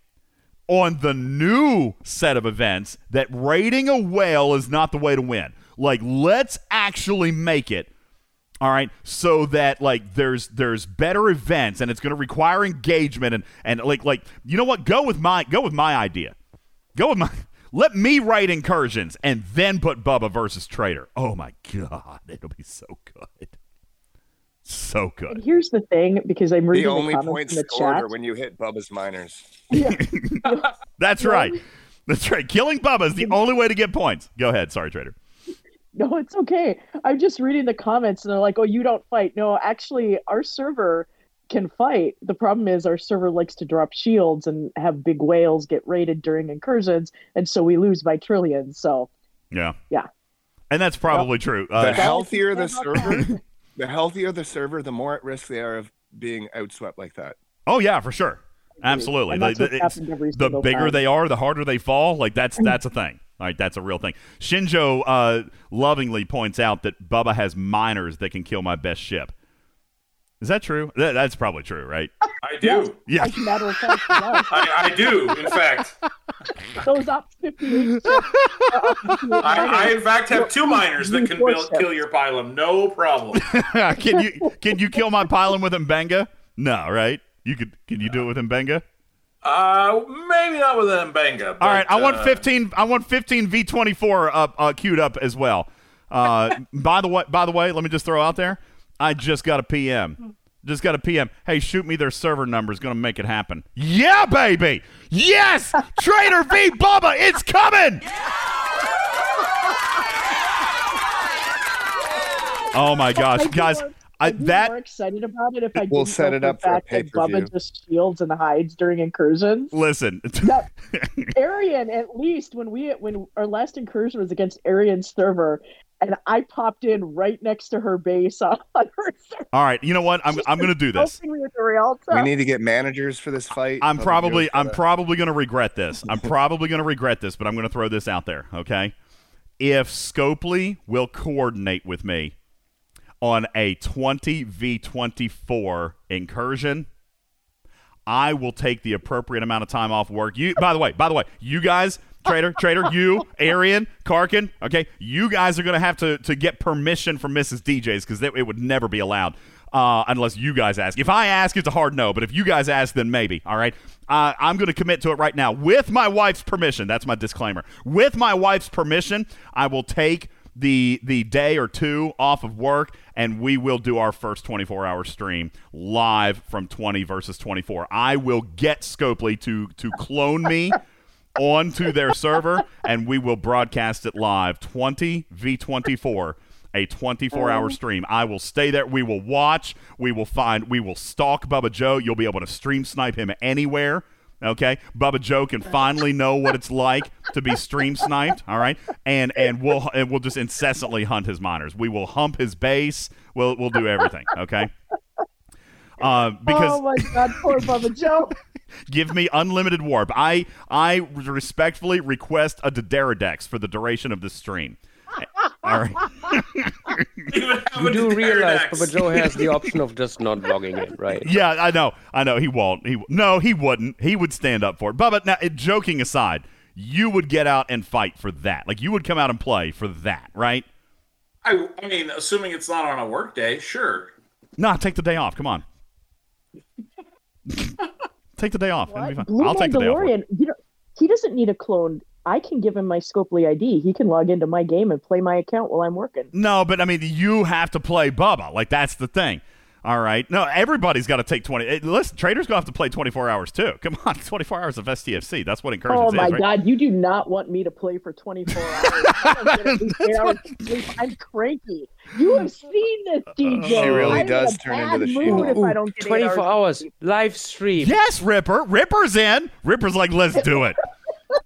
on the new set of events that raiding a whale is not the way to win. Like, let's actually make it. All right, so that like there's there's better events and it's going to require engagement and and like like you know what? Go with my go with my idea. Go with my. Let me write incursions and then put Bubba versus Trader. Oh my god, it'll be so good, so good. And here's the thing, because I'm The reading the, only comments points in the scored chat. when you hit Bubba's minors. That's right. That's right. Killing Bubba is the only way to get points. Go ahead. Sorry, Trader. No, it's okay. I'm just reading the comments and they're like, oh, you don't fight. No, actually, our server can fight. The problem is our server likes to drop shields and have big whales get raided during incursions. And so we lose by trillions. So, Yeah. yeah. And that's probably true. The Uh, healthier the server, the healthier the server, the more at risk they are of being outswept like that. Oh yeah, for sure. Absolutely. And The- the- it's- happened every the bigger time. they are, the harder they fall. Like that's that's a thing. All right, that's a real thing. Shinjo uh, lovingly points out that Bubba has miners that can kill my best ship. Is that true? That, that's probably true, right? I do. Yeah. As a matter of fact, yes. I, I do. In fact, those up 58 ships are up 58 I, I in fact have two miners that can build, kill your pylum. No problem. can you can you kill my pylon with Mbenga? No, right? You could. Can you do it with Mbenga? Uh, maybe not with an Mbenga. All right, I want uh, 15. I want 15 V24 up uh, queued up as well. Uh, by the way, by the way, let me just throw out there. I just got a PM. Just got a PM. Hey, shoot me their server number. Is going to make it happen. Yeah, baby. Yes, Trader V Bubba, it's coming. Oh my gosh, guys, I'd be that more excited about it if I We'll didn't set it up for a fact that. Bubba just shields and hides during incursions. listen. That Arian, at least when we when our last incursion was against Arian's server, and I popped in right next to her base on her server. All right, you know what? I'm I'm going to do this. helping me with the Rialto. We need to get managers for this fight. I'm probably I'm gotta- probably going to regret this. I'm probably going to regret this, but I'm going to throw this out there, okay? If Scopely will coordinate with me on a 20 v 24 incursion, I will take the appropriate amount of time off work. You by the way, by the way, you guys Trader, Trader, you, Arian, Karkin, okay, you guys are going to have to to get permission from Mrs. DJs because it would never be allowed uh, unless you guys ask. If I ask, it's a hard no, but if you guys ask, then maybe. All right, uh, I'm going to commit to it right now with my wife's permission. That's my disclaimer. With my wife's permission, I will take the the day or two off of work and we will do our first 24 hour stream live from 20 versus 24 i will get scopely to to clone me onto their server and we will broadcast it live. 20 v24 a 24 hour stream. I will stay there. We will watch. We will find we will stalk bubba joe. You'll be able to stream snipe him anywhere Okay, Bubba Joe can finally know what it's like to be stream sniped. All right, and and we'll and we'll just incessantly hunt his miners. We will hump his base. We'll we'll do everything. Okay, uh, because oh my god, poor Bubba Joe. give me unlimited warp. I I respectfully request a D'Deridex for the duration of this stream. All right. You do realize Papa Joe has the option of just not logging in, right? Yeah, I know. I know. He won't. He no, he wouldn't. He would stand up for it. Bubba, now, joking aside, you would get out and fight for that. Like you would come out and play for that, right? I, I mean, assuming it's not on a work day, sure. Nah, take the day off. Come on. take the day off. Be fine. Blue I'll take the day off. Mandalorian, you know, he doesn't need a clone. I can give him my Scopely ID. He can log into my game and play my account while I'm working. No, but I mean, you have to play Bubba. Like that's the thing. All right. No, everybody's got to take twenty. eh, Listen, traders gonna have to play twenty four hours too. Come on, twenty four hours of STFC. That's what encourages. Oh my is, right? God! You do not want me to play for 24 hours. I don't get eight hours what... sleep. I'm cranky. You have seen this, DJ. She really I'm does in a turn into the mood She-Hulk. if I don't get 24 hours. hours live stream. Yes, Ripper. Ripper's in. Ripper's like, let's do it.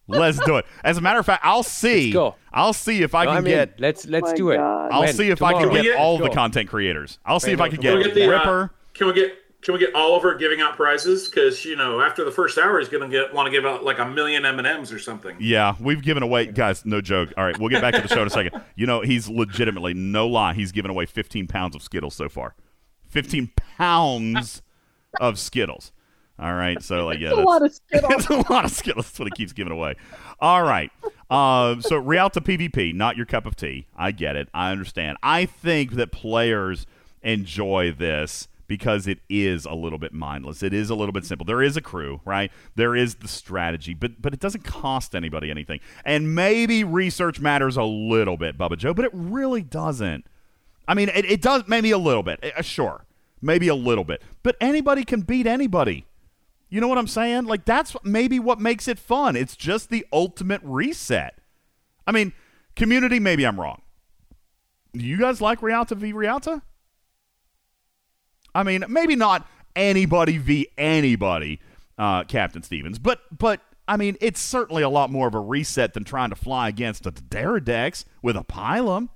Let's do it. As a matter of fact, I'll see. go. I'll see if I No, can I'm in. get. Let's let's do it. God. I'll When? see if I can get Let's all the content creators. I'll see if Right, I can no, get Can we get the uh, Ripper. can we get can we get Oliver giving out prizes? Because you know, after the first hour, he's gonna get want to give out like a million M and M's or something. Yeah, we've given away, guys. No joke. All right, we'll get back to the show in a second. You know, he's legitimately, no lie, he's given away 15 pounds of Skittles so far. 15 pounds of Skittles. All right, so like, yeah, That's a lot of Skittles. it's a lot of Skittles. That's what he keeps giving away. All right, uh, so Rialto PvP, not your cup of tea. I get it. I understand. I think that players enjoy this because it is a little bit mindless. It is a little bit simple. There is a crew, right? There is the strategy, but but it doesn't cost anybody anything. And maybe research matters a little bit, Bubba Joe, but it really doesn't. I mean, it, it does maybe a little bit. Uh, sure, maybe a little bit, but anybody can beat anybody. You know what I'm saying? Like that's maybe what makes it fun. It's just the ultimate reset. I mean, community. Maybe I'm wrong. Do you guys like Realta v Realta? I mean, maybe not anybody v anybody, uh, Captain Stevens, but but I mean, it's certainly a lot more of a reset than trying to fly against a Daradex with a Pylum.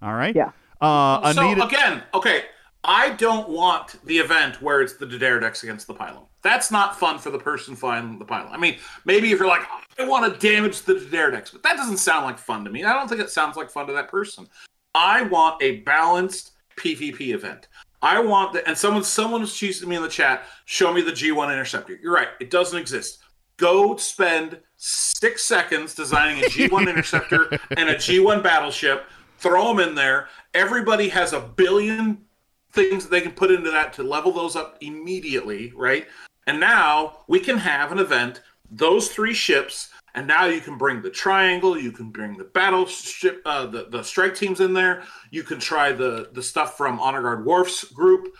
All right. Yeah. Uh, so Anita. again, okay, I don't want the event where it's the Daredex against the pylon. That's not fun for the person flying the pilot. I mean, maybe if you're like, I want to damage the Daredex, but that doesn't sound like fun to me. I don't think it sounds like fun to that person. I want a balanced PvP event. I want the, and someone someone was choosing me in the chat. Show me the G1 interceptor. You're right, it doesn't exist. Go spend six seconds designing a G1 interceptor and a G1 battleship. Throw them in there. Everybody has a billion things that they can put into that to level those up immediately, right? And now we can have an event, those three ships, and now you can bring the triangle, you can bring the battleship, uh, the the strike teams in there. You can try the the stuff from Honor Guard Worf's group.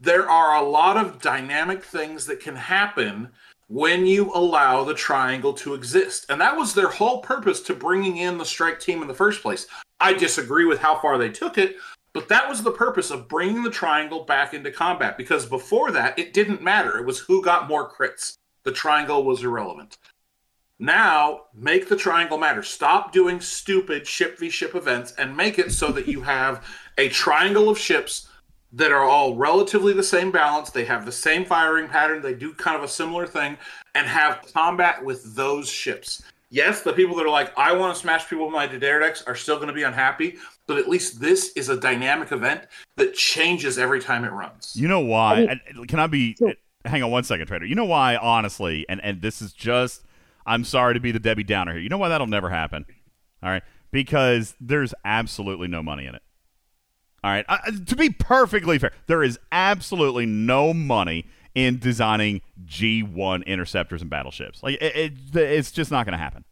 There are a lot of dynamic things that can happen when you allow the triangle to exist. And that was their whole purpose to bringing in the strike team in the first place. I disagree with how far they took it, but that was the purpose of bringing the triangle back into combat because before that, it didn't matter. It was who got more crits. The triangle was irrelevant. Now, make the triangle matter. Stop doing stupid ship v ship events and make it so that you have a triangle of ships that are all relatively the same balance. They have the same firing pattern. They do kind of a similar thing and have combat with those ships. Yes, the people that are like, I want to smash people with my Daredex are still going to be unhappy, but at least this is a dynamic event that changes every time it runs. You know why? I mean- uh, Can I be? Uh, hang on one second, Trader. You know why? Honestly, and and this is just. I'm sorry to be the Debbie Downer here. You know why that'll never happen? All right, because there's absolutely no money in it. All right, uh, uh to be perfectly fair, there is absolutely no money in designing G1 interceptors and battleships. Like it, it it's just not going to happen.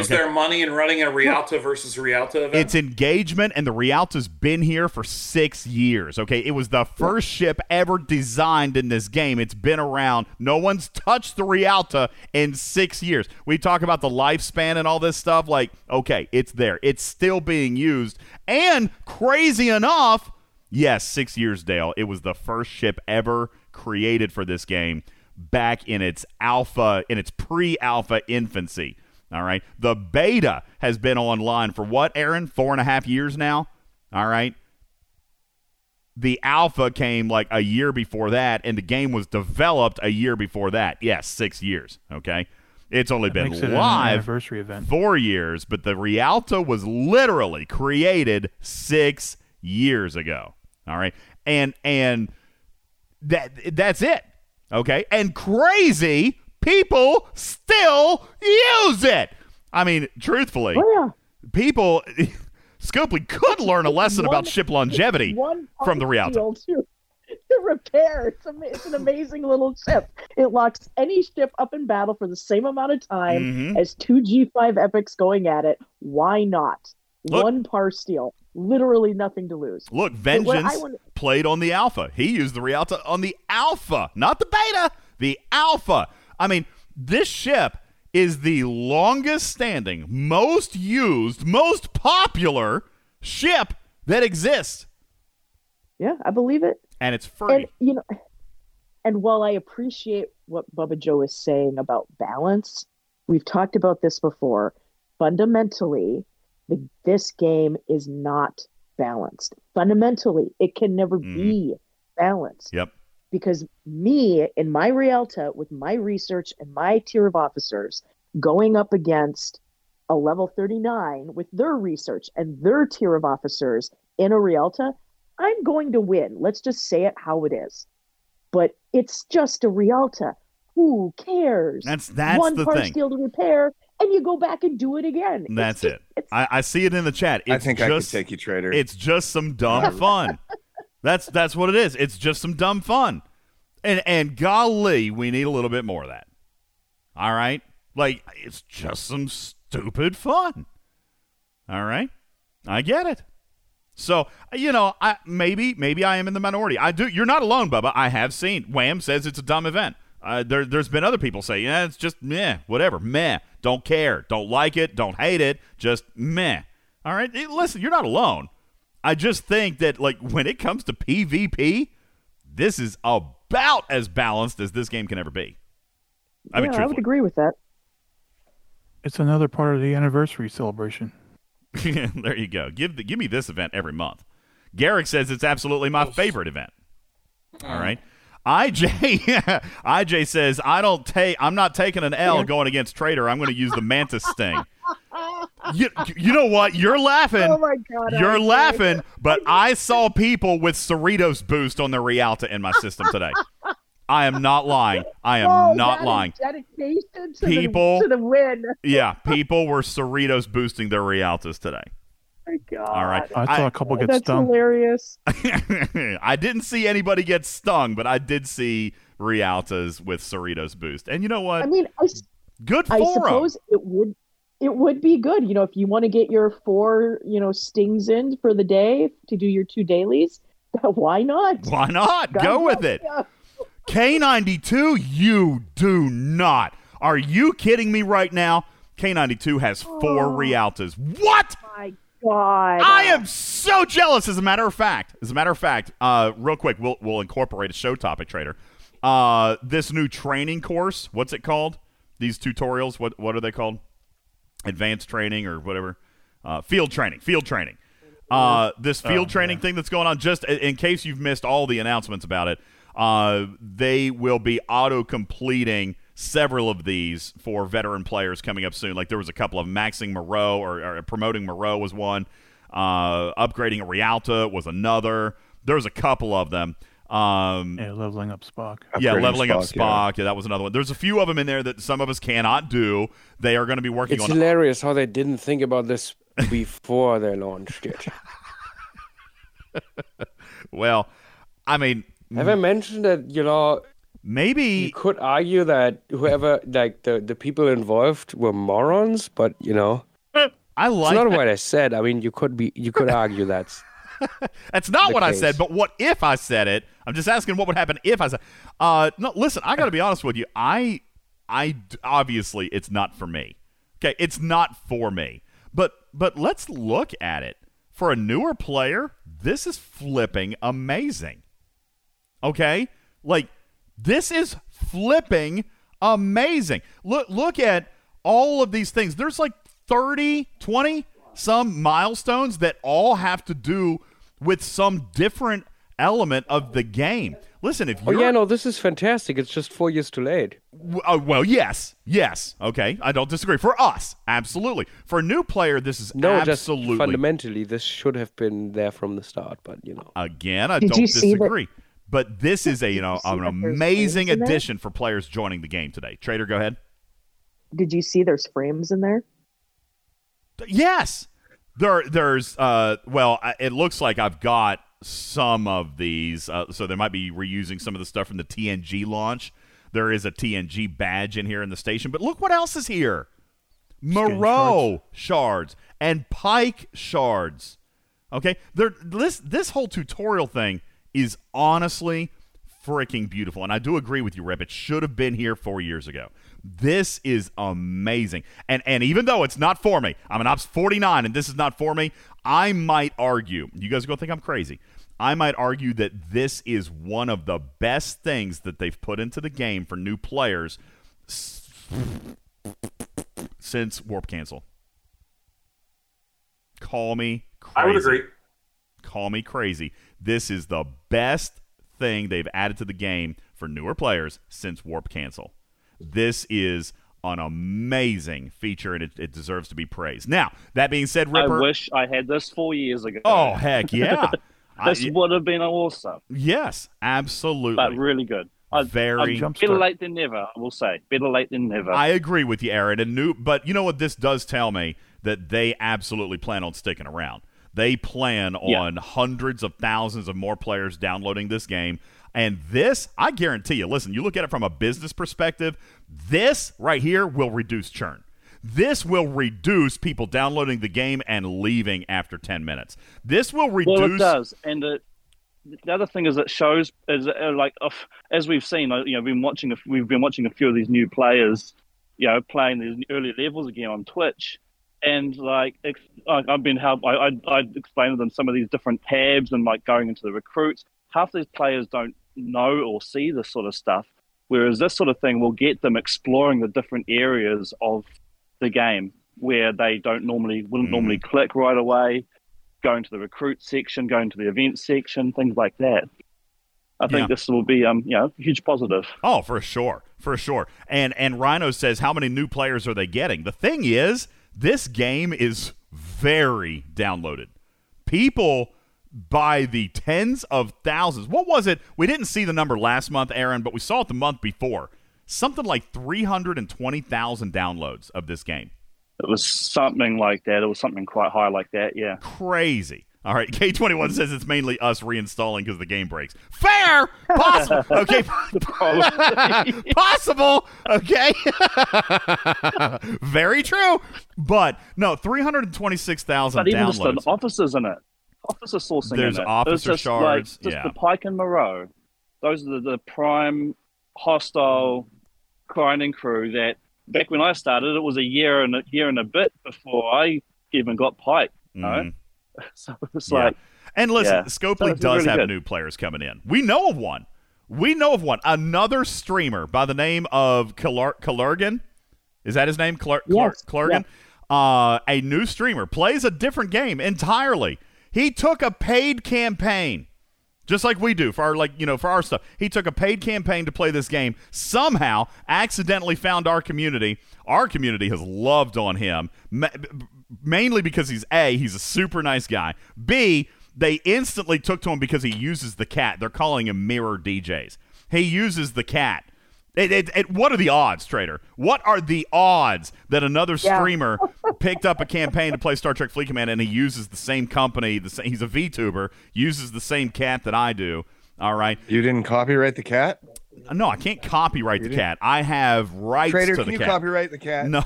Is Okay. there money in running a Realta versus Realta event? It's engagement, and the Realta's been here for six years. Okay, it was the first ship ever designed in this game. It's been around. No one's touched the Realta in six years. We talk about the lifespan and all this stuff. Like, okay, it's there. It's still being used, and crazy enough, yes, six years, Dale. It was the first ship ever created for this game back in its alpha, in its pre-alpha infancy. All right. The beta has been online for what, Aaron? Four and a half years now. All right. The alpha came like a year before that, and the game was developed a year before that. Yes, six years. Okay. It's only been it an live anniversary event. four years, but the Rialto was literally created six years ago. All right, and and that that's it. Okay, and crazy people still use it. I mean, truthfully, Oh, people. Scopely could learn a lesson One- about ship longevity from the Rialto. To, to repair. It's, it's an amazing little ship. It locks any ship up in battle for the same amount of time Mhm. as two G5 epics going at it. Why not? Look- One par steel. Literally nothing to lose. Look, But what I Vengeance played on the Alpha. He used the Rialto on the Alpha, not the Beta, the Alpha. I mean, this ship is the longest standing, most used, most popular ship that exists. Yeah, I believe it. And it's free. And you know, and while I appreciate what Bubba Joe is saying about balance, we've talked about this before. Fundamentally, the, this game is not balanced. Fundamentally, it can never mm. be balanced Yep. Because me in my Realta with my research and my tier of officers going up against a level 39 with their research and their tier of officers in a Realta, I'm going to win. Let's just say it how it is. But it's just a Realta. Who cares? That's- that's one the part thing. steel to repair, and you go back and do it again. That's it. I, I see it in the chat. It's I think I could take you, Trader. It's just some dumb fun. That's that's what it is. It's just some dumb fun. And and golly, we need a little bit more of that. All right? Like it's just some stupid fun. All right? I get it. So, you know, I maybe maybe I am in the minority. I do you're not alone, Bubba. I have seen Wham says it's a dumb event. Uh, there, there's been other people say, yeah, it's just meh, whatever, meh. Don't care, don't like it, don't hate it, just meh. All right, listen, you're not alone. I just think that like when it comes to PvP, this is about as balanced as this game can ever be. I mean, yeah, I would agree with that. It's another part of the anniversary celebration. there you go. Give the, give me this event every month. Garrick says it's absolutely my favorite event. All right. IJ IJ says I don't take I'm not taking an L going against Trader. I'm going to use the Mantis Sting. You, you know what? You're laughing. Oh my God, You're IJ. laughing, but I saw people with Cerritos boost on their Realta in my system today. I am not lying. I am Oh, not that is lying. Dedication to People- the, to the win. Yeah, people were Cerritos boosting their Realtas today. my God. All right. I saw a couple get That's stung. hilarious. I didn't see anybody get stung, but I did see Realtas with Cerritos boost. And you know what? I mean, I, s- Good for I 'em. suppose it would it would be good, you know, if you want to get your four, you know, stings in for the day to do your two dailies. Why not? Why not? God Go with it. ya. K92, you do not. Are you kidding me right now? K92 has four Oh. Realtas. What? My God. I am so jealous. As a matter of fact, as a matter of fact, uh, real quick, we'll we'll incorporate a show topic, Trader. Uh, this new training course, what's it called? These tutorials, what what are they called? Advanced training or whatever. Uh, field training, field training. Uh, this field Oh, training thing that's going on. Just in case you've missed all the announcements about it, uh, they will be auto completing several of these for veteran players coming up soon. Like there was a couple of maxing Moreau or, or promoting Moreau was one. Uh, upgrading a Realta was another. There's a couple of them. Um, Yeah, leveling up Spock. yeah, Upgrading leveling up Spock, yeah. Yeah. that was another one. There's a few of them in there that some of us cannot do. They are going to be working on it. It's on. hilarious how they didn't think about this before they launched it. Well, I mean, Have I mentioned that you know maybe you could argue that whoever like the the people involved were morons, but you know I like. it's like. not what I said. I mean, you could be you could argue that's That's not the what I said, but what if I said it? I'm just asking what would happen if I said. Uh, no, listen, I got to be honest with you. I, I obviously it's not for me. Okay, it's not for me. But but let's look at it for a newer player. This is flipping amazing. Okay, like this is flipping amazing. Look look at all of these things. There's like 30, 20 some milestones that all have to do with some different element of the game. Listen, Listen, if Oh you're yeah, no, this is fantastic. It's just four years too late. W- uh, well, yes, yes, okay. I don't disagree. For us, absolutely. For a new player, this is No, just absolutely. fundamentally, this should have been there from the start. But you know, Again, I Did don't you see that- disagree. But this is a you know see an amazing frames in there? addition for players joining the game today. Trader, go ahead. Did you see there's frames in there? Yes, there. There's uh. Well, it looks like I've got some of these. Uh, so they might be reusing some of the stuff from the TNG launch. There is a TNG badge in here in the station, but look what else is here: Moreau shards and Pike shards. Okay, there. This this whole tutorial thing is honestly freaking beautiful, and I do agree with you, Rip. It should have been here four years ago. This is amazing, and and even though it's not for me, I'm an ops 49, and this is not for me. I might argue. You guys are gonna think I'm crazy. I might argue that this is one of the best things that they've put into the game for new players since Warp Cancel. Call me crazy. I would agree. Call me crazy. This is the best thing they've added to the game for newer players since Warp Cancel. This is an amazing feature, and it, it deserves to be praised. Now, that being said, Ripper. I wish I had this four years ago. Oh, heck yeah. I- this would have been awesome, yes, absolutely. but really good. I, Very- I, better late than never. I will say, better late than never. I agree with you, Aaron. And new, but you know what? This does tell me that they absolutely plan on sticking around. They plan Yeah. on hundreds of thousands of more players downloading this game. And this, I guarantee you, listen, you look at it from a business perspective, this right here will reduce churn. This will reduce people downloading the game and leaving after 10 minutes. This will reduce. Well, it does, and it, the other thing is it shows is uh, like uh, as we've seen, uh, you know, been watching a, we've been watching a few of these new players, you know, playing these early levels again on Twitch, and like like, I've been help. I I I explained to them some of these different tabs and like going into the recruits. Half these players don't know or see this sort of stuff, whereas this sort of thing will get them exploring the different areas of the game where they don't normally wouldn't normally click right away going to the recruit section, going to the event section, things like that. I think Yeah. this will be, um, you know, huge positive. Oh, for sure, for sure. And and Rhino says, how many new players are they getting? The thing is, this game is very downloaded. People by the tens of thousands. What was it? We didn't see the number last month, Aaron, but we saw it the month before. Something like three hundred and twenty thousand downloads of this game. It was something like that. It was something quite high like that. Yeah. Crazy. All right, K21 says it's mainly us reinstalling because the game breaks. Fair, possible. Okay, possible. Okay, very true. But no, three hundred twenty-six thousand But even just the downloads. officers in it, officer sourcing There's officer shards, Like, just yeah. the Pike and Moreau. Those are the, the prime hostile grinding crew that back when I started, it was a year and a year and a bit before I even got Pike. You know? Mhm. So it's Yeah. like, And listen, yeah. Scopely So does really have good. new players coming in. We know of one. We know of one. Another streamer by the name of Kalar- Kalergan. Is that his name? Klar- Yes, Klargan? Uh, a new streamer plays a different game entirely. He took a paid campaign, just like we do for our like you know for our stuff. He took a paid campaign to play this game. Somehow, accidentally found our community. Our community has loved on him, ma- mainly because he's a he's a super nice guy. B they instantly took to him because he uses the cat. They're calling him Mirror DJs. He uses the cat. It, it, it, what are the odds, Trader? What are the odds that another Yeah. streamer picked up a campaign to play Star Trek Fleet Command and he uses the same company? The sa- he's a VTuber, uses the same cat that I do. All right. You didn't copyright the cat? No, I can't copyright the didn't? cat. I have rights Trader, to can the you copyright the cat? No,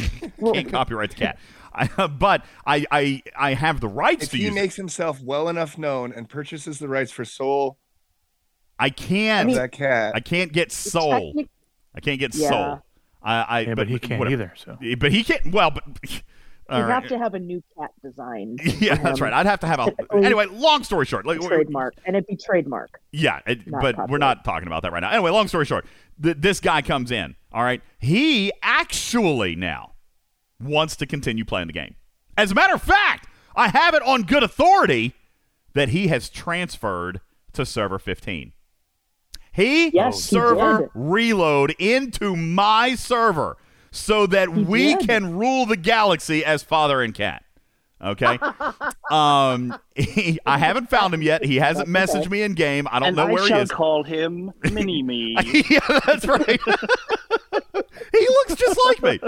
can't copyright the cat. I, but I, I I have the rights If to he use. it. makes himself well enough known and purchases the rights for Soul I can't. of that cat, I can't get soul. technic- I can't get Yeah. soul. I, I Yeah, but he can't whatever. either. So But he can't. Well, but all You right. have to have a new cat design. yeah, that's right. I'd have to have a. Anyway, long story short, like, trademark, and it'd be trademark. Yeah, it, Not but we're not talking about that right now. Anyway, long story short, th- this guy comes in. All right, he actually now wants to continue playing the game. As a matter of fact, I have it on good authority that he has transferred to server 15. He Yes, server did. reload into my server so that we did. can rule the galaxy as father and cat. Okay. um, he, I haven't found him yet. He hasn't messaged me in game. I don't and know I where he is. call him Mini Me. yeah, that's right. he looks just like me.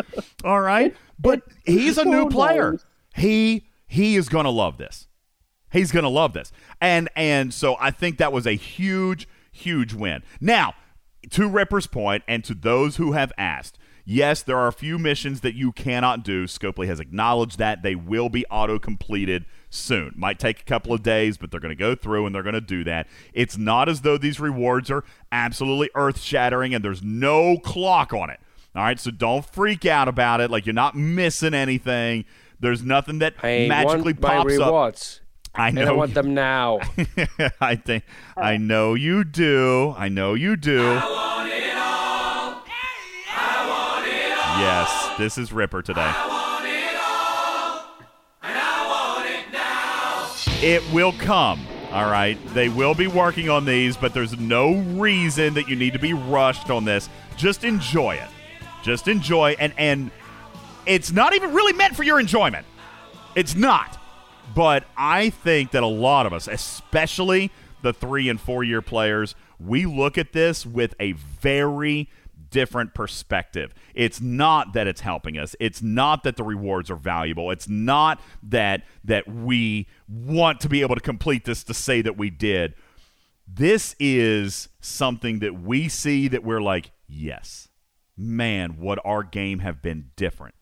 All right, but he's a new player. He he is going to love this. He's going to love this. And and so I think that was a huge huge win. Now, to Ripper's point and to those who have asked, yes, there are a few missions that you cannot do. Scopely has acknowledged that they will be auto completed soon. Might take a couple of days, but they're going to go through and they're going to do that. It's not as though these rewards are absolutely earth shattering and there's no clock on it. All right, so don't freak out about it. Like you're not missing anything. There's nothing that I magically pops up. Rewards. I And I want them now. I think I know you do. I know you do. Yes, this is Ripper today. It will come. All right. They will be working on these, but there's no reason that you need to be rushed on this. Just enjoy it. Just enjoy and and it's not even really meant for your enjoyment. It's not. But I think that a lot of us, especially the three and four year players, we look at this with a very different perspective. It's not that it's helping us. It's not that the rewards are valuable. It's not that that we want to be able to complete this to say that we did. This is something that we see that we're like, yes, man, would our game have been different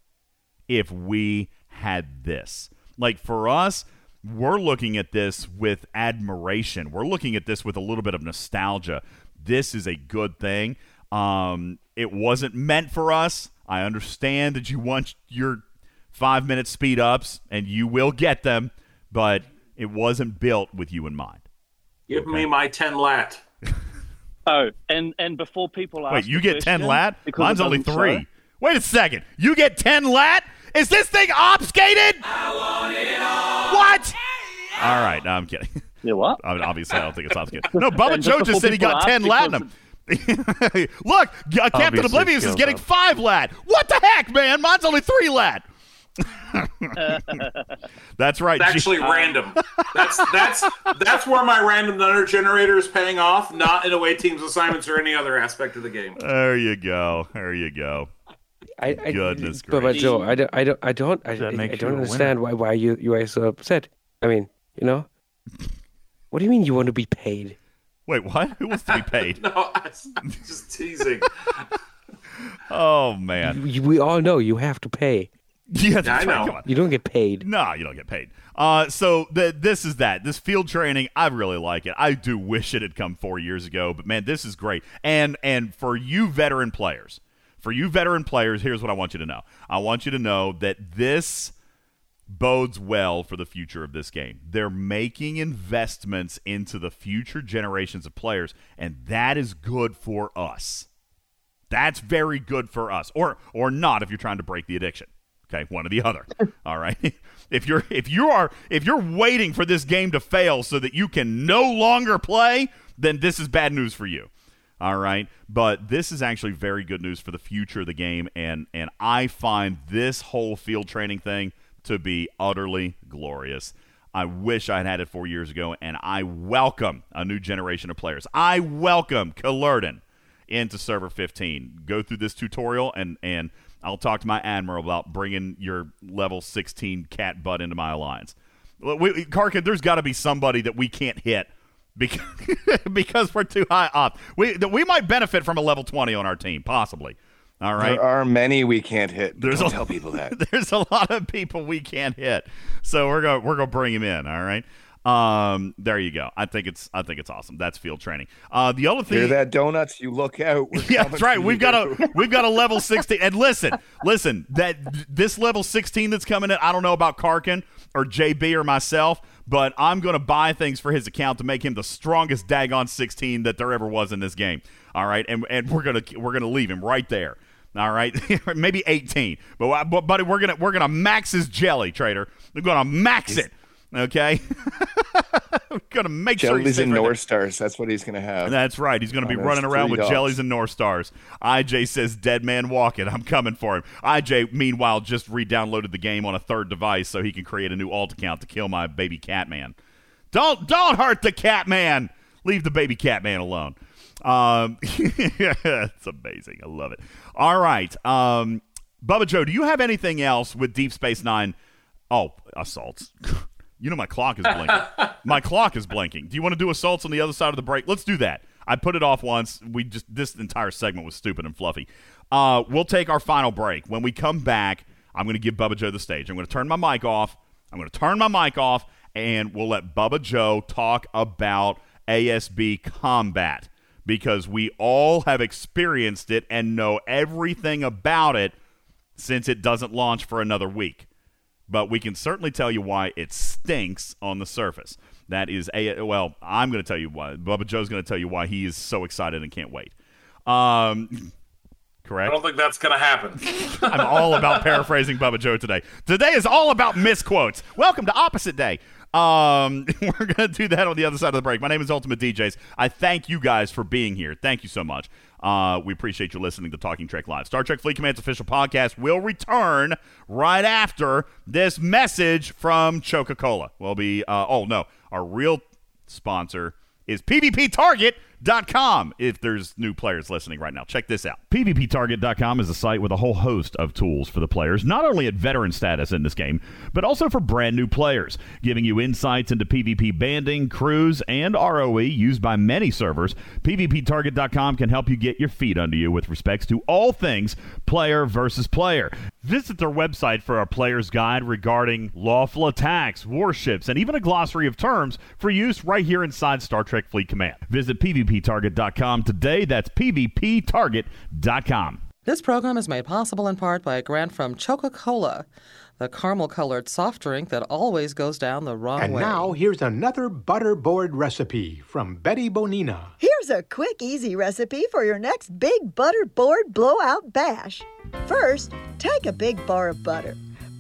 if we had this. Like for us, we're looking at this with admiration. We're looking at this with a little bit of nostalgia. This is a good thing. Um, it wasn't meant for us. I understand that you want your five minute speed ups, and you will get them, but it wasn't built with you in mind. Give me my 10 lat. Oh, and and before people ask, Wait, you get 10 lat? Mine's only three. show- Wait a second. You get 10 lat? Is this thing obfuscated? What? All right, no, I'm kidding. Yeah, what? I mean, obviously, I don't think it's obfuscated. No, Bubba And Joe just just said he got 10 ask, lat in him. Look, uh, Captain Obviously Oblivious is getting up. five lat. What the heck, man? Mine's only three lat. That's right. It's G- actually random. That's that's that's where my random number generator is paying off, not in a way teams assignments or any other aspect of the game. There you go. There you go. I, I, Goodness but, but. Joe, I don't, I don't, I don't, I, I, don't understand why, why you, you are so upset. I mean, you know, what do you mean you want to be paid? Wait, what? Who wants to be paid? No, I'm just teasing. Oh man. You, we all know you have to pay. Yeah, that's I right. know. You don't get paid. No, you don't get paid. Uh, so the, this is that. This field training, I really like it. I do wish it had come four years ago, but man, this is great. And and for you veteran players, for you veteran players, here's what I want you to know. I want you to know that this bodes well for the future of this game. They're making investments into the future generations of players, and that is good for us. That's very good for us, or or not if you're trying to break the addiction. Okay, one or the other. All right. If you're if you are if you're waiting for this game to fail so that you can no longer play, then this is bad news for you. All right, but this is actually very good news for the future of the game, and and I find this whole field training thing to be utterly glorious. I wish I had had it four years ago, and I welcome a new generation of players. I welcome Kalerden into server 15. Go through this tutorial, and and I'll talk to my admiral about bringing your level 16 cat butt into my alliance. We, Karkin, there's got to be somebody that we can't hit because because we're too high up. We we might benefit from a level 20 on our team, possibly. All right. There are many we can't hit. There's don't a- tell people that. There's a lot of people we can't hit, so we're gonna we're gonna bring him in. All right. Um, there you go. I think it's I think it's awesome. That's field training. Uh, the other thing, Hear that, donuts? You look out. Yeah, that's right. We've got a we've got a level sixteen. And listen, listen, that this level sixteen that's coming in, I don't know about Karkin or JB or myself, but I'm gonna buy things for his account to make him the strongest daggone sixteen that there ever was in this game. All right, and and we're gonna we're gonna leave him right there. All right, maybe 18, but but buddy, we're gonna we're gonna max his jelly trader. We're gonna max it. Okay, I'm gonna make sure he's Jellies safe and. North Stars. That's what he's gonna have. That's right. He's going to be those running around with dogs. jellies and North Stars. IJ says, "Dead man walking." I'm coming for him. IJ, meanwhile, just re-downloaded the game on a third device so he can create a new alt account to kill my baby Catman. Don't don't hurt the Catman. Leave the baby Catman alone. Um, it's amazing. I love it. All right, um, Bubba Joe, do you have anything else with Deep Space Nine? Oh, assaults. You know my clock is blinking. my clock is blinking. Do you want to do assaults on the other side of the break? Let's do that. I put it off once. We just this entire segment was stupid and fluffy. Uh, we'll take our final break. When we come back, I'm going to give Bubba Joe the stage. I'm going to turn my mic off. I'm going to turn my mic off, and we'll let Bubba Joe talk about ASB combat because we all have experienced it and know everything about it since it doesn't launch for another week but we can certainly tell you why it stinks on the surface. That is a well. I'm going to tell you why. Bubba Joe's going to tell you why he is so excited and can't wait. Um, correct. I don't think that's going to happen. I'm all about paraphrasing Bubba Joe today. Today is all about misquotes. Welcome to Opposite Day. Um, we're going to do that on the other side of the break. My name is Ultimate DJs. I thank you guys for being here. Thank you so much. Uh, we appreciate you listening to Talking Trek Live. Star Trek Fleet Command's official podcast will return right after this message from Coca Cola. We'll be, uh, oh no, our real sponsor is PvPTarget.com. If there's new players listening right now, check this out. PvPTarget.com is a site with a whole host of tools for the players, not only at veteran status in this game, but also for brand new players, giving you insights into PvP banding, crews, and ROE used by many servers. PvPTarget.com can help you get your feet under you with respects to all things player versus player. Visit their website for a player's guide regarding lawful attacks, warships, and even a glossary of terms for use right here inside Star Trek Fleet Command. Visit PvPTarget.com today. That's PvPTarget.com. This program is made possible in part by a grant from Coca Cola, the caramel colored soft drink that always goes down the wrong And way. now here's another butterboard recipe from Betty Bonina. Here's a quick, easy recipe for your next big butter board blowout bash. First, take a big bar of butter.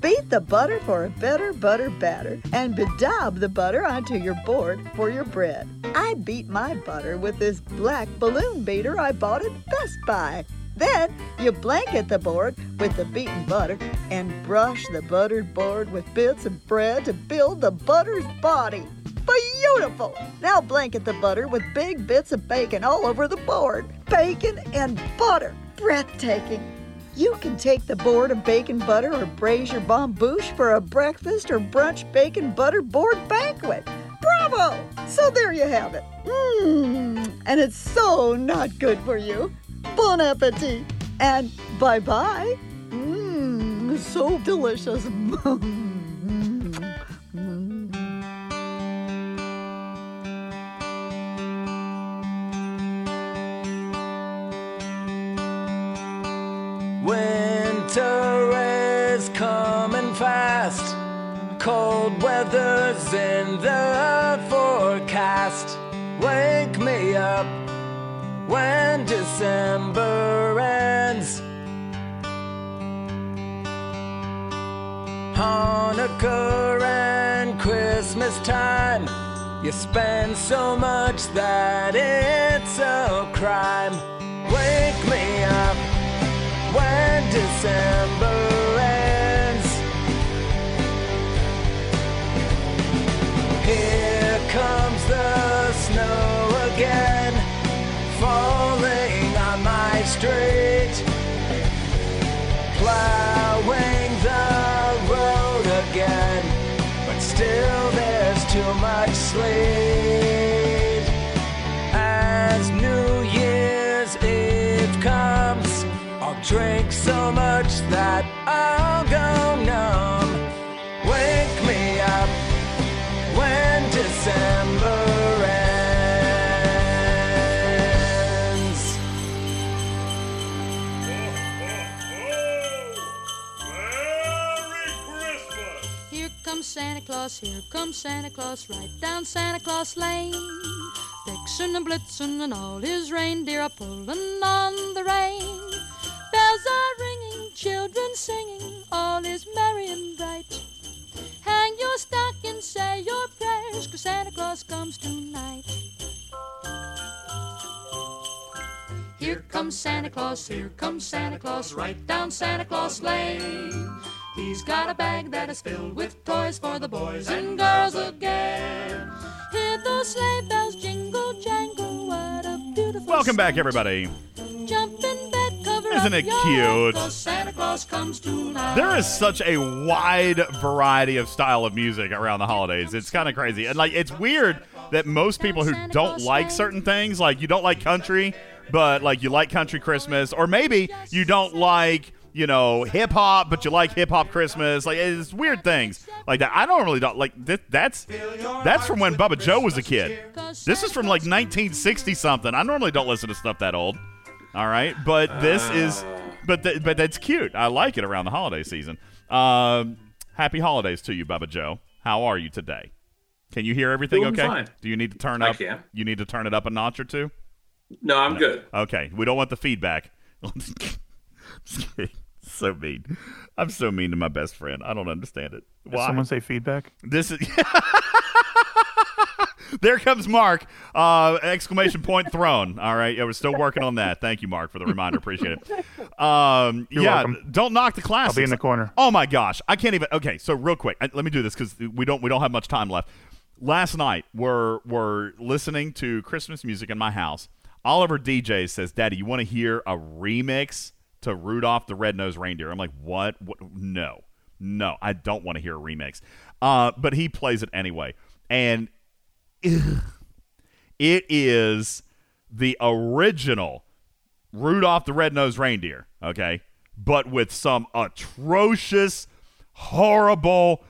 Beat the butter for a better butter batter and bedaub the butter onto your board for your bread. I beat my butter with this black balloon beater I bought at Best Buy. Then you blanket the board with the beaten butter and brush the buttered board with bits of bread to build the butter's body. Beautiful! Now blanket the butter with big bits of bacon all over the board. Bacon and butter. Breathtaking. You can take the board of bacon butter or braise your bambouche for a breakfast or brunch bacon butter board banquet. Bravo! So there you have it. Mmm, and it's so not good for you. Bon appetit! And bye bye. Mmm, so delicious. Winter is coming fast. Cold weather's in the forecast. Wake me up when December ends. Hanukkah and Christmas time. You spend so much that it's a crime. Wake me up when December ends. Here comes the snow again, falling on my street, plowing drink so much that I'll go numb. Wake me up when December ends. Here comes Santa Claus, here comes Santa Claus, right down Santa Claus Lane. Vixen and Blitzen and all his reindeer are pulling on the rein. Bells are ringing, children singing, all is merry and bright. Hang your stocking, say your prayers. 'cause Santa Claus comes tonight. Here comes Santa Claus, here comes Santa Claus, right down Santa Claus Lane. He's got a bag that is filled with toys for the boys and girls again. Hear those sleigh bells jingle jangle, what a beautiful Welcome back, everybody. Jump in bed, cover Isn't it cute? There is such a wide variety of style of music around the holidays. It's kind of crazy. And like it's weird that most people who don't like certain things, like you don't like country, but like you like country Christmas, or maybe you don't like, you know, hip hop, but you like hip hop Christmas. Like it's weird things like that. I don't really don't like th- that's that's from when Bubba Joe was a kid. This is from like 1960 something. I normally don't listen to stuff that old. All right, but this is, but th- but that's cute. I like it around the holiday season. Um, happy holidays to you, Bubba Joe. How are you today? Can you hear everything? Doing okay. fine. Do you need to turn I up? can. You need to turn it up a notch or two. No, I'm good. Okay, we don't want the feedback. So mean. I'm so mean to my best friend. I don't understand it. Did Why? someone say feedback? This is. there comes Mark! Uh, exclamation point thrown. All right, yeah, we're still working on that. Thank you, Mark, for the reminder. Appreciate it. Um, yeah, welcome. don't knock the classics. I'll be in the corner. Oh my gosh, I can't even. Okay, so real quick, I- let me do this because we don't we don't have much time left. Last night we're we're listening to Christmas music in my house. Oliver DJ says, "Daddy, you want to hear a remix to Rudolph the Red-Nosed Reindeer?" I'm like, "What? what? No, no, I don't want to hear a remix." Uh, but he plays it anyway, and it is the original Rudolph the Red-Nosed Reindeer, okay? But with some atrocious, horrible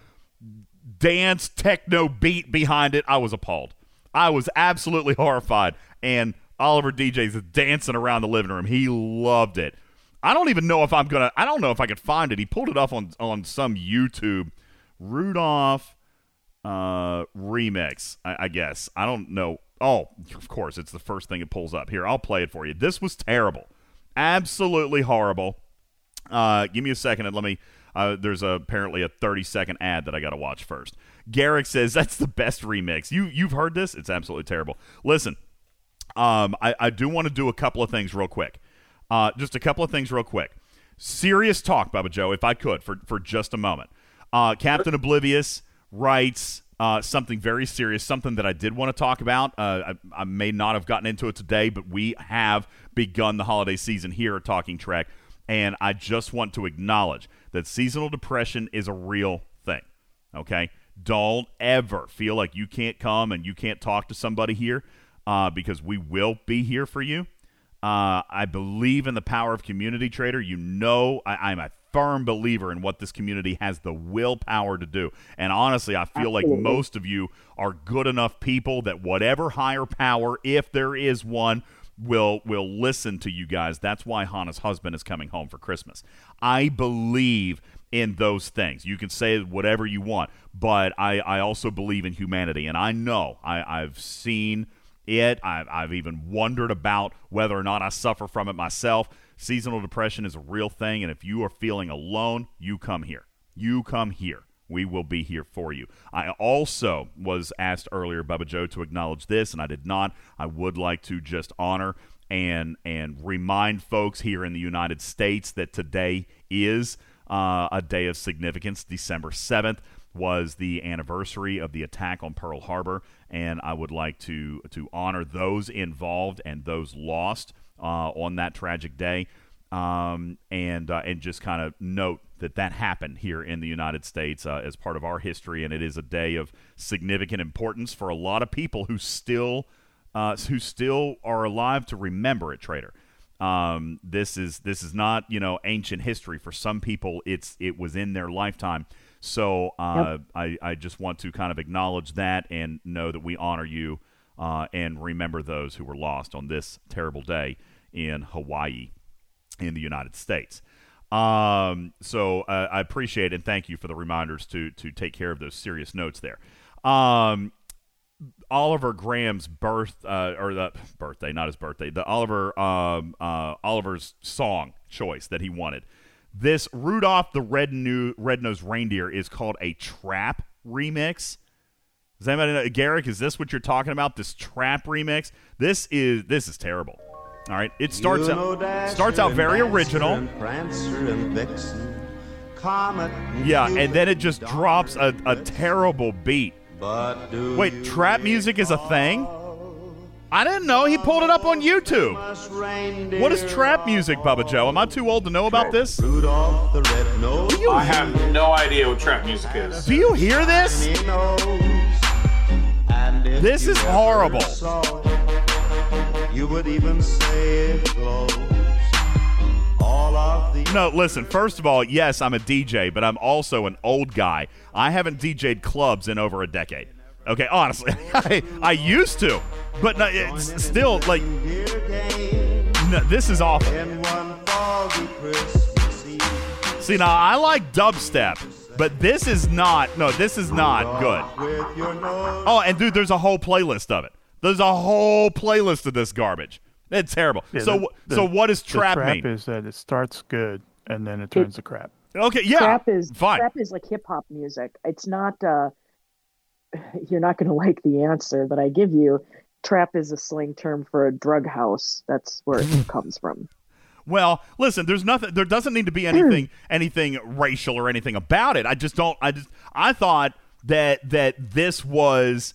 dance techno beat behind it. I was appalled. I was absolutely horrified. And Oliver DJ's dancing around the living room. He loved it. I don't even know if I'm gonna. I don't know if I could find it. He pulled it up on on some YouTube. Rudolph uh, remix. I, I guess I don't know. Oh, of course, it's the first thing it pulls up. Here, I'll play it for you. This was terrible, absolutely horrible. Uh, give me a second and let me. Uh, there's a, apparently a 30 second ad that I got to watch first. Garrick says that's the best remix. You you've heard this? It's absolutely terrible. Listen, um, I, I do want to do a couple of things real quick. Uh, just a couple of things real quick. Serious talk, Bubba Joe, if I could, for for just a moment. Uh, Captain Oblivious writes uh, something very serious, something that I did want to talk about. Uh, I, I may not have gotten into it today, but we have begun the holiday season here at Talking Trek, and I just want to acknowledge that seasonal depression is a real thing. Okay, don't ever feel like you can't come and you can't talk to somebody here uh, because we will be here for you. Uh, I believe in the power of community trader. You know, I, I'm a firm believer in what this community has the willpower to do. And honestly, I feel like most of you are good enough people that whatever higher power, if there is one, will will listen to you guys. That's why Hannah's husband is coming home for Christmas. I believe in those things. You can say whatever you want, but I, I also believe in humanity. And I know I, I've seen it. I've, I've even wondered about whether or not I suffer from it myself. Seasonal depression is a real thing, and if you are feeling alone, you come here. You come here. We will be here for you. I also was asked earlier, Bubba Joe, to acknowledge this, and I did not. I would like to just honor and and remind folks here in the United States that today is uh, a day of significance. December seventh was the anniversary of the attack on Pearl Harbor, and I would like to to honor those involved and those lost uh, on that tragic day, um, and uh, and just kind of note that that happened here in the United States uh, as part of our history, and it is a day of significant importance for a lot of people who still uh, who still are alive to remember it, Trader. Um, this is this is not you know ancient history. For some people, it's it was in their lifetime. So uh, I I just want to kind of acknowledge that and know that we honor you uh, and remember those who were lost on this terrible day in Hawaii, in the United States. Um, so uh, I appreciate and thank you for the reminders to to take care of those serious notes there. Um, Oliver Graham's birth uh, or the birthday, not his birthday, the Oliver um, uh, Oliver's song choice that he wanted. This Rudolph the Red New Red Nosed Reindeer is called a trap remix. Does anybody know? Garrick, is this what you're talking about? This trap remix? This is this is terrible. All right, it starts You know out Dasher starts out very Dancer original. and Prancer and Vixen, Comet and Yeah, Cupid, and then it just drops a, a terrible beat. But do Wait, trap music is a thing? I didn't know. He pulled it up on YouTube. What is trap music, Bubba Joe? Am I too old to know about this? Rudolph the I have no idea what trap music is. Do you hear this? This is horrible. it, You would even say it close. All of the No, listen, first of all, yes, I'm a DJ, but I'm also an old guy. I haven't DJ'd clubs in over a decade. Okay, honestly, I, I used to, but no, it's still like, no, this is awful. in one foggy Christmas Eve. See, now I like dubstep, but this is not, no, this is not good. With your nose Oh, and dude, there's a whole playlist of it. There's a whole playlist of this garbage. It's terrible. Yeah, so, the- wh- so the- what does trap, trap mean? is that it starts good and then it turns to crap. Okay, yeah, trap is fine. trap is like hip hop music. It's not. uh You're not going to like the answer that I give you. Trap is a slang term for a drug house. That's where it comes from. Well, listen, there's nothing there doesn't need to be anything anything racial or anything about it. I just don't I just I thought that that this was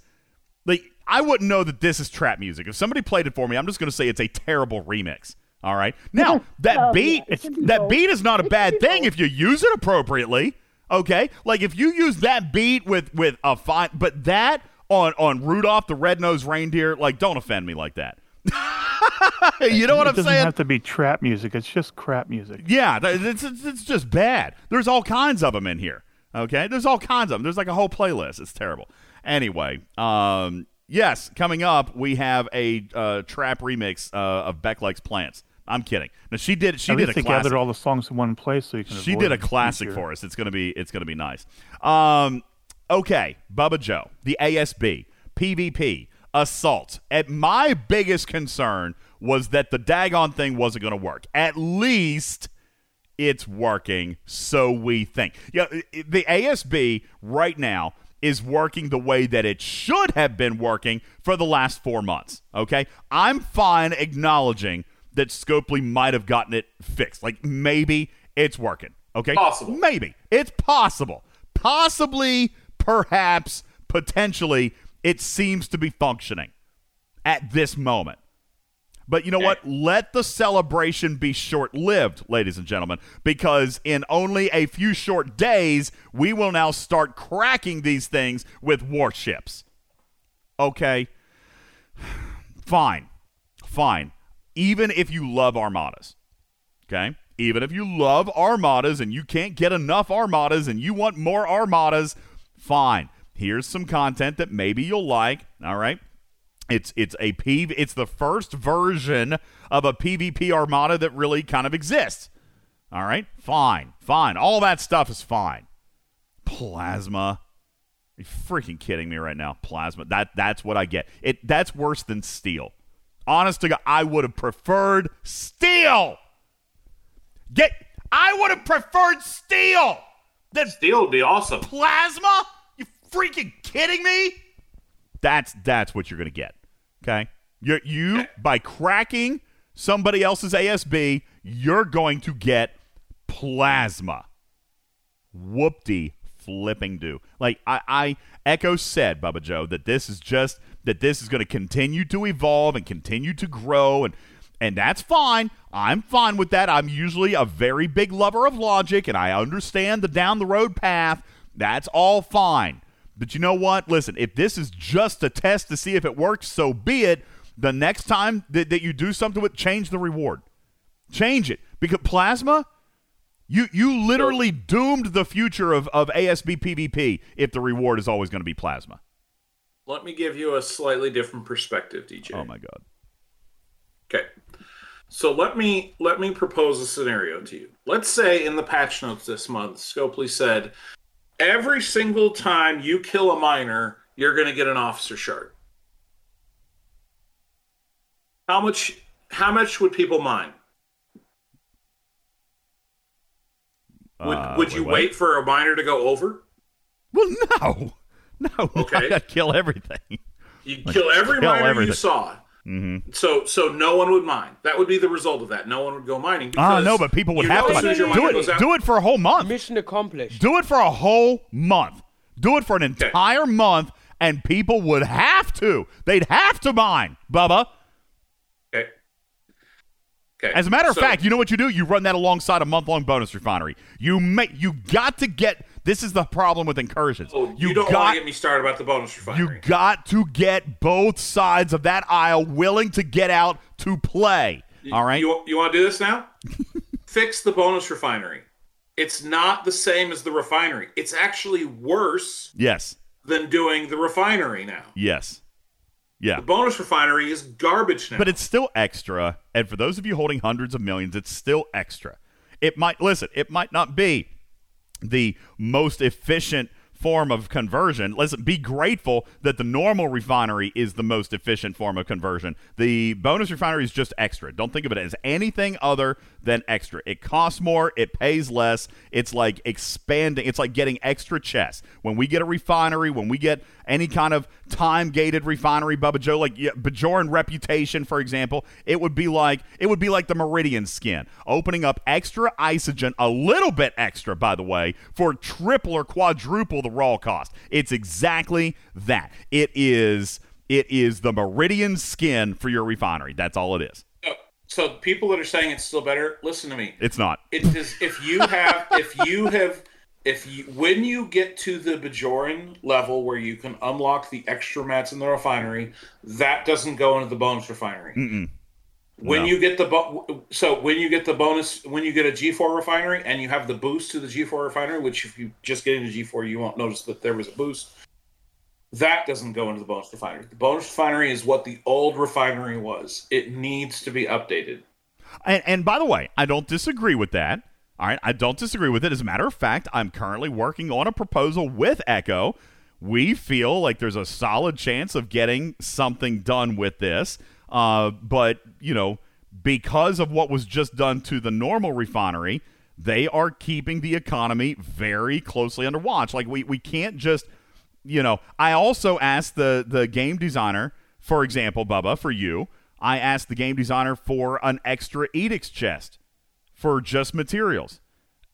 like I wouldn't know that this is trap music. If somebody played it for me, I'm just going to say it's a terrible remix. All right. Now, that Oh, beat yeah, that beat is not a It bad thing if you use it appropriately. Okay? Like if you use that beat with with a fine but that on on Rudolph the Red-Nosed Reindeer, like don't offend me like that. you know what it I'm saying? It doesn't saying? have to be trap music. It's just crap music. Yeah, it's, it's, it's just bad. There's all kinds of them in here. Okay, there's all kinds of them. There's like a whole playlist. It's terrible. Anyway, um, yes, coming up we have a uh, trap remix uh, of Beck Likes Plants. I'm kidding. Now she did. She At did a classic. gathered all the songs in one place so you can. She did a classic for us. It's gonna be it's gonna be nice. Um, okay, Bubba Joe, the ASB, PvP, assault. At my biggest concern was that the daggone thing wasn't gonna work. At least it's working, so we think. Yeah, the ASB right now is working the way that it should have been working for the last four months. Okay, I'm fine acknowledging that Scopely might have gotten it fixed. Like maybe it's working. Okay, Possible. Maybe it's possible. Possibly, perhaps, potentially, it seems to be functioning at this moment. But you know what? Let the celebration be short lived, ladies and gentlemen, because in only a few short days, we will now start cracking these things with warships. Okay? Fine. Fine. Even if you love armadas. Okay? Even if you love armadas and you can't get enough armadas and you want more armadas, fine. Here's some content that maybe you'll like. All right? It's it's a PV, it's the first version of a PvP armada that really kind of exists. All right? Fine. Fine. All that stuff is fine. Plasma. Are you freaking kidding me right now? Plasma. That that's what I get. It that's worse than steel. Honest to God, I would have preferred steel. Get I would have preferred steel than Steel would be awesome. plasma? Freaking kidding me? That's that's what you're gonna get. Okay, you you by cracking somebody else's ASB, you're going to get plasma. Whoop-de flipping do. Like I, I Echo said, Bubba Joe, that this is just that this is going to continue to evolve and continue to grow and and that's fine. I'm fine with that. I'm usually a very big lover of logic and I understand the down the road path. That's all fine. But you know what? Listen, if this is just a test to see if it works, so be it. The next time that, that you do something with, change the reward. Change it. Because plasma, you you literally doomed the future of, of ASB PvP if the reward is always going to be plasma. Let me give you a slightly different perspective, DJ. Oh my god. Okay. So let me let me propose a scenario to you. Let's say in the patch notes this month, Scopely said, every single time you kill a miner, you're going to get an officer shard. How much? How much would people mine? Would Uh, Would you what? wait for a miner to go over? Well, no. No, Okay. I'd kill everything. You Like, kill every kill miner you everything. saw. Hmm So so no one would mine. That would be the result of that. No one would go mining. Ah, because no, but people would have to mine. Do it. Do it for a whole month. Mission accomplished. Do it for a whole month. Do it for an entire month, and people would have to. They'd have to mine, Bubba. Okay. Okay. As a matter of So- fact, you know what you do? You run that alongside a month-long bonus refinery. You make you got to get. This is the problem with incursions. Oh, you, don't got want to get me started about the bonus refinery. you got to get both sides of that aisle willing to get out to play. All right. You, you want to do this now? Fix the bonus refinery. It's not the same as the refinery. It's actually worse yes. than doing the refinery now. Yes. Yeah. The bonus refinery is garbage now. But it's still extra. And for those of you holding hundreds of millions, it's still extra. It might, listen, it might not be the most efficient form of conversion. Listen, be grateful that the normal refinery is the most efficient form of conversion. The bonus refinery is just extra. Don't think of it as anything other than extra. It costs more, it pays less. It's like expanding, it's like getting extra chess. When we get a refinery, when we get any kind of time gated refinery, Bubba Joe, like yeah, Bajoran reputation, for example, it would be like it would be like the Meridian skin, opening up extra isogen, a little bit extra, by the way, for triple or quadruple the raw cost. It's exactly that. It is it is the Meridian skin for your refinery. That's all it is. So, people that are saying it's still better, listen to me. It's not. It is if you have if you have if you when you get to the Bajoran level where you can unlock the extra mats in the refinery, that doesn't go into the bonus refinery. Mm-mm. When No. you get the bo- so when you get the bonus when you get a G4 refinery and you have the boost to the G4 refinery, which if you just get into G4 you won't notice that there was a boost. That doesn't go into the bonus refinery. The bonus refinery is what the old refinery was. It needs to be updated. And, and by the way, I don't disagree with that. All right, I don't disagree with it. As a matter of fact, I'm currently working on a proposal with Echo. We feel like there's a solid chance of getting something done with this. Uh, but, you know, because of what was just done to the normal refinery, they are keeping the economy very closely under watch. Like, we, we can't just, you know, I also asked the, the game designer, for example, Bubba, for you, I asked the game designer for an extra edicts chest for just materials.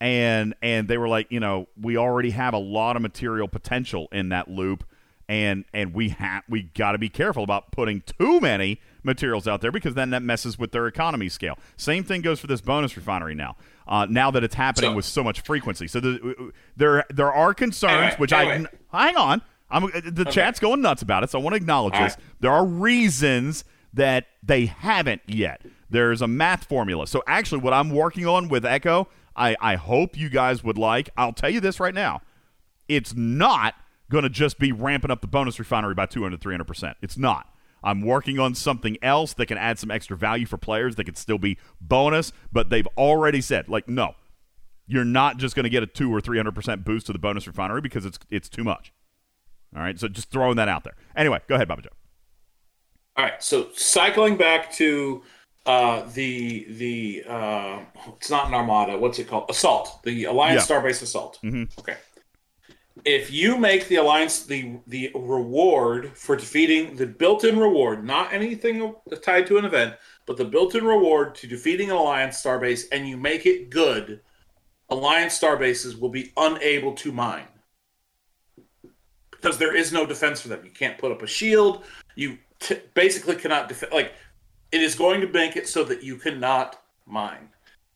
And and they were like you know we already have a lot of material potential in that loop and and we have we got to be careful about putting too many materials out there because then that messes with their economy scale same thing goes for this bonus refinery now uh, now that it's happening So- with so much frequency so the, uh, uh, there there are concerns which anyway. i hang on i'm uh, the chat's going nuts about it so i want to acknowledge All this there are reasons that they haven't yet. There's a math formula. So actually, what I'm working on with Echo, I, I hope you guys would like. I'll tell you this right now. It's not going to just be ramping up the bonus refinery by 200, 300%. It's not. I'm working on something else that can add some extra value for players that could still be bonus, but they've already said, like, no, you're not just going to get a 2 or 300% boost to the bonus refinery because it's it's too much. All right, so just throwing that out there. Anyway, go ahead, Bubba Joe. All right, so cycling back to uh, the the uh, it's not an armada. What's it called? Assault. The Alliance Yeah. Starbase Assault. Mhm. Okay. If you make the alliance the the reward for defeating the built-in reward, not anything tied to an event, but the built-in reward to defeating an alliance starbase, and you make it good, alliance starbases will be unable to mine because there is no defense for them. You can't put up a shield. You t- basically cannot defend. Like it is going to make it so that you cannot mine,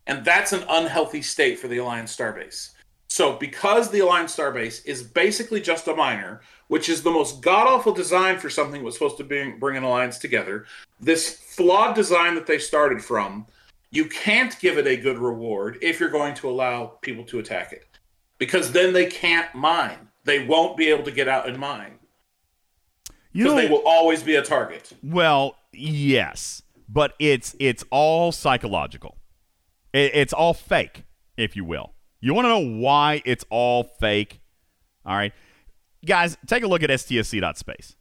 and that's an unhealthy state for the Alliance Starbase. So, because the Alliance Starbase is basically just a miner, which is the most god awful design for something that was supposed to bring, bring an alliance together, this flawed design that they started from, you can't give it a good reward if you're going to allow people to attack it, because then they can't mine. They won't be able to get out and mine You because know, they will always be a target. Well, yes, but it's it's all psychological. It, it's all fake, if you will. You want to know why it's all fake? All right, guys, take a look at stfc.space.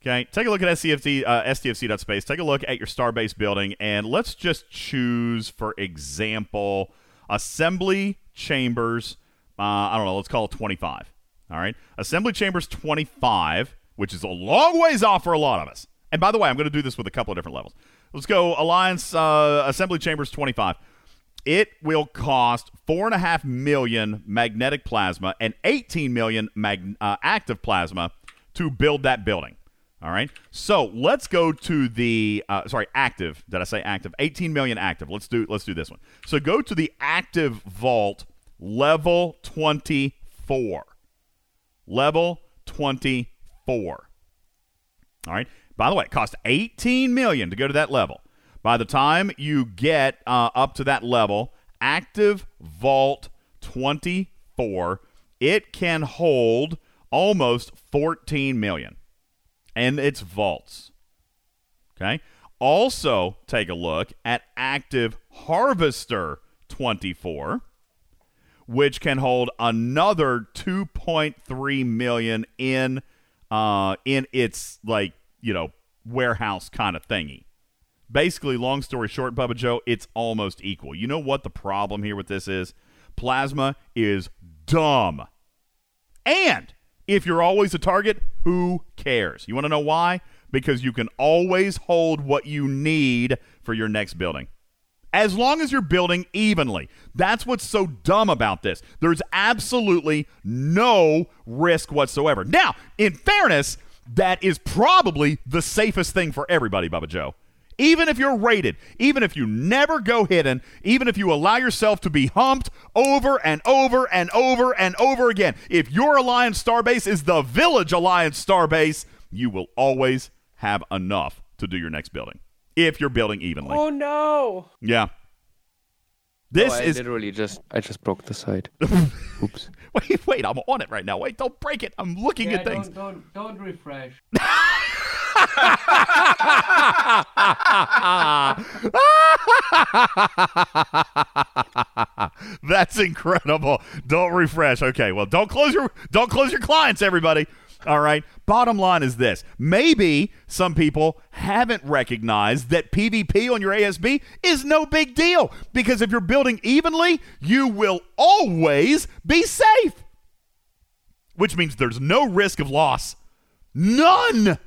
Okay, take a look at STFC, uh, STFC.space. Take a look at your Starbase building, and let's just choose, for example, assembly chambers. Uh, I don't know. Let's call it 25. All right. Assembly chambers 25, which is a long ways off for a lot of us. And by the way, I'm going to do this with a couple of different levels. Let's go Alliance uh, Assembly Chambers 25. It will cost four and a half million magnetic plasma and 18 million mag- uh, active plasma to build that building. All right. So let's go to the uh, sorry active. Did I say active? 18 million active. Let's do let's do this one. So go to the active vault level 24. Level 24. All right. By the way, it costs 18 million to go to that level. By the time you get uh, up to that level, active vault 24, it can hold almost 14 million. And it's vaults. Okay? Also, take a look at active harvester 24 which can hold another 2.3 million in uh in its like you know warehouse kind of thingy basically long story short bubba joe it's almost equal you know what the problem here with this is plasma is dumb and if you're always a target who cares you want to know why because you can always hold what you need for your next building as long as you're building evenly. That's what's so dumb about this. There's absolutely no risk whatsoever. Now, in fairness, that is probably the safest thing for everybody, Bubba Joe. Even if you're rated, even if you never go hidden, even if you allow yourself to be humped over and over and over and over again, if your Alliance Starbase is the Village Alliance Starbase, you will always have enough to do your next building if you're building evenly. Oh no! Yeah. This I is literally just I just broke the side. Oops. wait, wait, I'm on it right now. Wait, don't break it. I'm looking Yeah, at things. Don't, don't don't refresh. That's incredible. Don't refresh. Okay, well, don't close your don't close your clients, everybody. All right. Bottom line is this: maybe some people haven't recognized that PvP on your ASB is no big deal because if you're building evenly, you will always be safe, which means there's no risk of loss. None.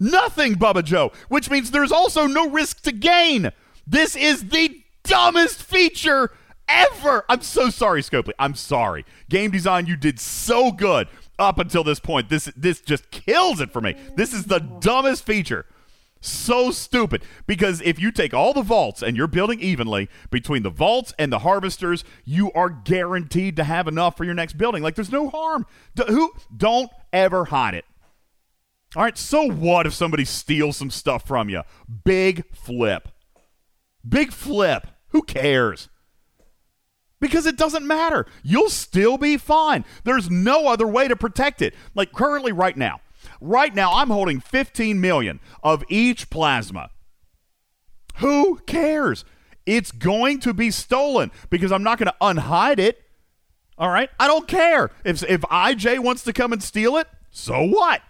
Nothing, Bubba Joe, which means there's also no risk to gain. This is the dumbest feature ever. I'm so sorry, Scopely. I'm sorry. Game design, you did so good up until this point. This this just kills it for me. This is the dumbest feature. So stupid. Because if you take all the vaults and you're building evenly between the vaults and the harvesters, you are guaranteed to have enough for your next building. Like there's no harm. D- who don't ever hide it. All right, so what if somebody steals some stuff from you? Big flip. Big flip. Who cares? Because it doesn't matter. You'll still be fine. There's no other way to protect it. Like currently right now. Right now I'm holding 15 million of each plasma. Who cares? It's going to be stolen because I'm not going to unhide it. All right? I don't care. If if IJ wants to come and steal it, so what?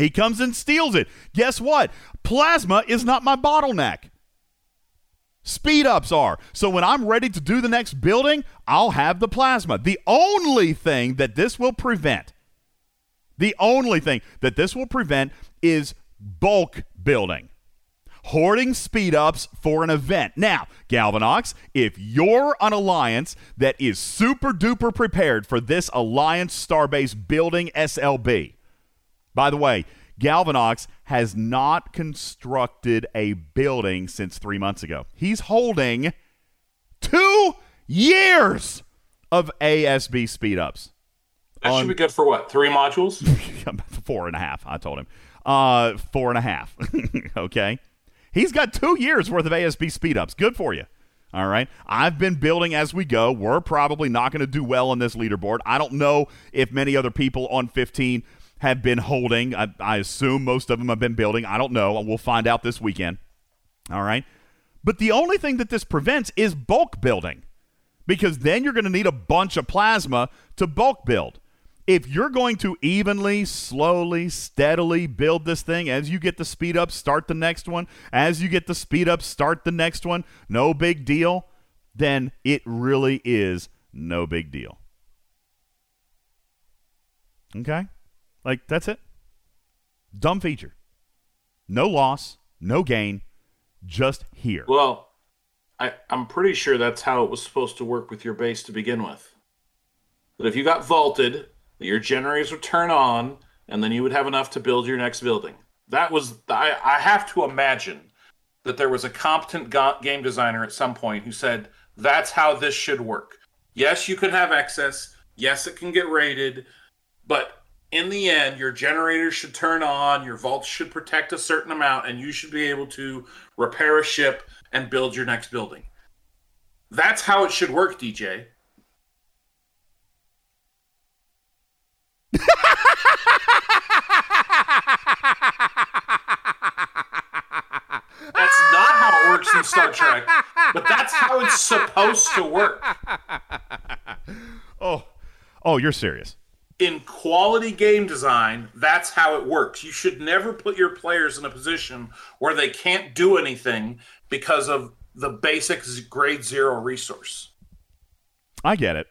He comes and steals it. Guess what? Plasma is not my bottleneck. Speed ups are. So when I'm ready to do the next building, I'll have the plasma. The only thing that this will prevent, the only thing that this will prevent is bulk building. Hoarding speed ups for an event. Now, Galvanox, if you're an alliance that is super duper prepared for this Alliance Starbase building SLB, by the way, Galvanox has not constructed a building since three months ago. He's holding two years of ASB speed ups. That should be good for what? Three modules? four and a half, I told him. Uh, four and a half. okay. He's got two years worth of ASB speed ups. Good for you. All right. I've been building as we go. We're probably not going to do well on this leaderboard. I don't know if many other people on 15 have been holding. I, I assume most of them have been building. I don't know. We'll find out this weekend. All right. But the only thing that this prevents is bulk building because then you're going to need a bunch of plasma to bulk build. If you're going to evenly, slowly, steadily build this thing, as you get the speed up, start the next one, as you get the speed up, start the next one, no big deal, then it really is no big deal. Okay? Like, that's it. Dumb feature. No loss, no gain, just here. Well, I, I'm pretty sure that's how it was supposed to work with your base to begin with. That if you got vaulted, your generators would turn on, and then you would have enough to build your next building. That was I, I have to imagine that there was a competent go- game designer at some point who said that's how this should work. Yes, you can have excess. Yes, it can get raided, but in the end, your generators should turn on, your vaults should protect a certain amount, and you should be able to repair a ship and build your next building. That's how it should work, DJ. That's not how it works in Star Trek, but that's how it's supposed to work. Oh, oh, you're serious. In quality game design, that's how it works. You should never put your players in a position where they can't do anything because of the basic grade zero resource. I get it.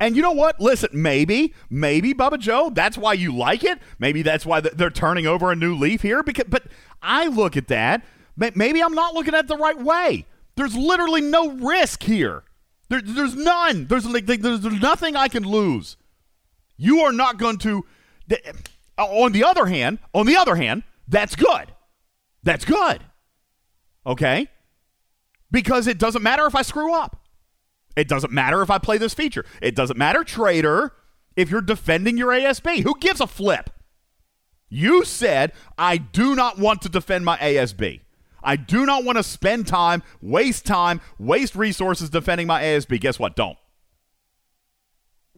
And you know what? Listen, maybe, maybe Bubba Joe, that's why you like it. Maybe that's why they're turning over a new leaf here. Because, but I look at that. Maybe I'm not looking at it the right way. There's literally no risk here. There, there's none. There's like there's nothing I can lose. You are not going to. Uh, on the other hand, on the other hand, that's good. That's good. Okay? Because it doesn't matter if I screw up. It doesn't matter if I play this feature. It doesn't matter, trader, if you're defending your ASB. Who gives a flip? You said, I do not want to defend my ASB. I do not want to spend time, waste time, waste resources defending my ASB. Guess what? Don't.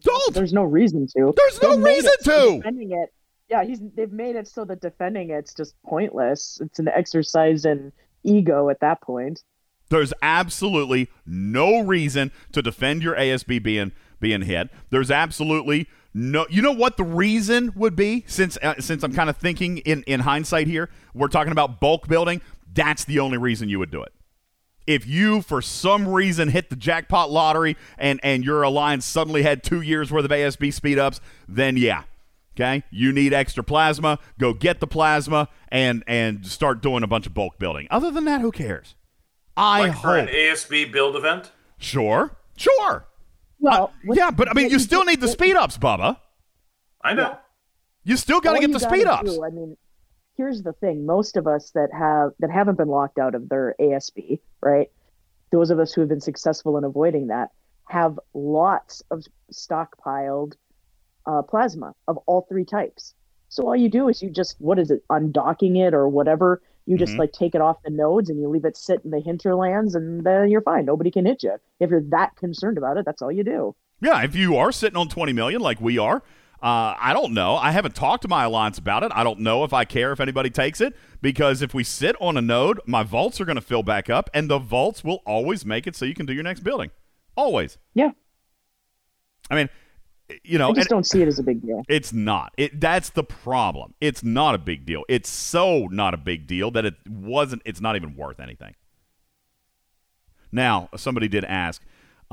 Don't. There's no reason to. There's no They've reason to. Defending it. Yeah, he's. They've made it so that defending it's just pointless. It's an exercise in ego at that point. There's absolutely no reason to defend your ASB being being hit. There's absolutely no. You know what the reason would be? Since uh, since I'm kind of thinking in in hindsight here, we're talking about bulk building. That's the only reason you would do it. If you for some reason hit the jackpot lottery and and your alliance suddenly had two years worth of ASB speed ups, then yeah. Okay, you need extra plasma. Go get the plasma and and start doing a bunch of bulk building. Other than that, who cares? I like for an. ASB build event. Sure, sure. Well, yeah, but I mean, you still need the speed ups, Bubba. I know. You still got to get the gotta speed ups. do- I mean, here's the thing: most of us that have that haven't been locked out of their ASB, right? Those of us who have been successful in avoiding that have lots of stockpiled uh, plasma of all three types. So all you do is you just what is it, undocking it or whatever. You just Mhm. like take it off the nodes and you leave it sit in the hinterlands, and then you're fine. Nobody can hit you if you're that concerned about it. That's all you do. Yeah, if you are sitting on 20 million like we are, uh, I don't know. I haven't talked to my alliance about it. I don't know if I care if anybody takes it because if we sit on a node, my vaults are going to fill back up, and the vaults will always make it so you can do your next building. Always. Yeah. I mean, you know, I just don't see it as a big deal. It's not. It that's the problem. It's not a big deal. It's so not a big deal that it wasn't it's not even worth anything. Now, somebody did ask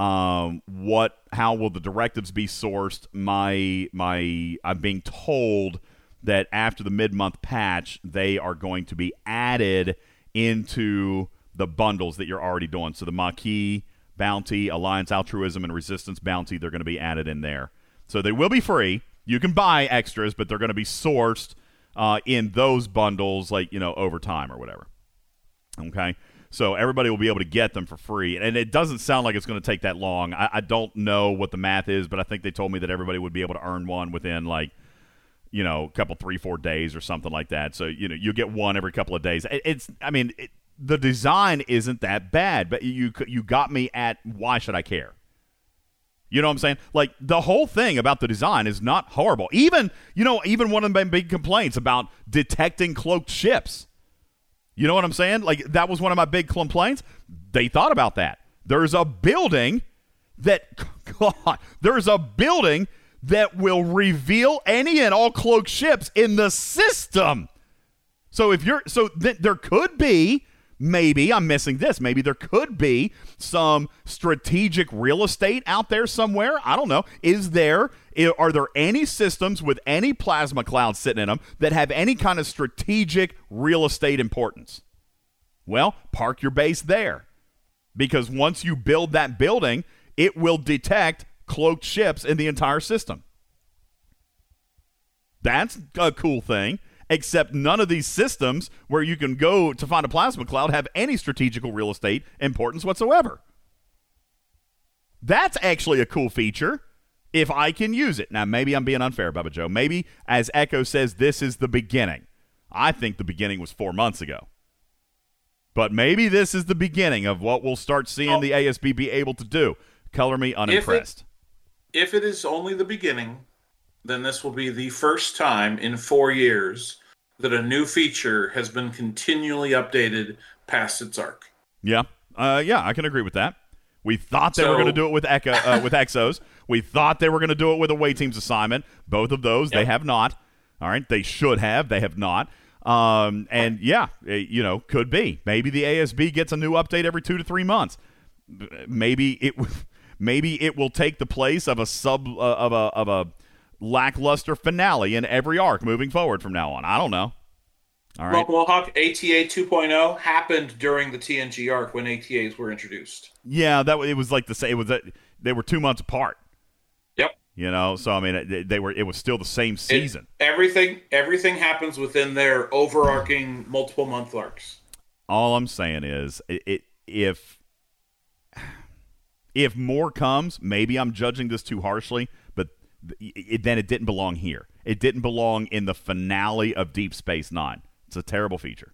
um, what how will the directives be sourced? My my I'm being told that after the mid-month patch, they are going to be added into the bundles that you're already doing. So the Maquis bounty, Alliance altruism and resistance bounty, they're going to be added in there. So they will be free. You can buy extras, but they're going to be sourced uh, in those bundles, like you know, over time or whatever. Okay. So everybody will be able to get them for free. And it doesn't sound like it's going to take that long. I, I don't know what the math is, but I think they told me that everybody would be able to earn one within like, you know, a couple, three, four days or something like that. So, you know, you get one every couple of days. It, it's, I mean, it, the design isn't that bad, but you, you got me at why should I care? You know what I'm saying? Like the whole thing about the design is not horrible. Even you know, even one of the big complaints about detecting cloaked ships. You know what I'm saying? Like that was one of my big complaints. They thought about that. There's a building that God, there's a building that will reveal any and all cloaked ships in the system. So if you're so th- there could be maybe I'm missing this. Maybe there could be some strategic real estate out there somewhere. I don't know. Is there Are there any systems with any plasma clouds sitting in them that have any kind of strategic real estate importance? Well, park your base there. Because once you build that building, it will detect cloaked ships in the entire system. That's a cool thing, except none of these systems where you can go to find a plasma cloud have any strategical real estate importance whatsoever. That's actually a cool feature if I can use it. Now, maybe I'm being unfair, Bubba Joe. Maybe, as Echo says, this is the beginning. I think the beginning was four months ago. But maybe this is the beginning of what we'll start seeing the ASB be able to do. Color me unimpressed. If it is only the beginning, then this will be the first time in four years that a new feature has been continually updated past its arc. Yeah, uh, yeah, I can agree with that. We thought they were going to do it with Echo uh, with Exos. We thought they were going to do it with a away teams assignment. Both of those they have not. All right, they should have. They have not. Um, and yeah, eh, you know, could be. Maybe the ASB gets a new update every two to three months. Maybe it, maybe it will take the place of a sub uh, of a of a lackluster finale in every arc moving forward from now on. I don't know. All right. Well, well, Hawk, ATA 2.0 happened during the TNG arc when ATAs were introduced. Yeah, that it was like the same. It was a, they were two months apart. You know, so I mean, it, they were. It was still the same It- season. everything everything happens within their overarching multiple month arcs. All I'm saying is, it, it if if more comes, maybe I'm judging this too harshly, but it, then it didn't belong here. It didn't belong in the finale of Deep Space Nine. It's a terrible feature.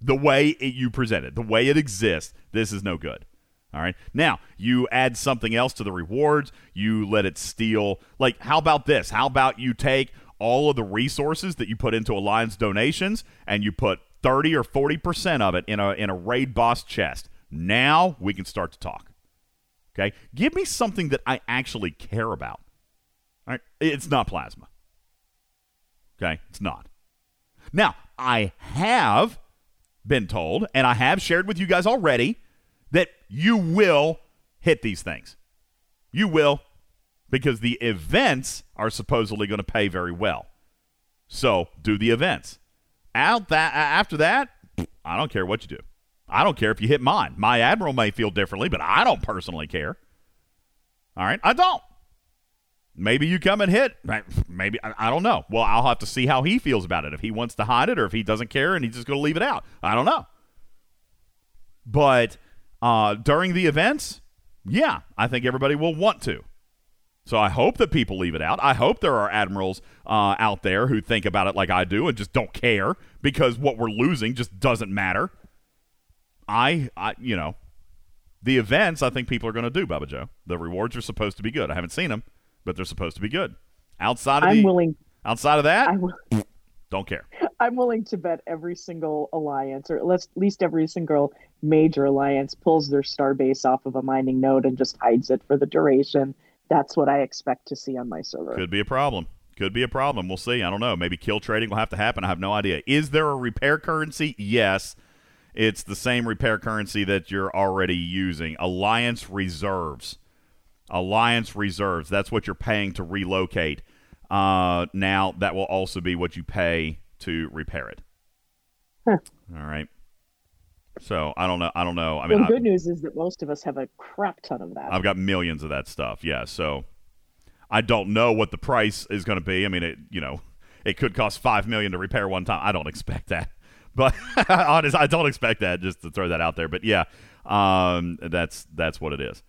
The way it, you present it, the way it exists, this is no good. All right. Now, you add something else to the rewards, you let it steal. Like, how about this? How about you take all of the resources that you put into Alliance donations and you put 30 or 40% of it in a in a raid boss chest. Now we can start to talk. Okay? Give me something that I actually care about. All right? It's not plasma. Okay? It's not. Now, I have been told, and I have shared with you guys already, you will hit these things. You will, because the events are supposedly going to pay very well. So do the events. Out that after that, I don't care what you do. I don't care if you hit mine. My admiral may feel differently, but I don't personally care. All right, I don't. Maybe you come and hit. Maybe I, don't know. Well, I'll have to see how he feels about it. If he wants to hide it, or if he doesn't care and he's just going to leave it out. I don't know. But uh, during the events, yeah, I think everybody will want to. So I hope that people leave it out. I hope there are admirals uh, out there who think about it like I do and just don't care because what we're losing just doesn't matter. I, I you know, the events I think people are going to do, Bubba Joe. The rewards are supposed to be good. I haven't seen them, but they're supposed to be good. Outside of I'm the, willing. outside of that, don't care. I'm willing to bet every single alliance, or at least, every single major alliance, pulls their star base off of a mining node and just hides it for the duration. That's what I expect to see on my server. Could be a problem. Could be a problem. We'll see. I don't know. Maybe kill trading will have to happen. I have no idea. Is there a repair currency? Yes. It's the same repair currency that you're already using. Alliance reserves. Alliance reserves. That's what you're paying to relocate. Uh, now that will also be what you pay to repair it. All right. So I don't know. I don't know. I mean, the I- good news is that most of us have a crap ton of that. I've got millions of that stuff. Yeah, so I don't know what the price is going to be. I mean, it you know, it could cost five million to repair one time. I don't expect that, but honest, I don't expect that. Just to throw that out there. But yeah, um, that's that's what it is.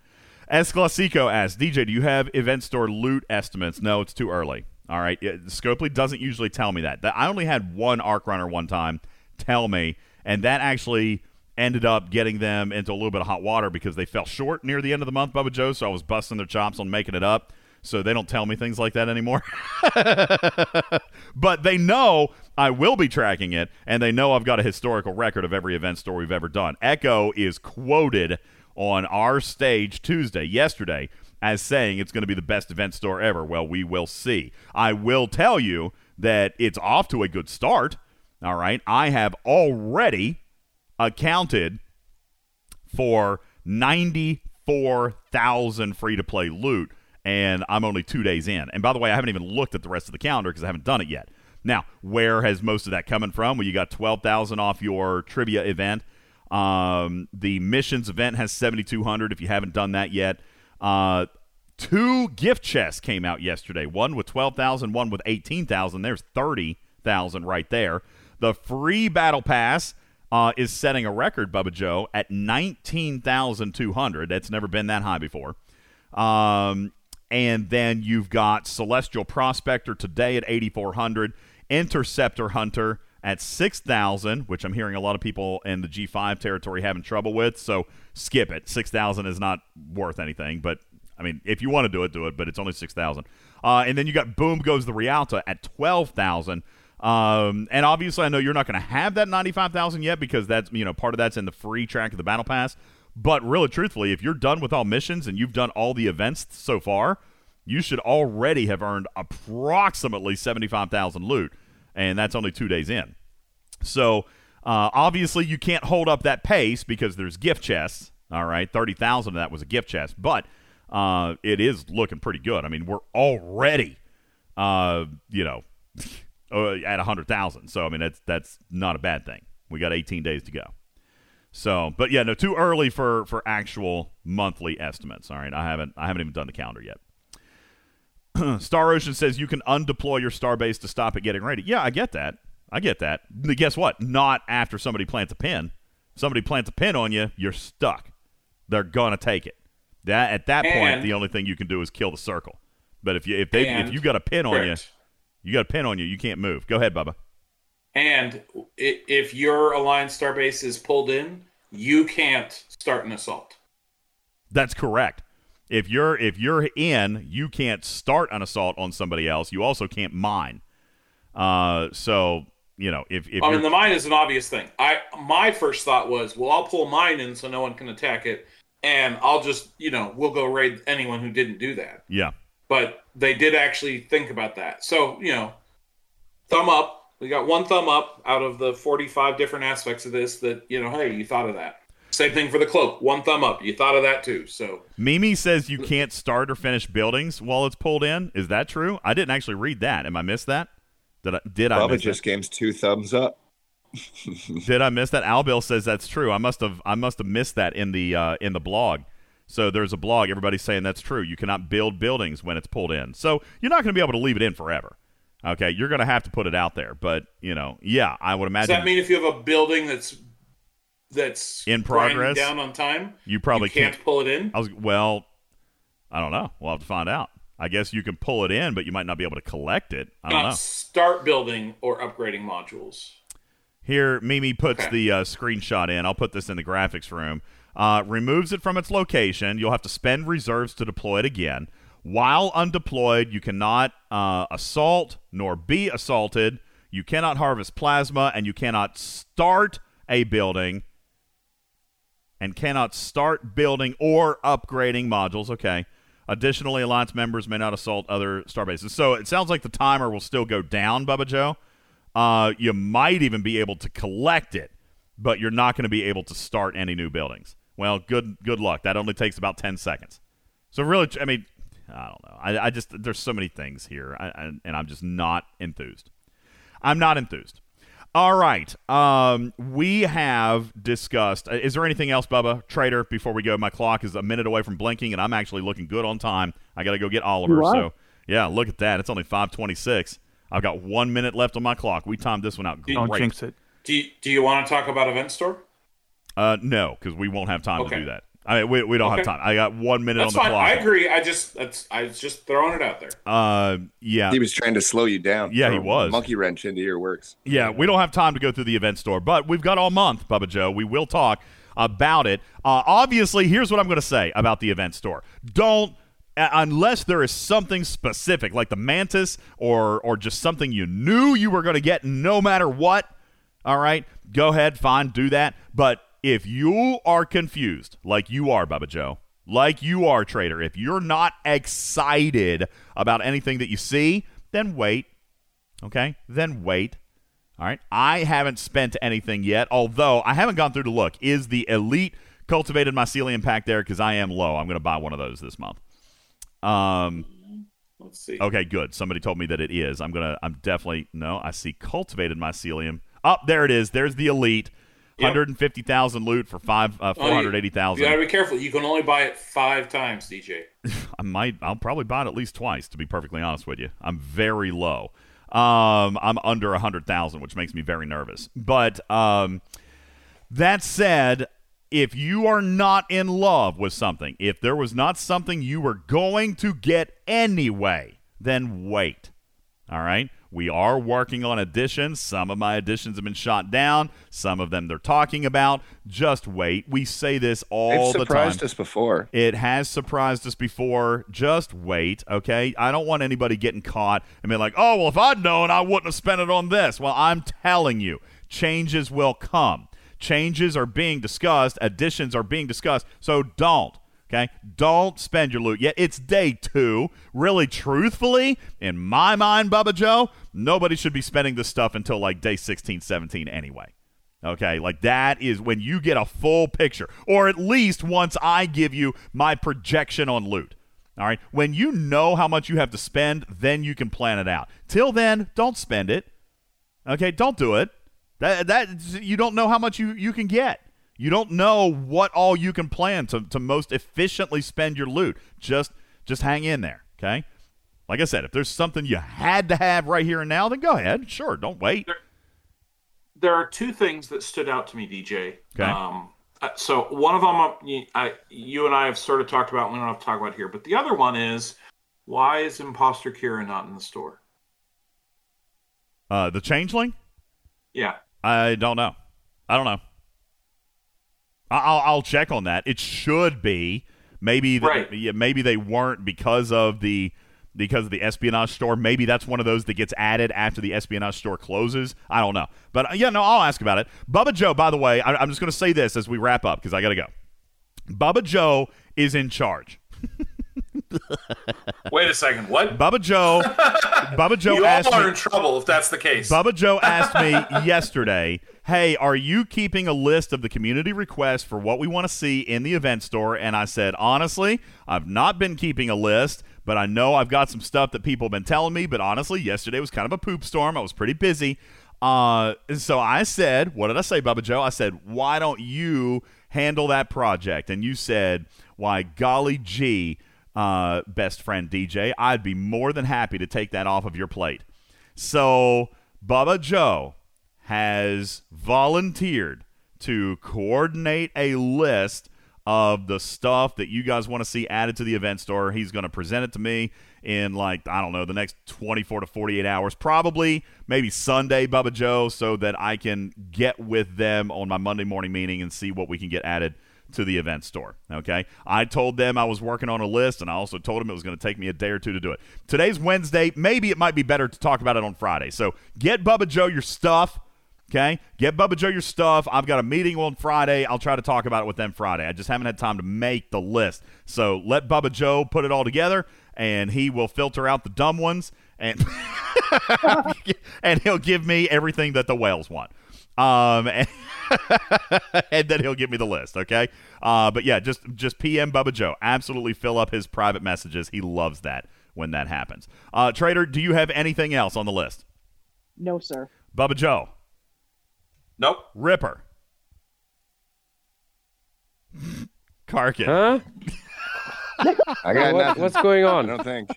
As Classico asks, DJ, do you have event store loot estimates? No, it's too early. All right, Scopely doesn't usually tell me. That- I only had one arc runner one time tell me, and that actually ended up getting them into a little bit of hot water because they fell short near the end of the month, Bubba Joe. So I was busting their chops on making it up. So they don't tell me things like that anymore. but they know I will be tracking it, and they know I've got a historical record of every event store we've ever done. Echo is quoted on our stage Tuesday, yesterday, as saying it's going to be the best event store ever. Well, we will see. I will tell you that it's off to a good start. All right. I have already accounted for 94,000 free to play loot and I'm only two days in. And by the way, I haven't even looked at the rest of the calendar because I haven't done it yet. Now, where has most of that coming from? Well, you got 12,000 off your trivia event. Um, the missions event has 7,200 if you haven't done that yet. Uh, two gift chests came out yesterday. One with 12,000, one with 18,000. There's 30,000 right there. The free battle pass uh, is setting a record, Bubba Joe, at 19,200. That's never been that high before. Um, and then you've got Celestial Prospector today at 8,400, Interceptor Hunter at 6,000, which I'm hearing a lot of people in the G5 territory having trouble with. So skip it. 6,000 is not worth anything, but I mean, if you want to do it, do it, but it's only 6,000. Uh, and then you got Boom Goes the Realta at 12,000. Um, and obviously, I know you're not going to have that 95,000 yet because that's, you know, part of that's in the free track of the Battle Pass. But really, truthfully, if you're done with all missions and you've done all the events so far, you should already have earned approximately 75,000 loot. And that's only two days in. So uh, obviously, you can't hold up that pace because there's gift chests. All right, 30,000 of that was a gift chest. But uh, it is looking pretty good. I mean, we're already, uh, you know, uh, at 100,000. So, I mean, that's, that's not a bad thing. We got 18 days to go. So, but yeah, no, too early for for actual monthly estimates. All right, I haven't I haven't even done the calendar yet. Star Ocean says you can undeploy your starbase to stop it getting ready. Yeah, I get that. I get that. But guess what? Not after somebody plants a pin. Somebody plants a pin on you, you're stuck. They're gonna take it. That at that point, And- the only thing you can do is kill the circle. But if you if they if you got a pin on you, you got a pin on you, you can't move. Go ahead, Bubba. And if your Alliance starbase is pulled in, you can't start an assault. That's correct. If you're if you're in, you can't start an assault on somebody else. You also can't mine. Uh, so you know if if I mean, the mine is an obvious thing. I my first thought was, well, I'll pull mine in so no one can attack it, and I'll just, you know, we'll go raid anyone who didn't do that. yeah But they did actually think about that. So you know, thumb up. We got one thumb up out of the forty-five different aspects of this. That you know, hey, you thought of that. Same thing for the cloak. One thumb up. You thought of that too. So Mimi says you can't start or finish buildings while it's pulled in. Is that true? I didn't actually read that. Am I missed that? Did I did I Bubba miss just games two thumbs up. Did I miss that? Al Bill says that's true. I must have I must have missed that in the uh, in the blog. So there's a blog. Everybody's saying that's true. You cannot build buildings when it's pulled in. So you're not going to be able to leave it in forever. Okay, you're going to have to put it out there. But you know, yeah, I would imagine. does that mean if you have a building that's that's In progress? down on time, You probably can't, can't- pull it in? I was well. I don't know. We'll have to find out. I guess you can pull it in, but you might not be able to collect it. I don't Not know. start building or upgrading modules. Here, Mimi puts the uh, screenshot in. I'll put this in the graphics room. Uh, removes it from its location. You'll have to spend reserves to deploy it again. While undeployed, you cannot uh, assault nor be assaulted. You cannot harvest plasma, and you cannot start a building. And cannot start building or upgrading modules. Okay. Additionally, Alliance members may not assault other starbases. So it sounds like the timer will still go down, Bubba Joe. Uh, you might even be able to collect it, but you're not going to be able to start any new buildings. Well, good good luck. That only takes about ten seconds. So really, I mean, I don't know. I, I just there's so many things here, I, I, and I'm just not enthused. I'm not enthused. All right. Um, we have discussed. uh, Is there anything else, Bubba Trader? Before we go, my clock is a minute away from blinking, and I'm actually looking good on time. I got to go get Oliver. So yeah, look at that. It's only 5:26. I've got one minute left on my clock. We timed this one out great. Don't jinx it. Do you, do you want to talk about Event Store? Uh, no, because we won't have time to do that. I mean, we, we don't have time. I got one minute That's on the fine. clock. I agree. I just that's I was just throwing it out there. Uh, yeah. He was trying to slow you down. Yeah, he was. Monkey wrench into your works. Yeah, we don't have time to go through the event store, but we've got all month, Bubba Joe. We will talk about it. Uh, obviously, here's what I'm going to say about the event store. Don't uh, unless there is something specific like the mantis or or just something you knew you were going to get no matter what. All right, go ahead, fine, do that. But if you are confused, like you are, Bubba Joe, like you are, Trader, if you're not excited about anything that you see, then wait. Okay, then wait. All right. I haven't spent anything yet, although I haven't gone through to look. Is the elite cultivated mycelium pack there? Because I am low. I'm going to buy one of those this month. Um, Let's see. Okay, good. Somebody told me that it is. I'm gonna. I'm definitely no. I see cultivated mycelium. Up there it is. There's the elite. Hundred and fifty thousand loot for five uh, Oh, you- four hundred eighty You gotta be careful. You can only buy it five times, DJ. I might. I'll probably buy it at least twice. To be perfectly honest with you, I'm very low. Um, I'm under a hundred thousand, which makes me very nervous. But um, that said, if you are not in love with something, if there was not something you were going to get anyway, then wait. All right. We are working on additions. Some of my additions have been shot down. Some of them they're talking about. Just wait. We say this all the time. It surprised us before. It has surprised us before. Just wait, okay? I don't want anybody getting caught and being like, oh, well, if I'd known, I wouldn't have spent it on this. Well, I'm telling you, changes will come. Changes are being discussed, additions are being discussed, so don't. Okay? Don't spend your loot yet. It's day two. Really, truthfully, in my mind, Bubba Joe, nobody should be spending this stuff until like day 16, 17 anyway. Okay, like that is when you get a full picture, or at least once I give you my projection on loot. All right, when you know how much you have to spend, then you can plan it out. Till then, don't spend it. Okay, don't do it. That that you don't know how much you you can get. You don't know what all you can plan to to most efficiently spend your loot. Just just hang in there. Okay. Like I said, if there's something you had to have right here and now, then go ahead. Sure, don't wait. There are two things that stood out to me, DJ. Okay. Um, uh, so one of them, you, I, you and I have sort of talked about. We don't have to talk about here, but the other one is why is Imposter Kira not in the store? Uh, the changeling. Yeah. I don't know. I don't know. I- I'll I'll check on that. It should be maybe the, Right. yeah, maybe they weren't because of the because of the espionage store. Maybe that's one of those that gets added after the espionage store closes. I don't know, but uh, yeah, no, I'll ask about it. Bubba Joe, by the way, I, I'm just going to say this as we wrap up because I got to go. Bubba Joe is in charge. Wait a second. What? Bubba Joe. Bubba Joe you asked all are me- in trouble if that's the case. Bubba Joe asked me yesterday, "Hey, are you keeping a list of the community requests for what we want to see in the event store?" And I said, "Honestly, I've not been keeping a list, but I know I've got some stuff that people have been telling me, but honestly, yesterday was kind of a poop storm. I was pretty busy." Uh, and so I said, "What did I say, Bubba Joe?" I said, "Why don't you handle that project?" And you said, "Why, golly gee, uh, best friend DJ, I'd be more than happy to take that off of your plate." So Bubba Joe has volunteered to coordinate a list of the stuff that you guys want to see added to the event store. He's going to present it to me in like I don't know the next 24 to 48 hours, probably maybe Sunday, Bubba Joe, so that I can get with them on my Monday morning meeting and see what we can get added to the event store. Okay. I told them I was working on a list and I also told them it was going to take me a day or two to do it. Today's Wednesday. Maybe it might be better to talk about it on Friday. So get Bubba Joe your stuff. Okay. Get Bubba Joe your stuff. I've got a meeting on Friday. I'll try to talk about it with them Friday. I just haven't had time to make the list. So let Bubba Joe put it all together and he will filter out the dumb ones and and he'll give me everything that the whales want. Um, and, and then he'll give me the list. Okay. Uh, but yeah, just just PM Bubba Joe. Absolutely fill up his private messages. He loves that when that happens. Uh, Trader, do you have anything else on the list? No, sir. Bubba Joe. Nope. Ripper. Karkin. Huh? I got What- nothing. what's going on? I don't think.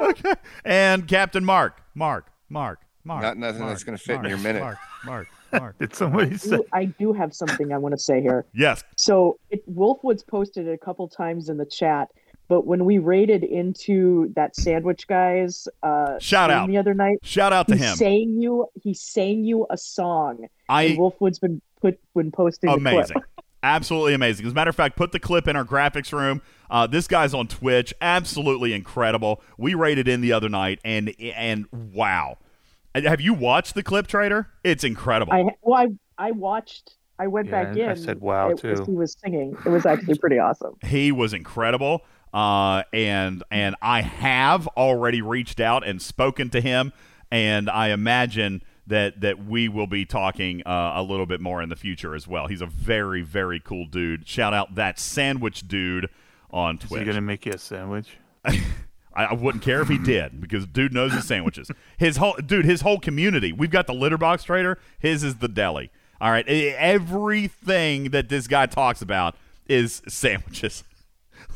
okay. And Captain Mark. Mark. Mark. Mark. Not nothing Mark, that's gonna fit in your minute. Mark. Mark. Mark. Did somebody I say? do, I do have something I want to say here. Yes. So it, Wolfwood's posted it a couple times in the chat, but when we raided into that sandwich guy's uh, Shout out. the other night, Shout out to him. Sang you, he sang you a song. I- and Wolfwood's been put when posting amazing. Absolutely amazing. As a matter of fact, put the clip in our graphics room. Uh, this guy's on Twitch. Absolutely incredible. We rated in the other night, and and wow. Have you watched the clip, Trader? It's incredible. I well, I I watched. I went Yeah, back I in. said wow, it too. he was singing. It was actually pretty awesome. he was incredible. Uh, and and I have already reached out and spoken to him, and I imagine that that we will be talking uh, a little bit more in the future as well. He's a very very cool dude. Shout out that sandwich dude on Twitter. Is he gonna make you a sandwich? I, I wouldn't care if he did because dude knows his sandwiches. His whole dude, his whole community. We've got the litter box trader. His is the deli. All right, everything that this guy talks about is sandwiches.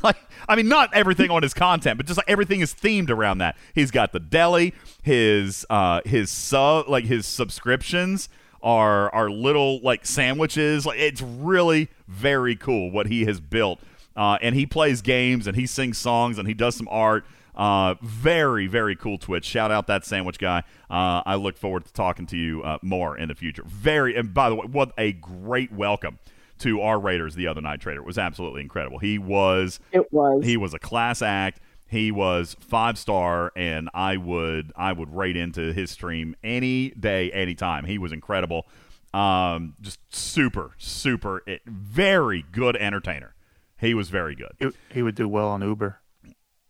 Like, I mean, not everything on his content, but just like everything is themed around that. He's got the deli, his uh, his sub, like his subscriptions are are little like sandwiches. Like, it's really very cool what he has built. Uh, and he plays games and he sings songs and he does some art. Uh, very, very cool Twitch. Shout out that sandwich guy. Uh, I look forward to talking to you uh, more in the future. Very, and by the way, what a great welcome to our Raiders the other night, Trader. It was absolutely incredible. He was, It was. he was a class act. He was five star, and I would I would rate into his stream any day, anytime. He was incredible. Um, just super, super, eh, very good entertainer. He was very good. He, he would do well on Uber.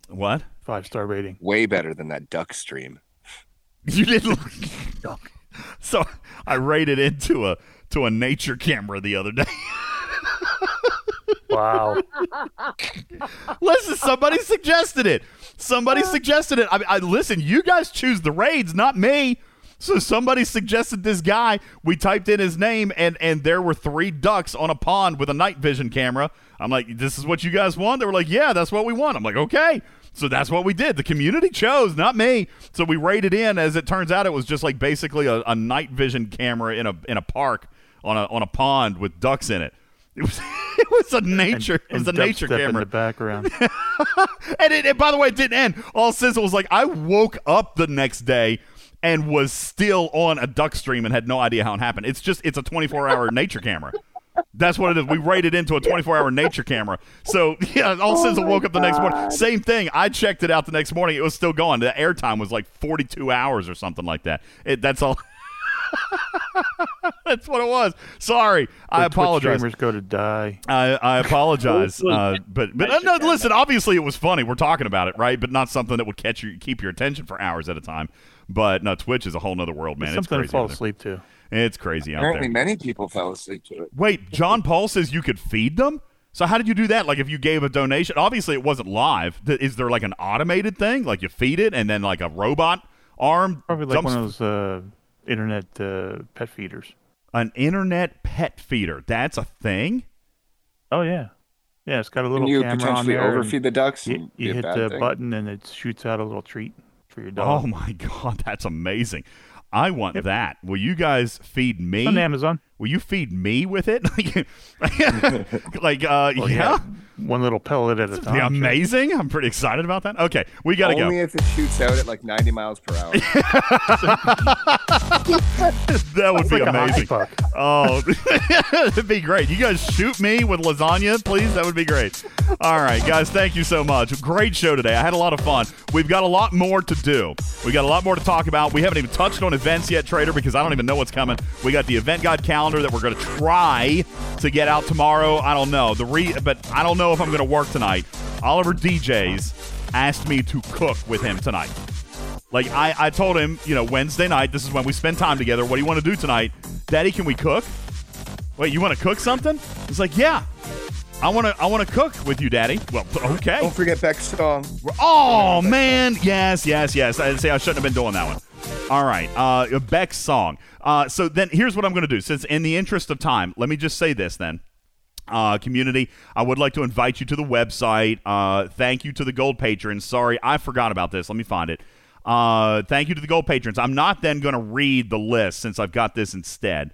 What? Five star rating. Way better than that duck stream. You didn't look. So I rated into a to a nature camera the other day. Wow. listen, somebody suggested it. Somebody uh. suggested it. I, mean, I listen. You guys choose the raids, not me. So somebody suggested this guy. We typed in his name, and and there were three ducks on a pond with a night vision camera. I'm like, this is what you guys want. They were like, yeah, that's what we want. I'm like, okay. So that's what we did. The community chose, not me. So we rated in. As it turns out, it was just like basically a, a night vision camera in a in a park on a on a pond with ducks in it. It was it was a nature it was a nature dubstep in the background. and it, and by the way, it didn't end. All Sizzle was like, I woke up the next day and was still on a duck stream and had no idea how it happened. It's just it's a 24 hour nature camera. That's what it is. We rated into a 24 hour nature camera. So yeah, all Oh Sizzle woke up the next morning. Same thing. I checked it out the next morning. It was still going. The airtime was like 42 hours or something like that. It, that's all. that's what it was. Sorry, I apologize. Twitch apologize. Streamers go to die. I, I apologize, uh, but but uh, no, listen. Obviously, it was funny. We're talking about it, right? But not something that would catch you, keep your attention for hours at a time. But no, Twitch is a whole nother world, man. It's It's something crazy. to fall asleep to. It's crazy out Apparently, there. many people fell asleep to it. Wait, John Paul says you could feed them. So how did you do that? Like if you gave a donation, obviously it wasn't live. Is there like an automated thing, like you feed it and then like a robot arm Probably like dumps one of those uh, internet uh, pet feeders. an internet pet feeder? That's a thing. Oh yeah, yeah. It's got a little Can you camera on potentially there. and overfeed the ducks? You, and you a hit the thing? button and it shoots out a little treat for your dog. Oh my god, that's amazing. I want that. Will you guys feed me? on Amazon. Will you feed me with it? like, uh, Well, yeah, one little pellet at a time. be sure. amazing. I'm pretty excited about that. Okay, we gotta go. Only if it shoots out at like 90 miles per hour. that would It's be like amazing. Oh, it'd be great. You guys shoot me with lasagna, please. That would be great. All right, guys, thank you so much. Great show today. I had a lot of fun. We've got a lot more to do. We got a lot more to talk about. We haven't even touched on events yet, Trader, because I don't even know what's coming. We got the event guide calendar that we're going to try to get out tomorrow. I don't know the re, but I don't know if I'm going to work tonight. Oliver DJs asked me to cook with him tonight. Like I, I told him, you know, Wednesday night, this is when we spend time together. What do you want to do tonight? Daddy, can we cook? Wait, you want to cook something? He's like, Yeah. I want to I want to cook with you, Daddy. Well, okay. Don't forget Beck's song. Oh man, yes, yes, yes. I say I shouldn't have been doing that one. All right, uh, Beck's song. Uh, so then here's what I'm going to do. Since in the interest of time, let me just say this then. Uh, community, I would like to invite you to the website. Uh, thank you to the gold patrons. Sorry, I forgot about this. Let me find it. Uh, thank you to the gold patrons. I'm not then going to read the list since I've got this instead.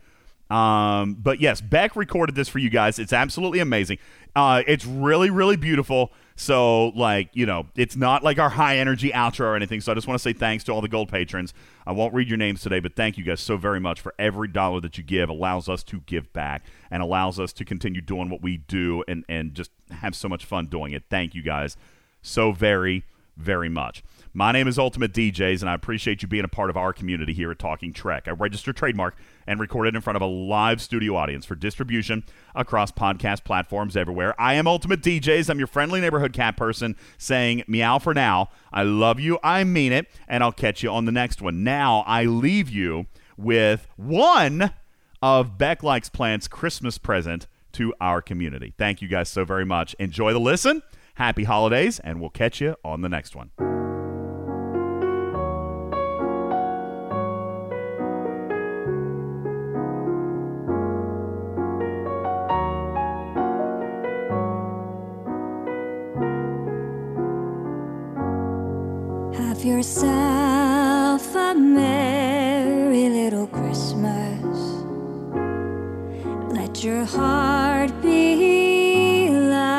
Um, but yes, Beck recorded this for you guys. It's absolutely amazing. Uh, it's really, really beautiful. So, like, you know, it's not like our high energy outro or anything. So, I just want to say thanks to all the gold patrons. I won't read your names today, but thank you guys so very much for every dollar that you give. Allows us to give back and allows us to continue doing what we do and, and just have so much fun doing it. Thank you guys so very, very much. My name is Ultimate DJs, and I appreciate you being a part of our community here at Talking Trek. I registered trademark and recorded in front of a live studio audience for distribution across podcast platforms everywhere. I am Ultimate DJs. I'm your friendly neighborhood cat person saying meow for now. I love you. I mean it. And I'll catch you on the next one. Now, I leave you with one of Beck Likes Plants' Christmas present to our community. Thank you guys so very much. Enjoy the listen. Happy holidays, and we'll catch you on the next one. Yourself a merry little Christmas. Let your heart be light.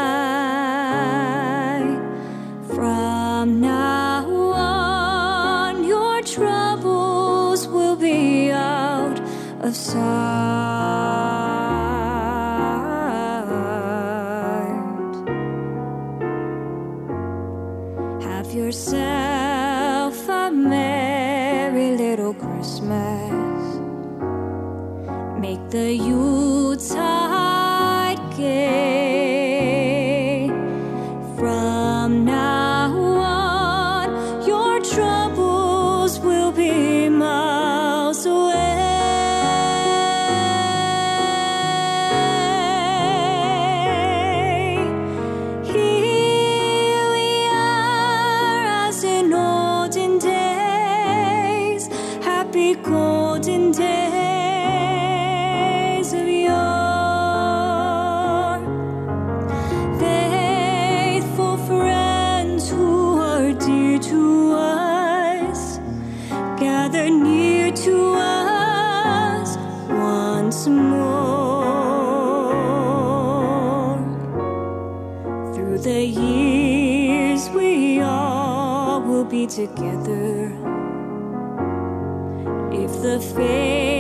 From now on, your troubles will be out of sight. The Yuletide together. If the fates